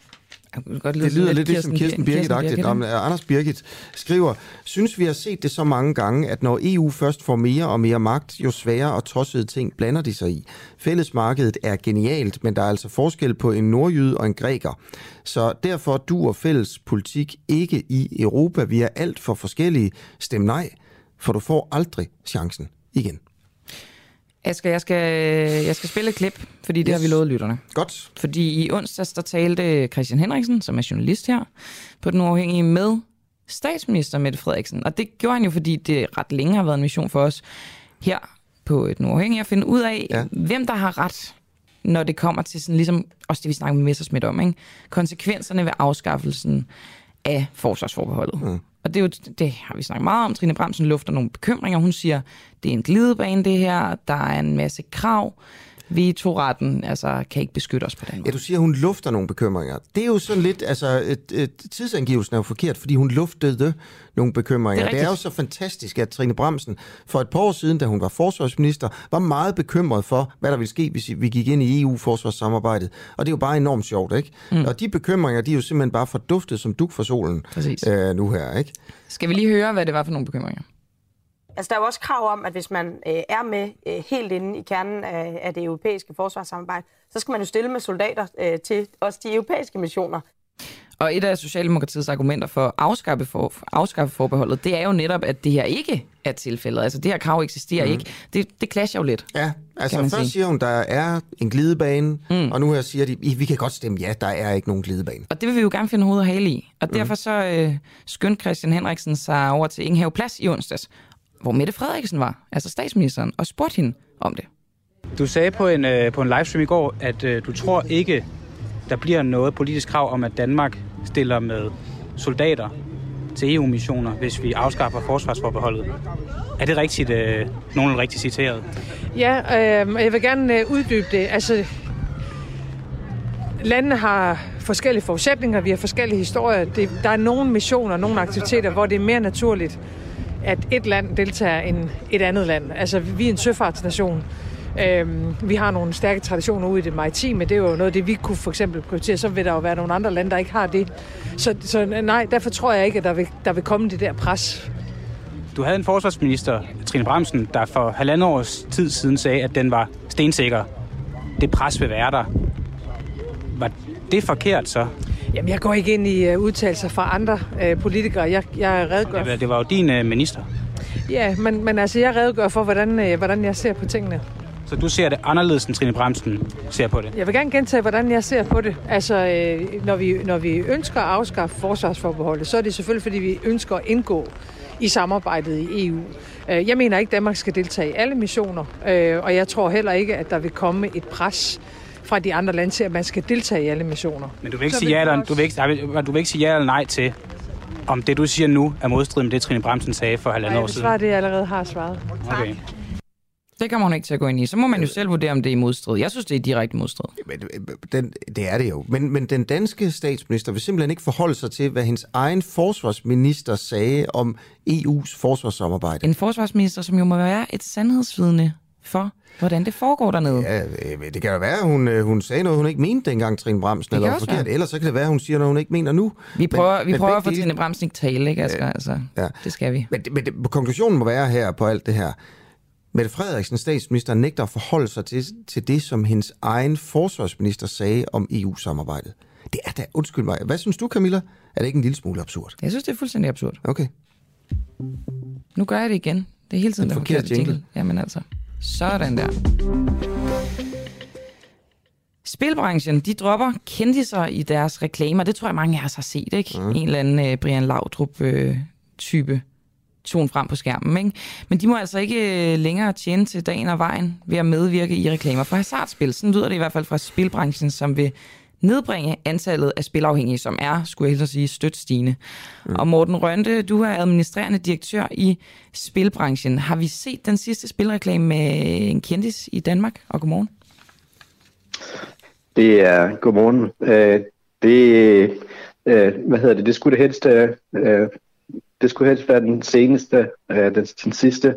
Godt Det lyder lidt ligesom Kirsten Birgit-agtigt. Anders Birgit skriver, synes vi har set det så mange gange, at når EU først får mere og mere magt, jo sværere og tossede ting blander de sig i. Fællesmarkedet er genialt, men der er altså forskel på en nordjyde og en græker. Så derfor duer fælles politik ikke i Europa. Vi er alt for forskellige. Stem nej, for du får aldrig chancen igen. Asger, jeg skal, jeg skal spille et klip, fordi det Yes. har vi lovet lytterne. Godt. Fordi i onsdags, der talte Christian Henriksen, som er journalist her, på Den Uafhængige med statsminister Mette Frederiksen. Og det gjorde han jo, fordi det ret længe har været en mission for os her på Den Uafhængige at finde ud af, Ja. hvem der har ret, når det kommer til sådan ligesom, også det vi snakker med Messersmith om, ikke? konsekvenserne ved afskaffelsen af forsvarsforbeholdet. Mm. Og det, er jo, det har vi snakket meget om. Trine Bramsen lufter nogle bekymringer. Hun siger, det er en glidebane det her, der er en masse krav. Vetoretten altså, kan ikke beskytte os på den måde. Ja, du siger, hun lufter nogle bekymringer. Det er jo sådan lidt, altså, et, et, tidsangivelsen er jo forkert, fordi hun luftede nogle bekymringer. Det er Det er, jo så fantastisk, at Trine Bramsen for et par år siden, da hun var forsvarsminister, var meget bekymret for, hvad der ville ske, hvis vi gik ind i EU-forsvarssamarbejdet. Og det er jo bare enormt sjovt, ikke? Mm. Og de bekymringer, de er jo simpelthen bare forduftet som duk for solen Præcis. øh, nu her, ikke? Skal vi lige høre, hvad det var for nogle bekymringer? Altså, der er jo også krav om, at hvis man øh, er med øh, helt inde i kernen af, af det europæiske forsvarssamarbejde, så skal man jo stille med soldater øh, til også de europæiske missioner. Og et af Socialdemokratiets argumenter for at afskaffe, for, afskaffe forbeholdet, det er jo netop, at det her ikke er tilfældet. Altså det her krav eksisterer mm. ikke. Det, det clasher jo lidt. Ja, altså først sige. siger hun, der er en glidebane, mm. og nu her siger de, "I, vi kan godt stemme ja, der er ikke nogen glidebane. Og det vil vi jo gerne finde hoved og hale i. Og derfor så øh, skyndte Christian Henriksen sig over til Ingenhav Plads i onsdags, hvor Mette Frederiksen var, altså statsministeren, og spurgte hende om det. Du sagde på en, øh, på en livestream i går, at øh, du tror ikke, der bliver noget politisk krav om, at Danmark stiller med soldater til EU-missioner, hvis vi afskaffer forsvarsforbeholdet. Er det rigtigt, øh, nogen rigtigt citeret? Ja, øh, jeg vil gerne øh, uddybe det. Altså, landene har forskellige forudsætninger, vi har forskellige historier. Det, der er nogle missioner, nogle aktiviteter, hvor det er mere naturligt, at et land deltager end et andet land. Altså, vi er en søfartsnation. Øhm, vi har nogle stærke traditioner ude i det maritime. Det er jo noget af det, vi kunne for eksempel prioritere. Så vil der jo være nogle andre lande, der ikke har det. Så, så nej, derfor tror jeg ikke, at der vil, der vil komme det der pres. Du havde en forsvarsminister, Trine Bremsen, der for halvandet års tid siden sagde, at den var stensikker. Det pres vil være der. Var det forkert så? Jamen, jeg går ikke ind i uh, udtalelser fra andre uh, politikere. Jeg, jeg redegør... Det var, det var jo din øh, minister. Ja, men, men altså, jeg redegør for, hvordan, uh, hvordan jeg ser på tingene. Så du ser det anderledes, end Trine Bramsen ser på det? Jeg vil gerne gentage, hvordan jeg ser på det. Altså, øh, når, vi, når vi ønsker at afskaffe forsvarsforbeholdet, så er det selvfølgelig, fordi vi ønsker at indgå i samarbejdet i EU. Øh, Jeg mener ikke, at Danmark skal deltage i alle missioner, øh, og jeg tror heller ikke, at der vil komme et pres fra de andre lande til, at man skal deltage i alle missioner. Men du vil ikke, sige vil ja, eller, også- du, vil ikke, nej, du vil ikke sige ja eller nej til, om det, du siger nu, er modstridende med det, Trine Bremsen sagde for halvandet jeg år siden. svare det, jeg allerede har svaret. Okay. Det kommer hun ikke til at gå ind i. Så må man jo selv vurdere, om det er modstrid. Jeg synes, det er direkte modstrid. Men, øh, den, det er det jo. Men, men den danske statsminister vil simpelthen ikke forholde sig til, hvad hendes egen forsvarsminister sagde om EU's forsvarssamarbejde. En forsvarsminister, som jo må være et sandhedsvidne for, hvordan det foregår dernede. Ja, øh, det kan jo være, at hun, øh, hun sagde noget, hun ikke mente dengang, Trine Bremsen, kan eller forkert. Ellers så kan det være, at hun siger noget, hun ikke mener nu. Vi prøver, Men- vi men prøver at få Trine Bremsen ikke tale, ikke, Asger? Altså, Ja. det skal vi. Men, men det, konklusionen må være her på alt det her. Mette Frederiksen, statsminister, nægter at forholde sig til, til det, som hendes egen forsvarsminister sagde om EU-samarbejdet. Det er da, undskyld mig, hvad synes du, Camilla? Er det ikke en lille smule absurd? Jeg synes, det er fuldstændig absurd. Okay. Nu gør jeg det igen. Det er hele tiden Den den forkerte forkerte jingle. jingle. Jamen altså, sådan der. Spilbranchen, de dropper kendiser i deres reklamer. Det tror jeg, mange af os har set, ikke? Mm. En eller anden uh, Brian Laudrup-type tone frem på skærmen, ikke? Men de må altså ikke øh, længere tjene til dagen og vejen ved at medvirke i reklamer for hasardspil. Sådan lyder det i hvert fald fra spilbranchen, som vil nedbringe antallet af spilafhængige, som er, skulle jeg sige, stødt stigende. Mm. Og Morten Rønte, du er administrerende direktør i spilbranchen. Har vi set den sidste spilreklame med en kendis i Danmark? Og godmorgen. Det er godmorgen. Øh, det, øh, hvad hedder det, det skulle det helst, øh, øh, det skulle helst være den seneste, øh, den, den sidste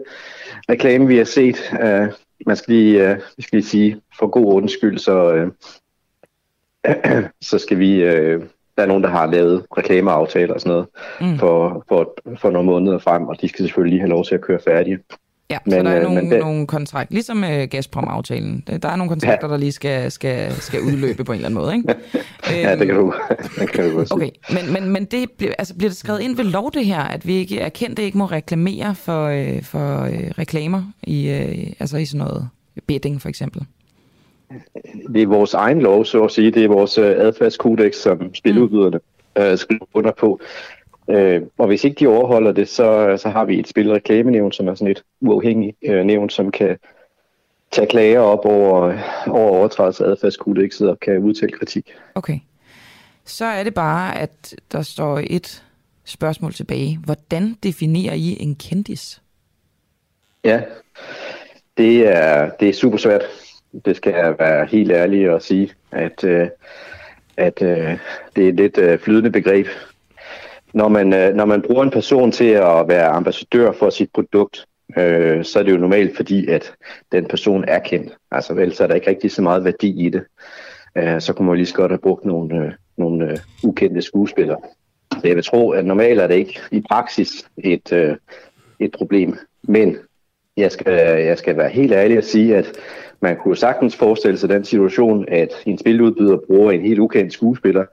reklame, vi har set. Øh, man skal lige, øh, vi skal lige sige, for god ordens skyld, så, øh, så skal vi, øh, der er nogen, der har lavet reklameaftaler og sådan noget Mm. for, for, for nogle måneder frem, og de skal selvfølgelig lige have lov til at køre færdige. Ja, men, så der er øh, nogle, men nogle kontrakt, ligesom uh, Gazprom-aftalen. Der er nogle kontrakter, ja. der lige skal, skal, skal udløbe på en eller anden måde, ikke? Ja, det kan du, det kan du godt. Okay, men, men, men det, bliver- altså, bliver det skrevet ind ved lov det her, at vi ikke erkendte ikke må reklamere for, øh, for øh, reklamer i, øh, altså i sådan noget betting for eksempel? Det er vores egen lov, så at sige. Det er vores øh, adfærdskodex, som spiludbyderne øh, skriver under på. Øh, og hvis ikke de overholder det, så, så har vi et spilreklamenævn, som er sådan et uafhængigt øh, nævn, som kan tage klager op over, over overtrædelse af adfærdskodexet og kan udtale kritik. Okay. Så er det bare, at der står et spørgsmål tilbage. Hvordan definerer I en kendis? Ja, det er, det er super svært. Det skal jeg være helt ærlig og sige, at, øh, at øh, det er et lidt øh, flydende begreb. Når man, øh, når man bruger en person til at være ambassadør for sit produkt, øh, så er det jo normalt fordi, at den person er kendt. Altså vel, så er der ikke rigtig så meget værdi i det. Øh, så kunne man lige så godt have brugt nogle, øh, nogle øh, ukendte skuespillere. Så jeg vil tro, at normalt er det ikke i praksis et, øh, et problem. Men jeg skal, jeg skal være helt ærlig og sige, at man kunne sagtens forestille sig den situation, at en spiludbyder bruger en helt ukendt skuespiller,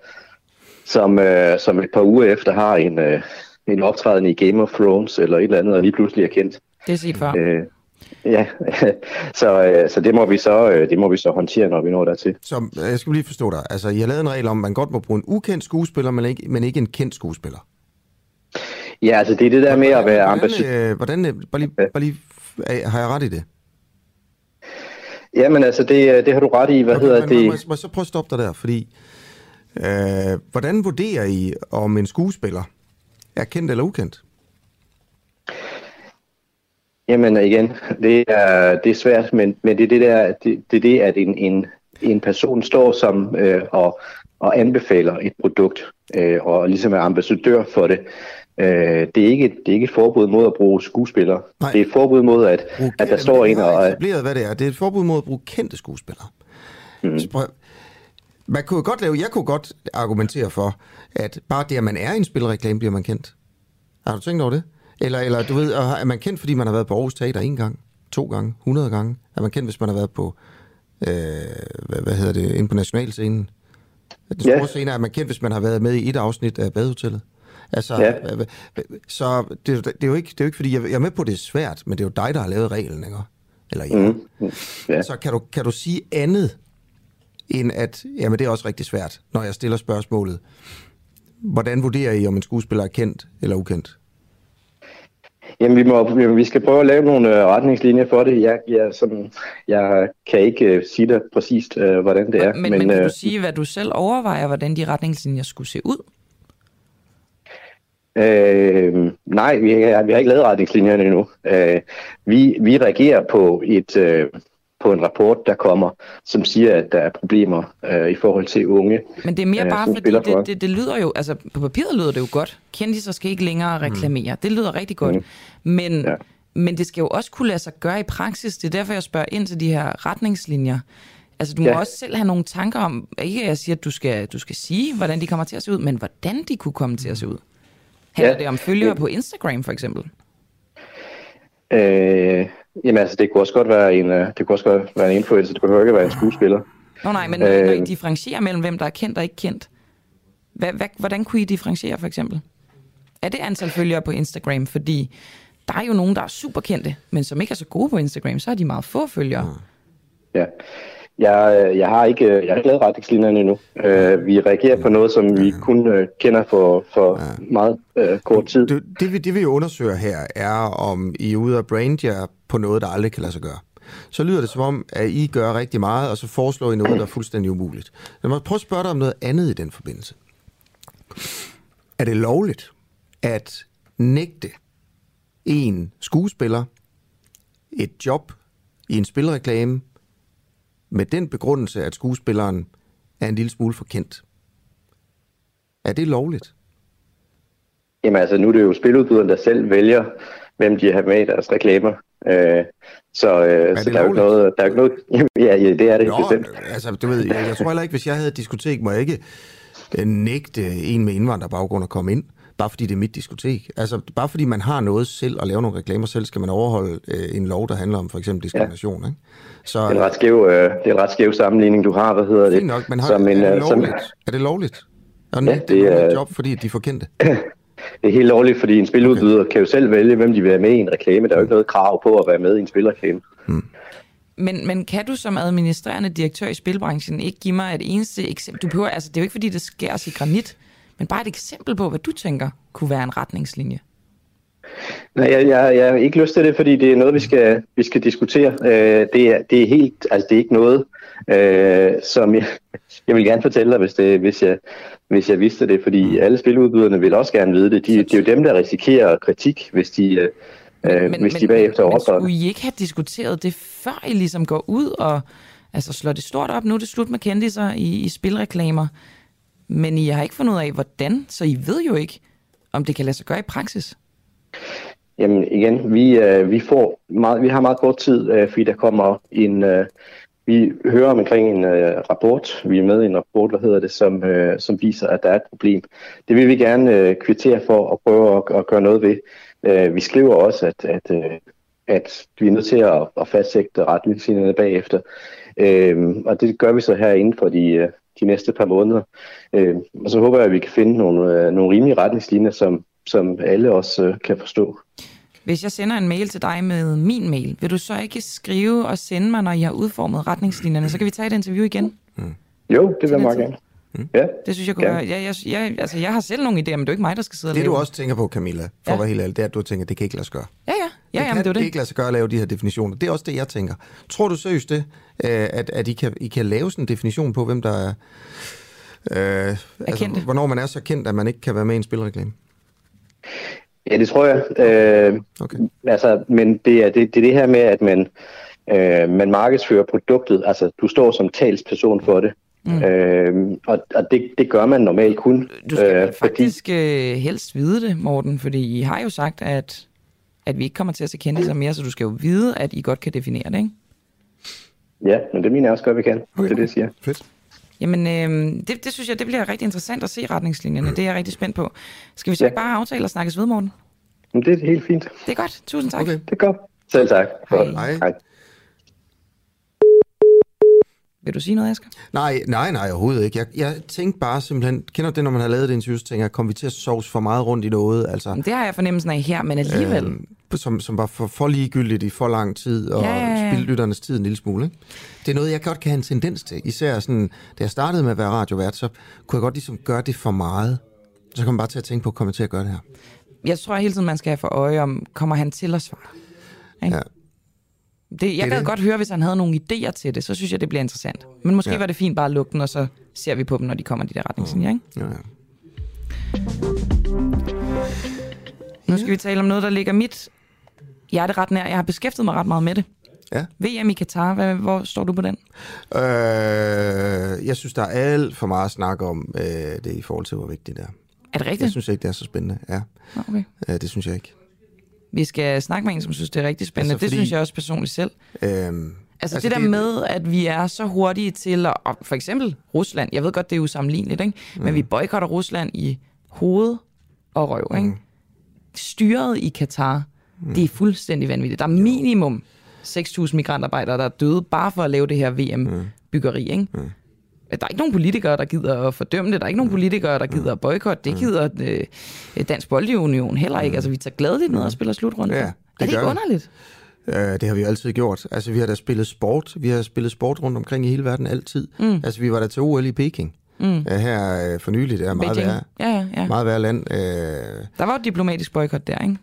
som, øh, som et par uger efter har en, øh, en optræden i Game of Thrones eller et eller andet, og lige pludselig er kendt. Det er set før. Øh, ja, så, øh, så det må vi så øh, det må vi så håndtere, når vi når dertil. Så øh, jeg skal lige forstå dig. Altså, I har lavet en regel om, at man godt må bruge en ukendt skuespiller, men ikke, men ikke en kendt skuespiller. Ja, altså det er det der med at være ambassadør. Hvordan, øh, hvordan bare lige, bare lige, har jeg ret i det? Jamen altså, det, øh, det har du ret i. Hvad Okay, hedder men, det? Må, må, må jeg så prøve at stoppe dig der, fordi øh, hvordan vurderer I, om en skuespiller er kendt eller ukendt? Jamen igen, det er, det er svært, men, men det er det der, det, det er det, at en, en, en person står som øh, og, og anbefaler et produkt, øh, og ligesom er ambassadør for det. Øh, det, er ikke, det er ikke et forbud mod at bruge skuespillere. Nej. Det er et forbud mod, at, at der står en og... etableret, hvad det er. Det er et forbud mod at bruge kendte skuespillere. Mm. Man kunne godt lave, jeg kunne godt argumentere for, at bare det, at man er i en spilreklame, bliver man kendt. Har du tænkt over det? Eller, eller du ved, er man kendt, fordi man har været på Aarhus Teater en gang, to gange, 100 gange? Er man kendt, hvis man har været på, øh, hvad, hvad hedder det, inde på nationalscenen? Den store Ja. scene er man kendt, hvis man har været med i et afsnit af Badehotellet. Altså, Ja. så det, er jo- det, er jo ikke, det er jo ikke, fordi jeg, jeg er med på, at det er svært, men det er jo dig, der har lavet reglen, ikke? Eller ja. Mm. Ja. Så kan du, kan du sige andet, end at, jamen det er også rigtig svært, når jeg stiller spørgsmålet. Hvordan vurderer I, om en skuespiller er kendt eller ukendt? Jamen, vi, må, vi skal prøve at lave nogle øh, retningslinjer for det. Jeg, jeg, sådan, jeg kan ikke uh, sige dig præcist, uh, hvordan det er. Men, men, men kan øh, du sige, hvad du selv overvejer, hvordan de retningslinjer skulle se ud? Øh, nej, vi har, vi har ikke lavet retningslinjerne endnu. Øh, vi, vi reagerer på et øh, på en rapport, der kommer, som siger, at der er problemer øh, i forhold til unge. Men det er mere øh, bare fordi, spiller for- det, det, det lyder jo, altså på papiret lyder det jo godt. Kendiser skal ikke længere reklamere. Mm. Det lyder rigtig godt. Mm. Men, ja. men det skal jo også kunne lade sig gøre i praksis. Det er derfor, jeg spørger ind til de her retningslinjer. Altså, du må Ja. også selv have nogle tanker om, ikke at jeg siger, at du skal, du skal sige, hvordan de kommer til at se ud, men hvordan de kunne komme til at se ud. Handler Ja. det om følgere på Instagram, for eksempel? Øh, jamen altså, det kunne også godt være en, øh, det kunne også godt være en influencer, det kunne ikke være en skuespiller. Nå nej, men øh, når I Øh. differentierer mellem, hvem der er kendt og ikke kendt, hvad, hvad, hvordan kunne I differentiere for eksempel? Er det antal følgere på Instagram? Fordi der er jo nogen, der er super kendte, men som ikke er så gode på Instagram, så har de meget få følgere. Ja. Jeg, øh, jeg, har ikke, jeg har ikke lavet retningslinjerne endnu. Øh, vi reagerer på noget, som vi kun øh, kender for, for meget øh, kort tid. Det, det, vi, det vi undersøger her, er om I er ude at brande jer på noget, der aldrig kan lade sig gøre. Så lyder det som om, at I gør rigtig meget, og så foreslår I noget, der er fuldstændig umuligt. Jeg må prøve at spørge dig om noget andet i den forbindelse. Er det lovligt at nægte en skuespiller et job i en spilreklame med den begrundelse, at skuespilleren er en lille smule for kendt? Er det lovligt? Jamen altså, nu er det jo spiludbyderen, der selv vælger, hvem de har med i deres reklamer. Øh, så øh, så der er jo ikke noget... Der er jo ikke noget ja, ja, det er det Nå, bestemt. altså, du ved, jeg, jeg tror heller ikke, hvis jeg havde et diskotek, må jeg ikke øh, nægte en med indvandrerbaggrund at komme ind, bare fordi det er mit diskotek. Altså, bare fordi man har noget selv og laver nogle reklamer selv, skal man overholde øh, en lov, der handler om for eksempel diskrimination. Ja. Ikke? Så, Det er en ret skæv, øh, det er en ret skæv sammenligning, du har. Hvad hedder det? Fint nok, men har, Som en, er, øh, det som, lovligt? er det lovligt? Og Ja, ja, det, det er er- et job, fordi de er for kendte. det er helt lovligt, fordi en spiludbyder okay. kan jo selv vælge, hvem de vil have med i en reklame. Der er jo ikke noget krav på at være med i en spilreklame. Men, men kan du som administrerende direktør i spilbranchen ikke give mig et eneste eksempel? Du behøver, altså, det er jo ikke, fordi det skæres i granit, men bare et eksempel på, hvad du tænker kunne være en retningslinje. Nej, jeg, jeg, jeg har ikke lyst til det, fordi det er noget, vi skal, vi skal diskutere. Øh, det, er, det er helt, altså det er ikke noget, øh, som jeg, jeg vil gerne fortælle dig, hvis, det, hvis, jeg, hvis jeg vidste det, fordi alle spiludbyderne vil også gerne vide det. De, det er jo dem, der risikerer kritik, hvis de, øh, men, hvis de bagefter men overtræder. skulle I ikke have diskuteret det, før I ligesom går ud og altså, slår det stort op? Nu er det slut med kendiser i, i spilreklamer, men I har ikke fundet ud af, hvordan, så I ved jo ikke, om det kan lade sig gøre i praksis. Jamen igen, vi, øh, vi, får meget, vi har meget kort tid, øh, fordi der kommer en... Øh, vi hører omkring en øh, rapport, vi er med i en rapport, hvad hedder det, som, øh, som viser, at der er et problem. Det vil vi gerne øh, kvittere for og prøve at, at gøre noget ved. Øh, vi skriver også, at, at, øh, at vi er nødt til at, at fastsætte retningslinjerne bagefter. Øh, og det gør vi så her inden for de, øh, de næste par måneder. Øh, og så håber jeg, at vi kan finde nogle, øh, nogle rimelige retningslinjer, som, som alle også øh, kan forstå. Hvis jeg sender en mail til dig med min mail, vil du så ikke skrive og sende mig, når I har udformet retningslinjerne? Så kan vi tage et interview igen. Jo, det vil jeg meget gerne. Ja. Det synes jeg kunne Ja. være... Jeg, jeg, jeg, altså, jeg har selv nogle idéer, men det er jo ikke mig, der skal sidde og Det lave du også tænker på, Camilla, for Ja. at være helt ærlig, det er, at du tænker, at det kan ikke lade sig gøre. Ja, ja. Ja, det kan det er det. ikke lade sig gøre at lave de her definitioner. Det er også det, jeg tænker. Tror du seriøst det, øh, at, at I, kan, I kan lave sådan en definition på, hvem der er... Øh, altså, hvornår man er så kendt, at man ikke kan være med i en spilreklame? Ja, det tror jeg. Øh, okay. altså, men det er det, det, er det her med, at man, øh, man markedsfører produktet. Altså, du står som talsperson for det. Mm. Øh, og og det, det gør man normalt kun. Du skal øh, faktisk øh, helst vide det, Morten, fordi I har jo sagt, at, at vi ikke kommer til at se kendiser mere, så du skal jo vide, at I godt kan definere det, ikke? Ja, men det mener jeg også godt, vi kan. Okay. Det er det, jeg siger. Fedt. Jamen, øh, det, det synes jeg, det bliver rigtig interessant at se retningslinjerne. Det er jeg rigtig spændt på. Skal vi så ikke bare aftale og snakkes ved, Morten? Men det er helt fint. Det er godt. Tusind tak. Okay. Det er godt. Selv tak. Hej. Hej. Vil du sige noget, Asger? Nej, nej, nej, overhovedet ikke. Jeg, jeg tænkte bare simpelthen, kender du det, når man har lavet det interview, så tænker jeg, kom vi til at sovs for meget rundt i noget? Altså, Det har jeg fornemmelsen af her, men alligevel. Øh, som, som var for, for ligegyldigt i for lang tid, og Ja, ja, ja, tid en lille smule. Ikke? Det er noget, jeg godt kan have en tendens til. Især sådan, da jeg startede med at være radiovært, så kunne jeg godt ligesom gøre det for meget. Så kom jeg bare til at tænke på, at komme til at gøre det her. jeg tror hele tiden, man skal have for øje om, kommer han til at svare? Ikke? Ja. Det, jeg det. godt høre, hvis han havde nogle idéer til det, så synes jeg, det bliver interessant. Men måske Ja. var det fint bare at lukke den, og så ser vi på dem, når de kommer, de der retningslinjer, ikke? Ja, ja. Nu skal vi tale om noget, der ligger mit hjerte ret nær. Jeg har beskæftiget mig ret meget med det. Ja. VM i Katar, hvad, hvor står du på den? Øh, jeg synes, der er alt for meget snak om øh, det i forhold til, hvor vigtigt det er. Er det rigtigt? Jeg synes ikke, det er så spændende. Ja, Okay. øh, det synes jeg ikke. Vi skal snakke med en, som synes, det er rigtig spændende. Altså, fordi- det synes jeg også personligt selv. Øhm, Altså, altså det der det... med, at vi er så hurtige til at... Og for eksempel Rusland. Jeg ved godt, det er usammenligneligt, ikke? Men Mm. vi boykotter Rusland i hoved og røv, ikke? Styret i Katar, Mm. det er fuldstændig vanvittigt. Der er minimum 6.000 migrantarbejdere, der er døde bare for at lave det her VM-byggeri, ikke? Mm. Der er ikke nogen politikere, der gider at fordømme det. Der er ikke nogen politikere, der gider at boykotte. Mm. Det gider øh, Dansk Boldunion heller ikke. Altså, vi tager gladeligt ned og spiller slutrunde. Ja, er det det ikke vi. underligt? Øh, det har vi jo altid gjort. Altså, vi har da spillet sport. Vi har spillet sport rundt omkring i hele verden altid. Mm. Altså, vi var der til OL i Peking. Mm. Øh, her øh, for nylig, det er meget Beijing. værre. Ja, ja, ja. Meget værre land. Øh, Der var jo et diplomatisk boykot der, ikke?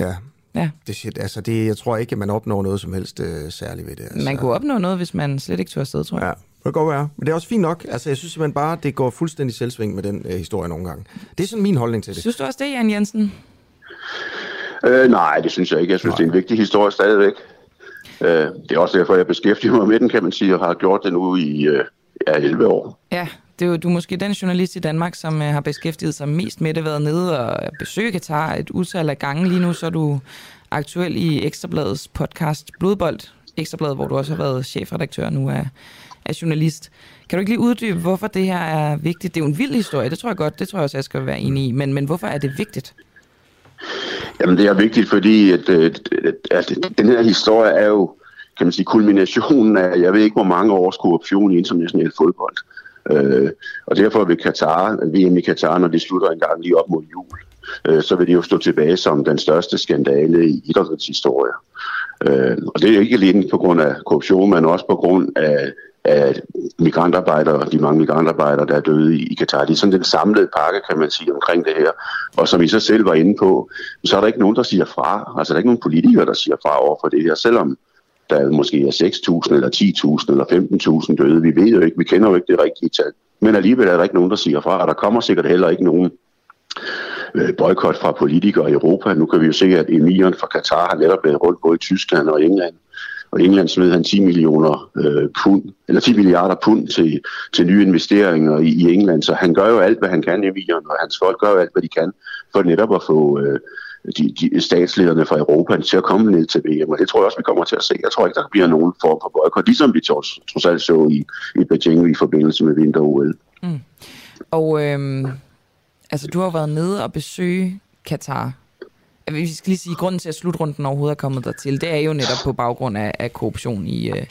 ja. Ja. Det, shit, altså det, jeg tror ikke, at man opnår noget som helst øh, særligt ved det. Altså. Man kunne opnå noget, hvis man slet ikke tog afsted, tror jeg. Ja, det kan godt være. Men det er også fint nok. Altså, jeg synes simpelthen bare, det går fuldstændig selvsving med den øh, historie nogle gange. Det er sådan min holdning til det. Synes du også det, Jan Jensen? Øh, nej, det synes jeg ikke. Jeg synes, nej. det er en vigtig historie stadigvæk. Øh, det er også derfor, jeg beskæftiger mig med den, kan man sige, og har gjort det nu i øh, ja, 11 år. Ja, det er jo, du er måske den journalist i Danmark, som øh, har beskæftiget sig mest med det, været nede og besøge Katar et utal af gange. Lige nu så er du aktuel i Ekstrabladets podcast Blodbold, Ekstrabladet, hvor du også har været chefredaktør nu af, er journalist. Kan du ikke lige uddybe, hvorfor det her er vigtigt? Det er jo en vild historie, det tror jeg godt, det tror jeg også, jeg skal være enig i. Men, men hvorfor er det vigtigt? Jamen, det er vigtigt, fordi at, øh, at, at den her historie er jo, kan man sige, kulminationen af, jeg ved ikke, hvor mange års korruption i international fodbold. Øh, og derfor vil Katar, VM i Katar, når det slutter en gang lige op mod jul, øh, så vil det jo stå tilbage som den største skandale i idrættens historie. Øh, og det er ikke alene på grund af korruption, men også på grund af, af migrantarbejdere, de mange migrantarbejdere, der er døde i, Katar. Det er sådan den samlede pakke, kan man sige, omkring det her. Og som I så selv var inde på, så er der ikke nogen, der siger fra. Altså der er ikke nogen politikere, der siger fra over for det her, selvom der måske er 6.000 eller 10.000 eller 15.000 døde. Vi ved jo ikke, vi kender jo ikke det rigtige tal. Men alligevel er der ikke nogen, der siger fra, og der kommer sikkert heller ikke nogen øh, boykot fra politikere i Europa. Nu kan vi jo se, at emiren fra Katar har netop været rundt både i Tyskland og England. Og England smed han 10 millioner øh, pund, eller 10 milliarder pund til, til nye investeringer i, i England. Så han gør jo alt, hvad han kan, emiren, og hans folk gør jo alt, hvad de kan, for netop at få øh, de, de statslederne fra Europa til at komme ned til VM. Og det tror jeg også, vi kommer til at se. Jeg tror ikke, der bliver nogen form for boykot, ligesom vi trods, trods alt så i, i Beijing i forbindelse med vinter-OL. Mm. Og øhm, altså, du har været nede og besøge Katar. Vi skal lige sige, grunden til, at slutrunden overhovedet er kommet dertil, det er jo netop på baggrund af, af korruption i, øh,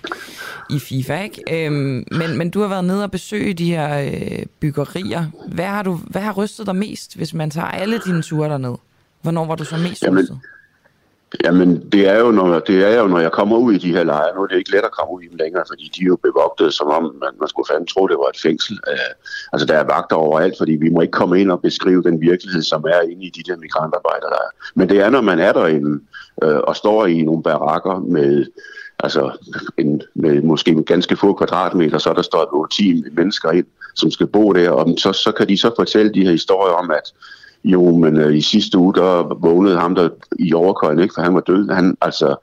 i FIFA. Ikke? Øhm, men, men du har været nede og besøge de her øh, byggerier. Hvad har, du, hvad har rystet dig mest, hvis man tager alle dine ture derned? Hvornår var du så mest Jamen, rystet? Jamen, det er, jo, når, det er jo, når jeg kommer ud i de her lejre. Nu er det ikke let at komme ud i dem længere, fordi de er jo bevogtet, som om man, man skulle fandme tro, det var et fængsel. Uh, altså, der er vagter overalt, fordi vi må ikke komme ind og beskrive den virkelighed, som er inde i de der migrantarbejdere, der er. Men det er, når man er derinde uh, og står i nogle barakker med, altså, en, med måske med ganske få kvadratmeter, så er der står 10 mennesker ind, som skal bo der, og så, så kan de så fortælle de her historier om, at jo, men øh, i sidste uge, der vågnede ham der i overkøjen, ikke, for han var død. Han, altså,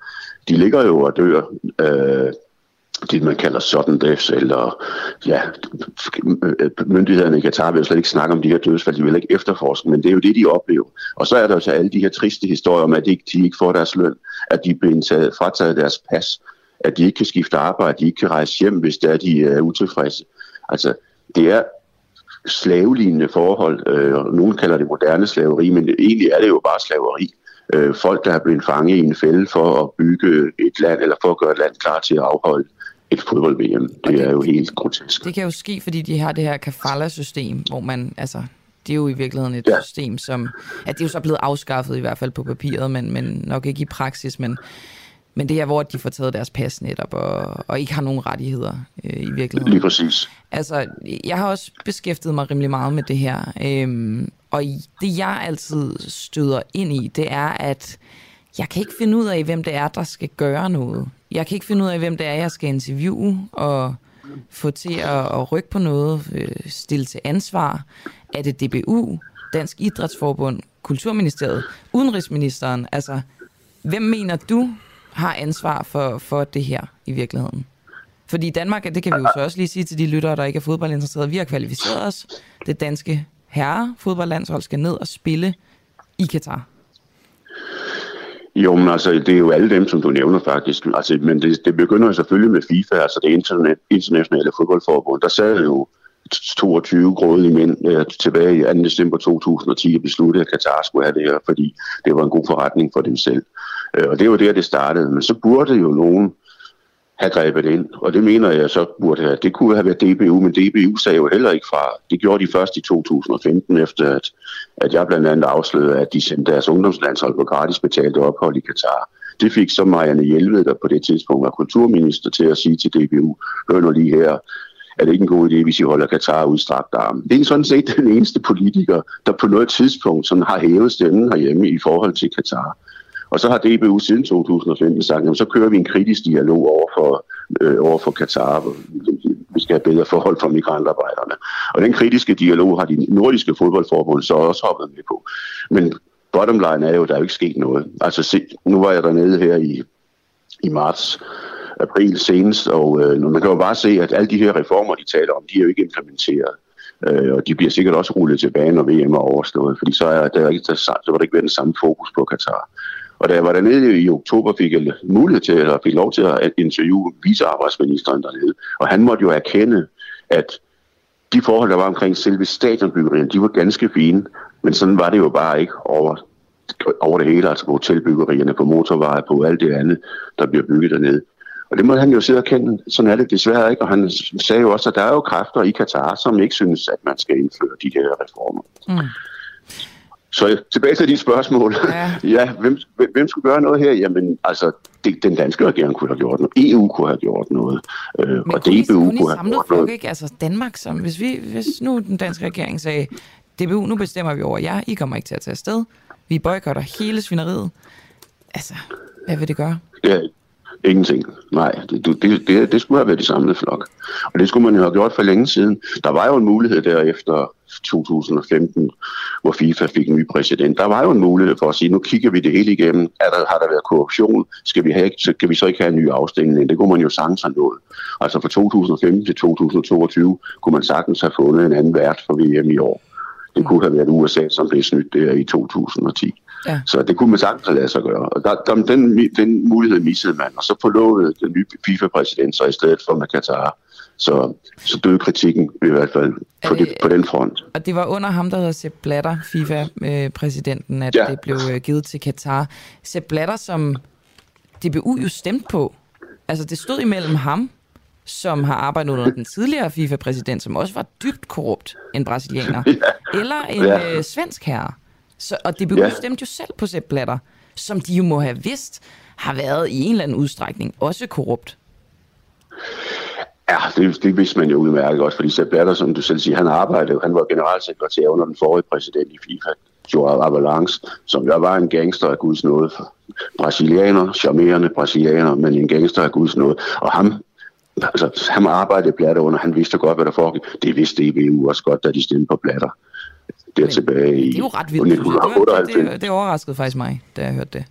de ligger jo og dør, øh, det man kalder sudden deaths, eller ja, myndighederne i Katar vil jo slet ikke snakke om de her dødsfald, de vil ikke efterforske, men det er jo det, de oplever. Og så er der jo så alle de her triste historier om, at de ikke, de ikke får deres løn, at de bliver indtaget, frataget deres pas, at de ikke kan skifte arbejde, at de ikke kan rejse hjem, hvis det er, de er utilfredse. Altså, det er slavelignende forhold. Øh, og nogen kalder det moderne slaveri, men egentlig er det jo bare slaveri. Øh, folk, der er blevet fanget i en fælde for at bygge et land, eller for at gøre et land klar til at afholde et fodbold-VM. Det er jo helt grotesk. Det kan jo ske, fordi de har det her kafala-system, hvor man, altså, det er jo i virkeligheden et ja. system, som, at det er jo så blevet afskaffet i hvert fald på papiret, men, men nok ikke i praksis, men Men det er, hvor de får taget deres pas netop, og, og ikke har nogen rettigheder øh, i virkeligheden. Lige præcis. Altså, jeg har også beskæftiget mig rimelig meget med det her. Øhm, og det, jeg altid støder ind i, det er, at jeg kan ikke finde ud af, hvem det er, der skal gøre noget. Jeg kan ikke finde ud af, hvem det er, jeg skal interviewe og få til at, at rykke på noget, øh, stille til ansvar. Er det DBU, Dansk Idrætsforbund, Kulturministeriet, Udenrigsministeren? Altså, hvem mener du har ansvar for, for det her i virkeligheden? Fordi i Danmark, det kan vi jo så også lige sige til de lyttere, der ikke er fodboldinteresserede, vi har kvalificeret os. Det danske herre fodboldlandshold skal ned og spille i Katar. Jo, men altså, det er jo alle dem, som du nævner faktisk. Altså, men det, det begynder jo selvfølgelig med FIFA, altså det internet, internationale fodboldforbund. Der sad jo 22 grådige mænd øh, tilbage i 2. december 2010 og besluttede, at Katar skulle have det her, fordi det var en god forretning for dem selv. Øh, og det var der, det startede. Men så burde jo nogen have grebet ind, og det mener jeg så burde have. Det kunne have været DBU, men DBU sagde jo heller ikke fra. Det gjorde de først i 2015, efter at, at jeg blandt andet afslørede, at de sendte deres ungdomslandshold på gratis betalte ophold i Katar. Det fik så Marianne Hjelved, der på det tidspunkt var kulturminister, til at sige til DBU, hør nu lige her, er det ikke en god idé, hvis I holder Katar udstrakt arm. Det er sådan set den eneste politiker, der på noget tidspunkt sådan har hævet stemmen herhjemme i forhold til Katar. Og så har DBU siden 2015 sagt, at så kører vi en kritisk dialog over for, øh, over for Katar. Vi skal have bedre forhold for migrantarbejderne. Og den kritiske dialog har de nordiske fodboldforbund så også hoppet med på. Men bottom line er jo, at der er jo ikke sket noget. Altså se, nu var jeg dernede her i, i marts, april senest, og øh, man kan jo bare se, at alle de her reformer, de taler om, de er jo ikke implementeret. Øh, og de bliver sikkert også rullet tilbage, når VM er overstået, fordi så, er der, ikke, der, så vil der ikke være den samme fokus på Katar. Og da jeg var dernede i oktober, fik jeg mulighed til, eller fik lov til at interviewe vicearbejdsministeren dernede. Og han måtte jo erkende, at de forhold, der var omkring selve stadionbyggeriet, de var ganske fine. Men sådan var det jo bare ikke over, over det hele, altså på hotelbyggerierne, på motorveje, på alt det andet, der bliver bygget dernede. Og det må han jo sidde og kende. Sådan er det desværre ikke. Og han sagde jo også, at der er jo kræfter i Katar, som ikke synes, at man skal indføre de her reformer. Mm. Så tilbage til de spørgsmål. Ja, ja hvem, hvem skulle gøre noget her? Jamen, altså, det, den danske regering kunne have gjort noget. EU kunne have gjort noget. Øh, Men og DBU kunne, kunne have gjort noget. Ikke? Altså, Danmark, som, hvis, vi, hvis nu den danske regering sagde, DBU, nu bestemmer vi over jer, I kommer ikke til at tage afsted. Vi boykotter hele svineriet. Altså, hvad vil det gøre? Ja, Ingenting. Nej, det, det, det, det skulle have været de samlede flok. Og det skulle man jo have gjort for længe siden. Der var jo en mulighed der efter 2015, hvor FIFA fik en ny præsident. Der var jo en mulighed for at sige, nu kigger vi det hele igennem. Er der, har der været korruption? Skal vi, have, så kan vi så ikke have en ny afstemning? Det kunne man jo sagtens have nået. Altså fra 2015 til 2022 kunne man sagtens have fundet en anden vært for VM i år. Det kunne have været USA, som blev snydt der i 2010. Ja. Så det kunne man sagtens lavet sig gøre. Og der, der, den, den mulighed missede man, og så forlovede den nye FIFA-præsident så i stedet for med Katar. Så, så døde kritikken i hvert fald på, det, på den front. Og det var under ham, der hedder Sepp Blatter, FIFA-præsidenten, at ja. det blev øh, givet til Katar. Sepp Blatter, som DBU jo stemte på. Altså, det stod imellem ham, som har arbejdet under den tidligere FIFA-præsident, som også var dybt korrupt, en brasilianer, ja. eller en ja. øh, svensk herre. Så, og det ja. stemte jo selv på Sepp Blatter, som de jo må have vidst har været i en eller anden udstrækning også korrupt. Ja, det, det vidste man jo udmærket også, fordi Sepp Blatter, som du selv siger, han arbejdede, han var generalsekretær under den forrige præsident i FIFA, Joao Avalanche, som jo var en gangster af Guds nåde. Brasilianer, charmerende brasilianer, men en gangster af Guds nåde. Og ham, altså, han arbejdede Blatter under, han vidste godt, hvad der foregik. Det vidste EBU også godt, da de stemte på Blatter der Men, tilbage i Det er jo ret vildt. Det, det, det overraskede faktisk mig, da jeg hørte det.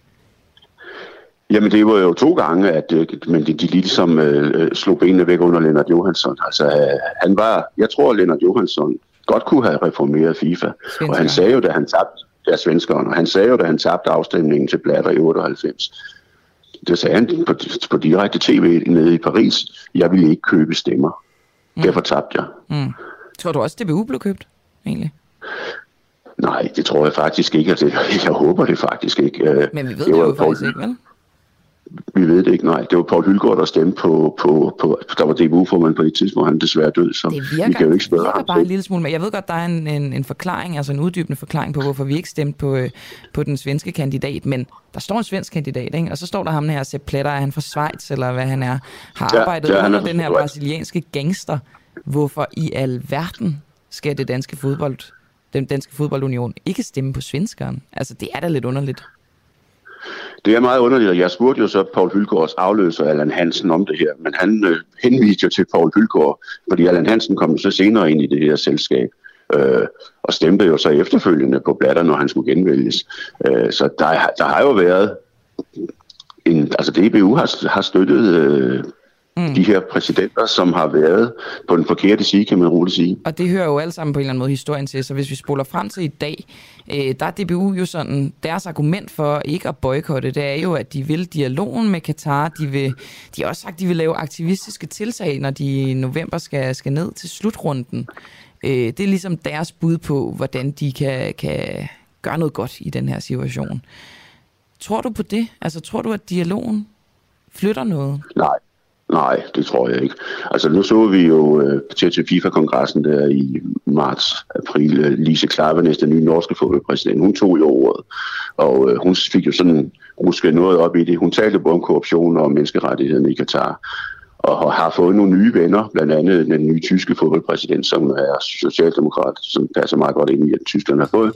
Jamen det var jo to gange, at øh, men de, de ligesom øh, slog benene væk under Lennart Johansson. Altså øh, han var, jeg tror Lennart Johansson godt kunne have reformeret FIFA. Svensker. Og han sagde jo, da han tabte, ja, svenskeren, og han sagde jo, da han tabte afstemningen til Blatter i 98, det sagde han på, på direkte tv nede i Paris, jeg ville ikke købe stemmer. Mm. Derfor tabte jeg. Mm. Tror du også, det blev købt, egentlig? Nej, det tror jeg faktisk ikke. Altså, jeg håber det faktisk ikke. Øh, Men vi ved det, det jo faktisk ikke, vel? Vi ved det ikke, nej. Det var Paul Hylgaard, der stemte på, på, på der var DBU-formand på det tidspunkt, han er desværre død, så Det vi virker, kan jo ikke spørge ham. bare en lille smule, men jeg ved godt, der er en, en, en forklaring, altså en uddybende forklaring på, hvorfor vi ikke stemte på, øh, på den svenske kandidat, men der står en svensk kandidat, ikke? og så står der ham her, Sepp Pletter, er han fra Schweiz, eller hvad han er, har Ja, arbejdet ja, er under den her brasilianske gangster. Hvorfor i alverden skal det danske fodbold, den danske fodboldunion ikke stemme på svenskeren? Altså, det er da lidt underligt. Det er meget underligt, og jeg spurgte jo så Paul Hylgaards afløser, Allan Hansen, om det her, men han øh, henviste jo til Paul Hylgaard, fordi Allan Hansen kom så senere ind i det her selskab, øh, og stemte jo så efterfølgende på Blatter, når han skulle genvælges. Øh, så der, der har jo været en, altså DBU har, har støttet øh, mm. de her præsidenter, som har været på den forkerte side, kan man roligt sige. Og det hører jo alle sammen på en eller anden måde historien til, så hvis vi spoler frem til i dag, øh, der er DBU jo sådan, deres argument for ikke at boykotte, det er jo, at de vil dialogen med Katar, de, vil, de har også sagt, de vil lave aktivistiske tiltag, når de i november skal, skal ned til slutrunden. Øh, det er ligesom deres bud på, hvordan de kan, kan gøre noget godt i den her situation. Tror du på det? Altså, tror du, at dialogen flytter noget? Nej, nej, det tror jeg ikke. Altså nu så vi jo øh, til, til FIFA-kongressen der i marts, april, øh, Lise Klavernes, den nye norske fodboldpræsident, hun tog jo ordet, og øh, hun fik jo sådan rusket noget op i det. Hun talte både om korruption og menneskerettighederne i Katar, og har fået nogle nye venner, blandt andet den nye tyske fodboldpræsident, som er socialdemokrat, som passer meget godt ind i, at Tyskland har fået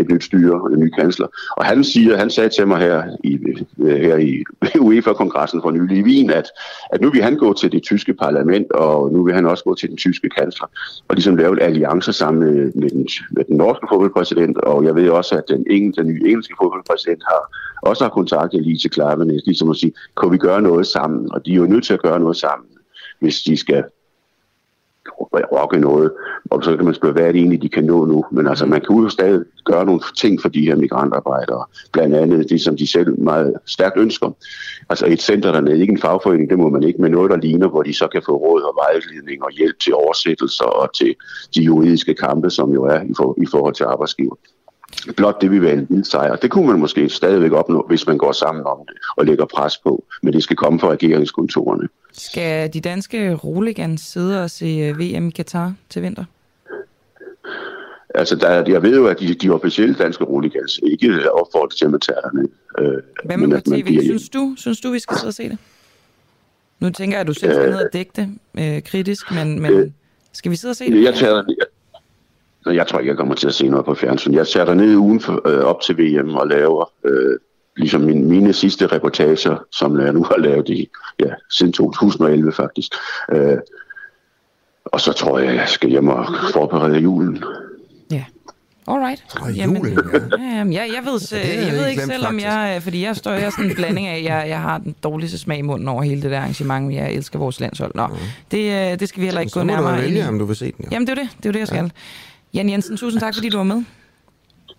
et nyt styre og en ny kansler. Og han siger, han sagde til mig her i, øh, her i UEFA-kongressen for nylig i Wien, at, at nu vil han gå til det tyske parlament, og nu vil han også gå til den tyske kansler, og ligesom lave en alliance sammen med, med, den, med den norske fodboldpræsident, og jeg ved også, at den, engelske, den nye engelske fodboldpræsident har også har kontaktet Lise Klavenæs, ligesom at sige, kan vi gøre noget sammen? Og de er jo nødt til at gøre noget sammen, hvis de skal rokke noget. Og så kan man spørge, hvad er det egentlig, de kan nå nu? Men altså, man kan jo stadig gøre nogle ting for de her migrantarbejdere. Blandt andet det, som de selv meget stærkt ønsker. Altså et center dernede, ikke en fagforening, det må man ikke, men noget, der ligner, hvor de så kan få råd og vejledning og hjælp til oversættelser og til de juridiske kampe, som jo er i, for, i forhold til arbejdsgiver. Blot det vil være en lille sejr. Det kunne man måske stadigvæk opnå, hvis man går sammen om det og lægger pres på. Men det skal komme fra regeringskontorerne. Skal de danske roligans sidde og se øh, VM i Katar til vinter? Altså, der, jeg ved jo, at de, de officielle danske roligans ikke opfordrer til at man tager. Øh, Hvad med på tv? Synes du, synes du, vi skal sidde og se det? Nu tænker jeg, at du selv skal ned og dække det øh, kritisk, men, men skal vi sidde og se det? Jeg tager jeg, jeg tror ikke, jeg kommer til at se noget på fjernsyn. Jeg tager ned ugen for, øh, op til VM og laver øh, ligesom min, mine sidste reportager, som jeg nu har lavet i, ja, siden 2011 faktisk. Øh, og så tror jeg, jeg skal hjem og forberede julen. Alright. Og Jamen, julen, ja, jamen, jeg, jeg ved, Ja, er jeg jeg ved ikke selv, om jeg... Fordi jeg står jeg er sådan en blanding af, jeg, jeg har den dårligste smag i munden over hele det der arrangement, men jeg elsker vores landshold. Nå, det, øh, det skal vi heller ikke Så gå må du nærmere ind i. vælge, om du vil se den. Jo. Jamen, det er det. Det er jo det, jeg skal. Jan Jensen, tusind tak, fordi du var med.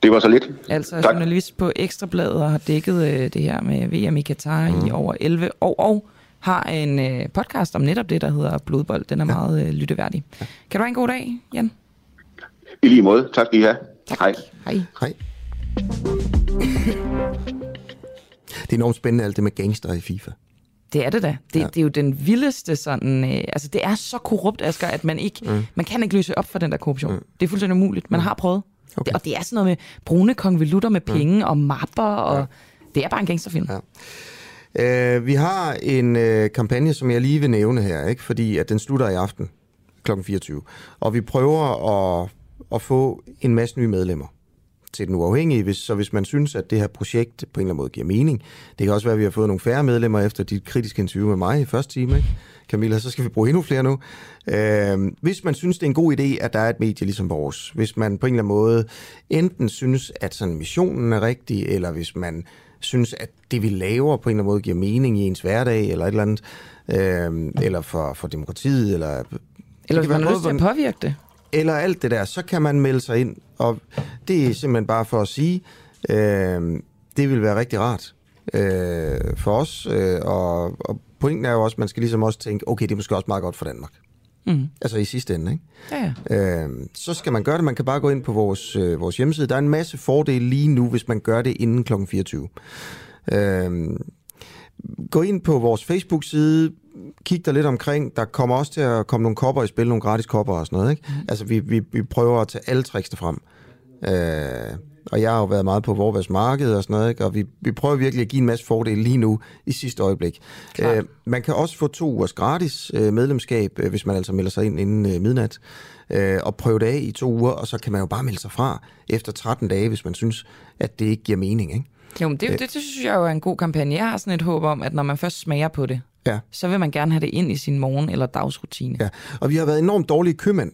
Det var så lidt. Altså Tak. journalist på Ekstrabladet og har dækket øh, det her med VM i Katar mm. i over 11 år, og har en øh, podcast om netop det, der hedder Blodbold. Den er ja. meget øh, lytteværdig. Ja. Kan du have en god dag, Jan? I lige måde. Tak skal I have. Tak. Hej. Hej. Hej. Det er enormt spændende, alt det med gangster i FIFA. Det er det da. Det, ja. det er jo den vildeste sådan... Øh, altså, det er så korrupt, Asger, at man ikke... Mm. Man kan ikke løse op for den der korruption. Mm. Det er fuldstændig umuligt. Man har prøvet. Okay. Det, og det er sådan noget med brune konvolutter med penge mm. og mapper, og ja. det er bare en gangsterfilm. Ja. Uh, vi har en uh, kampagne, som jeg lige vil nævne her, ikke? fordi at den slutter i aften kl. 24. Og vi prøver at, at få en masse nye medlemmer til den uafhængige, hvis, så hvis man synes, at det her projekt på en eller anden måde giver mening. Det kan også være, at vi har fået nogle færre medlemmer efter dit kritiske interview med mig i første time, ikke? Camilla, så skal vi bruge endnu flere nu. Øh, hvis man synes, det er en god idé, at der er et medie ligesom vores, hvis man på en eller anden måde enten synes, at sådan missionen er rigtig, eller hvis man synes, at det vi laver på en eller anden måde giver mening i ens hverdag, eller et eller andet, øh, eller for, for demokratiet, eller... Eller hvis man har lyst til at påvirke det. Eller alt det der, så kan man melde sig ind. Og det er simpelthen bare for at sige, øh, det vil være rigtig rart øh, for os. Øh, og, og pointen er jo også, at man skal ligesom også tænke, okay, det er måske også meget godt for Danmark. Mm. Altså i sidste ende, ikke? Ja, ja. Øh, så skal man gøre det. Man kan bare gå ind på vores, øh, vores hjemmeside. Der er en masse fordele lige nu, hvis man gør det inden kl. 24. Øh, gå ind på vores Facebook-side, kig der lidt omkring. Der kommer også til at komme nogle kopper i spil, nogle gratis kopper og sådan noget. Ikke? Mm. Altså, vi, vi, vi prøver at tage alle tricks frem. Øh, og jeg har jo været meget på vores marked og sådan noget, ikke? og vi, vi prøver virkelig at give en masse fordele lige nu i sidste øjeblik. Øh, man kan også få to ugers gratis øh, medlemskab, øh, hvis man altså melder sig ind inden øh, midnat, øh, og prøve det af i to uger, og så kan man jo bare melde sig fra efter 13 dage, hvis man synes, at det ikke giver mening. Ikke? Jo, men det, det, det synes jeg jo er en god kampagne. Jeg har sådan et håb om, at når man først smager på det, ja. så vil man gerne have det ind i sin morgen- eller dagsrutine. Ja, og vi har været enormt dårlige købmænd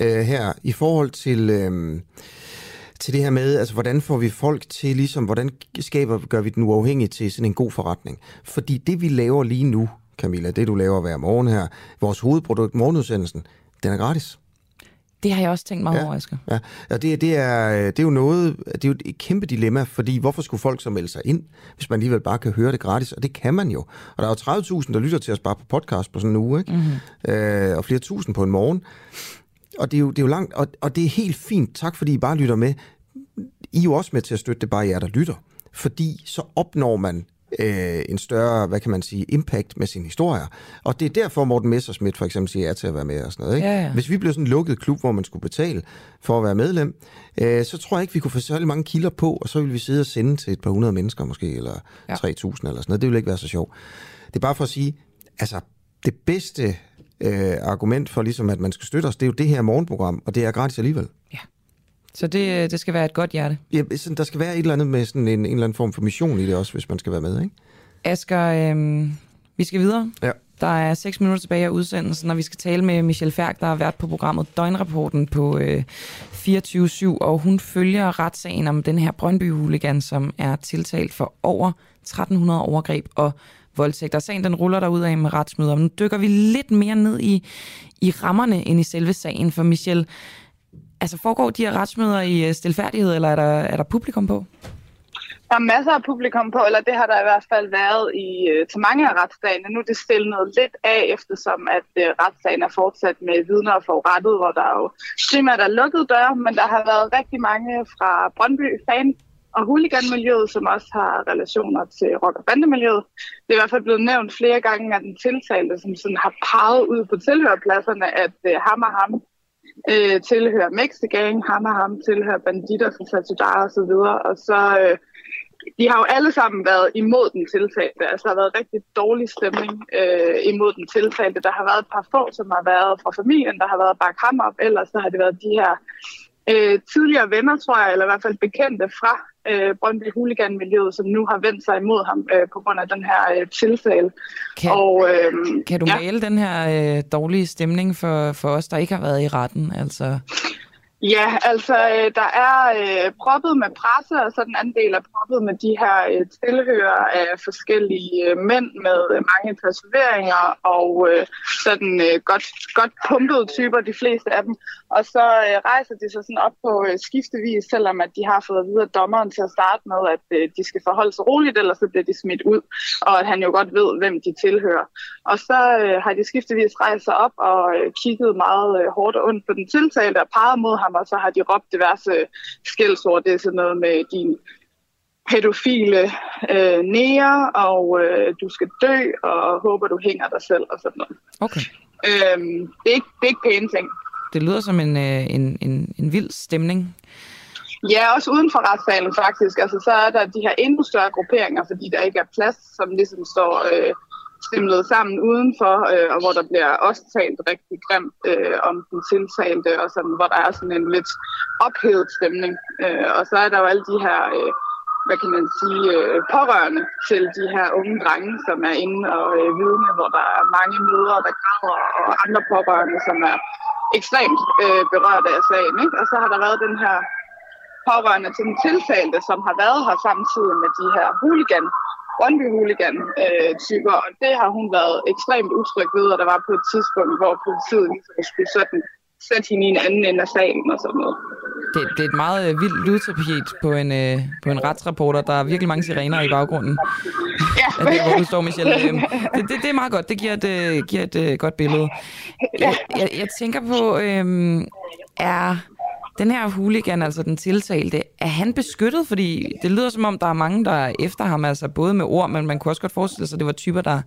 øh, her i forhold til... Øh, til det her med, altså hvordan får vi folk til, ligesom, hvordan skaber, gør vi den uafhængig til sådan en god forretning? Fordi det, vi laver lige nu, Camilla, det du laver hver morgen her, vores hovedprodukt, morgenudsendelsen, den er gratis. Det har jeg også tænkt meget ja, over, Asger. Ja, og det, det, er, det er jo noget, det er jo et kæmpe dilemma, fordi hvorfor skulle folk så melde sig ind, hvis man alligevel bare kan høre det gratis? Og det kan man jo. Og der er jo 30.000, der lytter til os bare på podcast på sådan en uge, ikke? Mm-hmm. Øh, og flere tusind på en morgen. Og det er jo, det er jo langt, og, og det er helt fint. Tak fordi I bare lytter med. I er jo også med til at støtte det, bare jer, der lytter. Fordi så opnår man øh, en større, hvad kan man sige, impact med sine historier. Og det er derfor, Morten Messersmith for eksempel siger ja til at være med og sådan noget. Ikke? Ja, ja. Hvis vi blev sådan en lukket klub, hvor man skulle betale for at være medlem, øh, så tror jeg ikke, vi kunne få særlig mange kilder på, og så ville vi sidde og sende til et par hundrede mennesker måske, eller ja. 3.000 eller sådan noget. Det ville ikke være så sjovt. Det er bare for at sige, altså det bedste øh, argument for ligesom, at man skal støtte os, det er jo det her morgenprogram, og det er gratis alligevel. Ja. Så det, det skal være et godt hjerte. Ja, sådan, der skal være et eller andet med sådan en, en eller anden form for mission i det også, hvis man skal være med, ikke? Asger, øh, vi skal videre. Ja. Der er 6 minutter tilbage af udsendelsen, og vi skal tale med Michelle Færk, der har været på programmet Døgnrapporten på øh, 24-7, og hun følger retssagen om den her Brøndby-hooligan, som er tiltalt for over 1300 overgreb og voldtægter. Sagen den ruller der ud af med retsmøder. Men nu dykker vi lidt mere ned i, i rammerne end i selve sagen. For Michelle, altså foregår de her retsmøder i øh, stilfærdighed, eller er der, er der publikum på? Der er masser af publikum på, eller det har der i hvert fald været i, øh, til mange af retsdagene. Nu er det stillet lidt af, eftersom at uh, retsdagen er fortsat med vidner og forurettet, hvor der jo primært er lukket døre, men der har været rigtig mange fra Brøndby fan og huliganmiljøet, som også har relationer til rock- og bandemiljøet. Det er i hvert fald blevet nævnt flere gange af den tiltalte, som sådan har peget ud på tilhørpladserne, at uh, ham og ham øh, tilhører Mexican, ham og ham tilhører banditter fra Satudara og så videre. Og så, øh, de har jo alle sammen været imod den tiltalte. Altså, der har været rigtig dårlig stemning øh, imod den tiltalte. Der har været et par få, som har været fra familien, der har været bak ham op. Ellers så har det været de her øh, tidligere venner, tror jeg, eller i hvert fald bekendte fra øh, Brøndby Hooligan-miljøet, som nu har vendt sig imod ham øh, på grund af den her øh, tiltale. Kan, og, øh, kan du ja. male den her øh, dårlige stemning for, for os, der ikke har været i retten? Altså... Ja, altså øh, der er øh, proppet med presse, og så den anden del er proppet med de her øh, tilhører af forskellige øh, mænd med øh, mange tatoveringer og øh, sådan øh, godt, godt pumpede typer, de fleste af dem. Og så øh, rejser de sig sådan op på øh, skiftevis, selvom at de har fået at vide af dommeren til at starte med, at øh, de skal forholde sig roligt, ellers så bliver de smidt ud, og at han jo godt ved, hvem de tilhører. Og så øh, har de skiftevis rejst sig op og øh, kigget meget øh, hårdt og ondt på den tiltalte og peget mod ham, og så har de råbt diverse skældsord. Det er sådan noget med din pædofile øh, nære, og øh, du skal dø, og håber, du hænger dig selv, og sådan noget. Okay. Øhm, det, er ikke, det er ikke pæne ting. Det lyder som en, øh, en, en, en vild stemning. Ja, også uden for retssalen faktisk. Altså, så er der de her endnu større grupperinger, fordi der ikke er plads, som ligesom står øh, trimlet sammen udenfor, øh, og hvor der bliver også talt rigtig grimt øh, om den tiltalte, og sådan, hvor der er sådan en lidt ophedet stemning. Øh, og så er der jo alle de her, øh, hvad kan man sige, øh, pårørende til de her unge drenge, som er inde og øh, vidne, hvor der er mange mødre, der græder, og andre pårørende, som er ekstremt øh, berørt af sagen. Ikke? Og så har der været den her pårørende til den tiltalte, som har været her samtidig med de her hooligan Brøndby Hooligan-typer, og det har hun været ekstremt utryg ved, og der var på et tidspunkt, hvor politiet ligesom skulle sådan sætte hende i en anden ende af salen og sådan noget. Det, det er et meget øh, vildt lydtapet på en, øh, på en retsreporter. Der er virkelig mange sirener i baggrunden. Ja. Det, hvor du står, Michelle. Øhm, Det, det, det er meget godt. Det giver et, øh, giver et øh, godt billede. Jeg, jeg, jeg tænker på, øh, er den her hooligan, altså den tiltalte, er han beskyttet? Fordi det lyder som om, der er mange, der er efter ham, altså både med ord, men man kunne også godt forestille sig, at det var typer, der,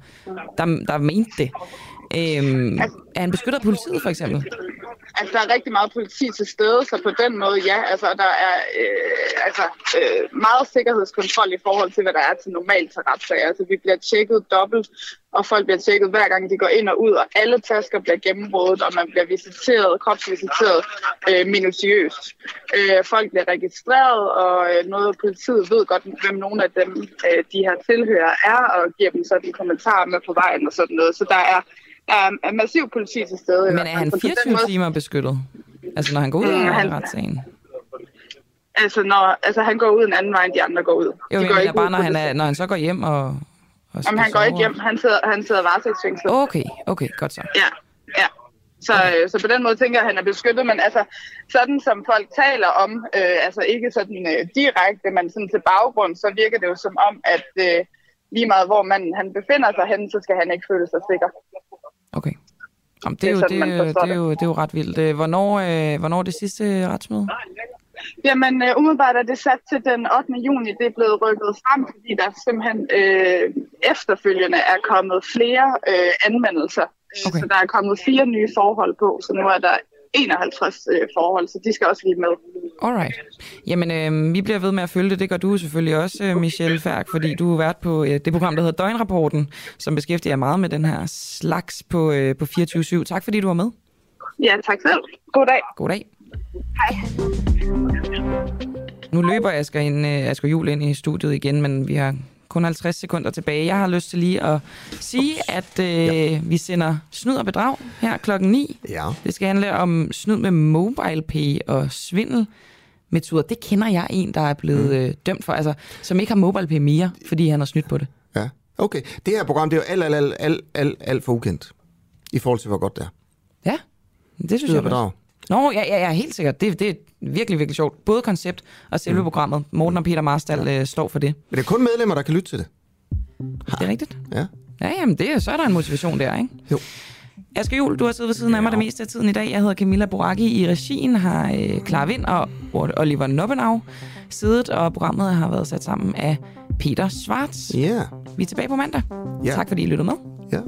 der, der mente det. Øhm, er han beskyttet af politiet, for eksempel? Altså, der er rigtig meget politi til stede, så på den måde, ja, altså, der er øh, altså, øh, meget sikkerhedskontrol i forhold til, hvad der er til normalt til retssager. Altså, vi bliver tjekket dobbelt, og folk bliver tjekket hver gang, de går ind og ud, og alle tasker bliver gennemrådet, og man bliver visiteret, kropsvisiteret øh, minutiøst. Øh, folk bliver registreret, og øh, noget af politiet ved godt, hvem nogle af dem, øh, de her tilhører er, og giver dem sådan kommentarer med på vejen og sådan noget. Så der er er, er massiv politi til stede. Men er han 24 måde... timer beskyttet? Altså når han går ud Mm, af han- retssagen? Altså, når, altså, han går ud en anden vej, end de andre går ud. Jo, de jeg går ud bare, når han, er, når han så går hjem og... og Jamen, han går ikke hjem. Han sidder, han sidder varetægtsfængslet. Okay, okay, godt så. Ja, ja. Så, øh, så på den måde tænker jeg, at han er beskyttet, men altså, sådan som folk taler om, øh, altså ikke sådan øh, direkte, men sådan til baggrund, så virker det jo som om, at øh, lige meget hvor man han befinder sig hen, så skal han ikke føle sig sikker. Okay. Jamen, det, er jo, sådan, det, er, forstår det, er jo, det er jo ret vildt. Øh, Hvornår, øh, hvornår er det sidste retsmøde? Jamen, øh, umiddelbart er det sat til den 8. juni. Det er blevet rykket frem, fordi der simpelthen øh, efterfølgende er kommet flere øh, anmeldelser. Okay. Så der er kommet fire nye forhold på, så nu er der 51 øh, forhold, så de skal også lige med. Alright. Jamen, øh, vi bliver ved med at følge det. Det gør du selvfølgelig også, øh, Michelle Færk, fordi du har været på øh, det program, der hedder Døgnrapporten, som beskæftiger meget med den her slags på, øh, på 24-7. Tak fordi du var med. Ja, tak selv. God dag. God dag. Hej. Nu løber Asger, ind, øh, Asger Jul ind i studiet igen, men vi har kun 50 sekunder tilbage. Jeg har lyst til lige at sige, at øh, ja. vi sender snyd og bedrag her klokken 9. Ja. Det skal handle om snyd med MobilePay og svindel metoder. Det kender jeg en, der er blevet mm. øh, dømt for, altså som ikke har MobilePay mere, fordi han har snydt på det. Ja, okay. Det her program, det er jo alt, alt, alt, alt, alt, alt for ukendt i forhold til, hvor godt det er. Ja, det synes Snyd jeg bedrag. Nå, ja, ja, ja, helt sikkert. Det, det er virkelig, virkelig sjovt. Både koncept og selve mm. programmet. Morten og Peter Marstal øh, står for det. Men det er kun medlemmer, der kan lytte til det. Det er rigtigt. Ja. Ja, jamen, det, er- så er der en motivation der, ikke? Jo. Asger Jul, du har siddet ved siden af mig det meste af tiden i dag. Jeg hedder Camilla Boracchi. I regien har øh, Clara Vind og Oliver Noppenau siddet, og programmet har været sat sammen af Peter Schwartz. Ja. Vi er tilbage på mandag. Ja. Tak fordi I lyttede med. Ja.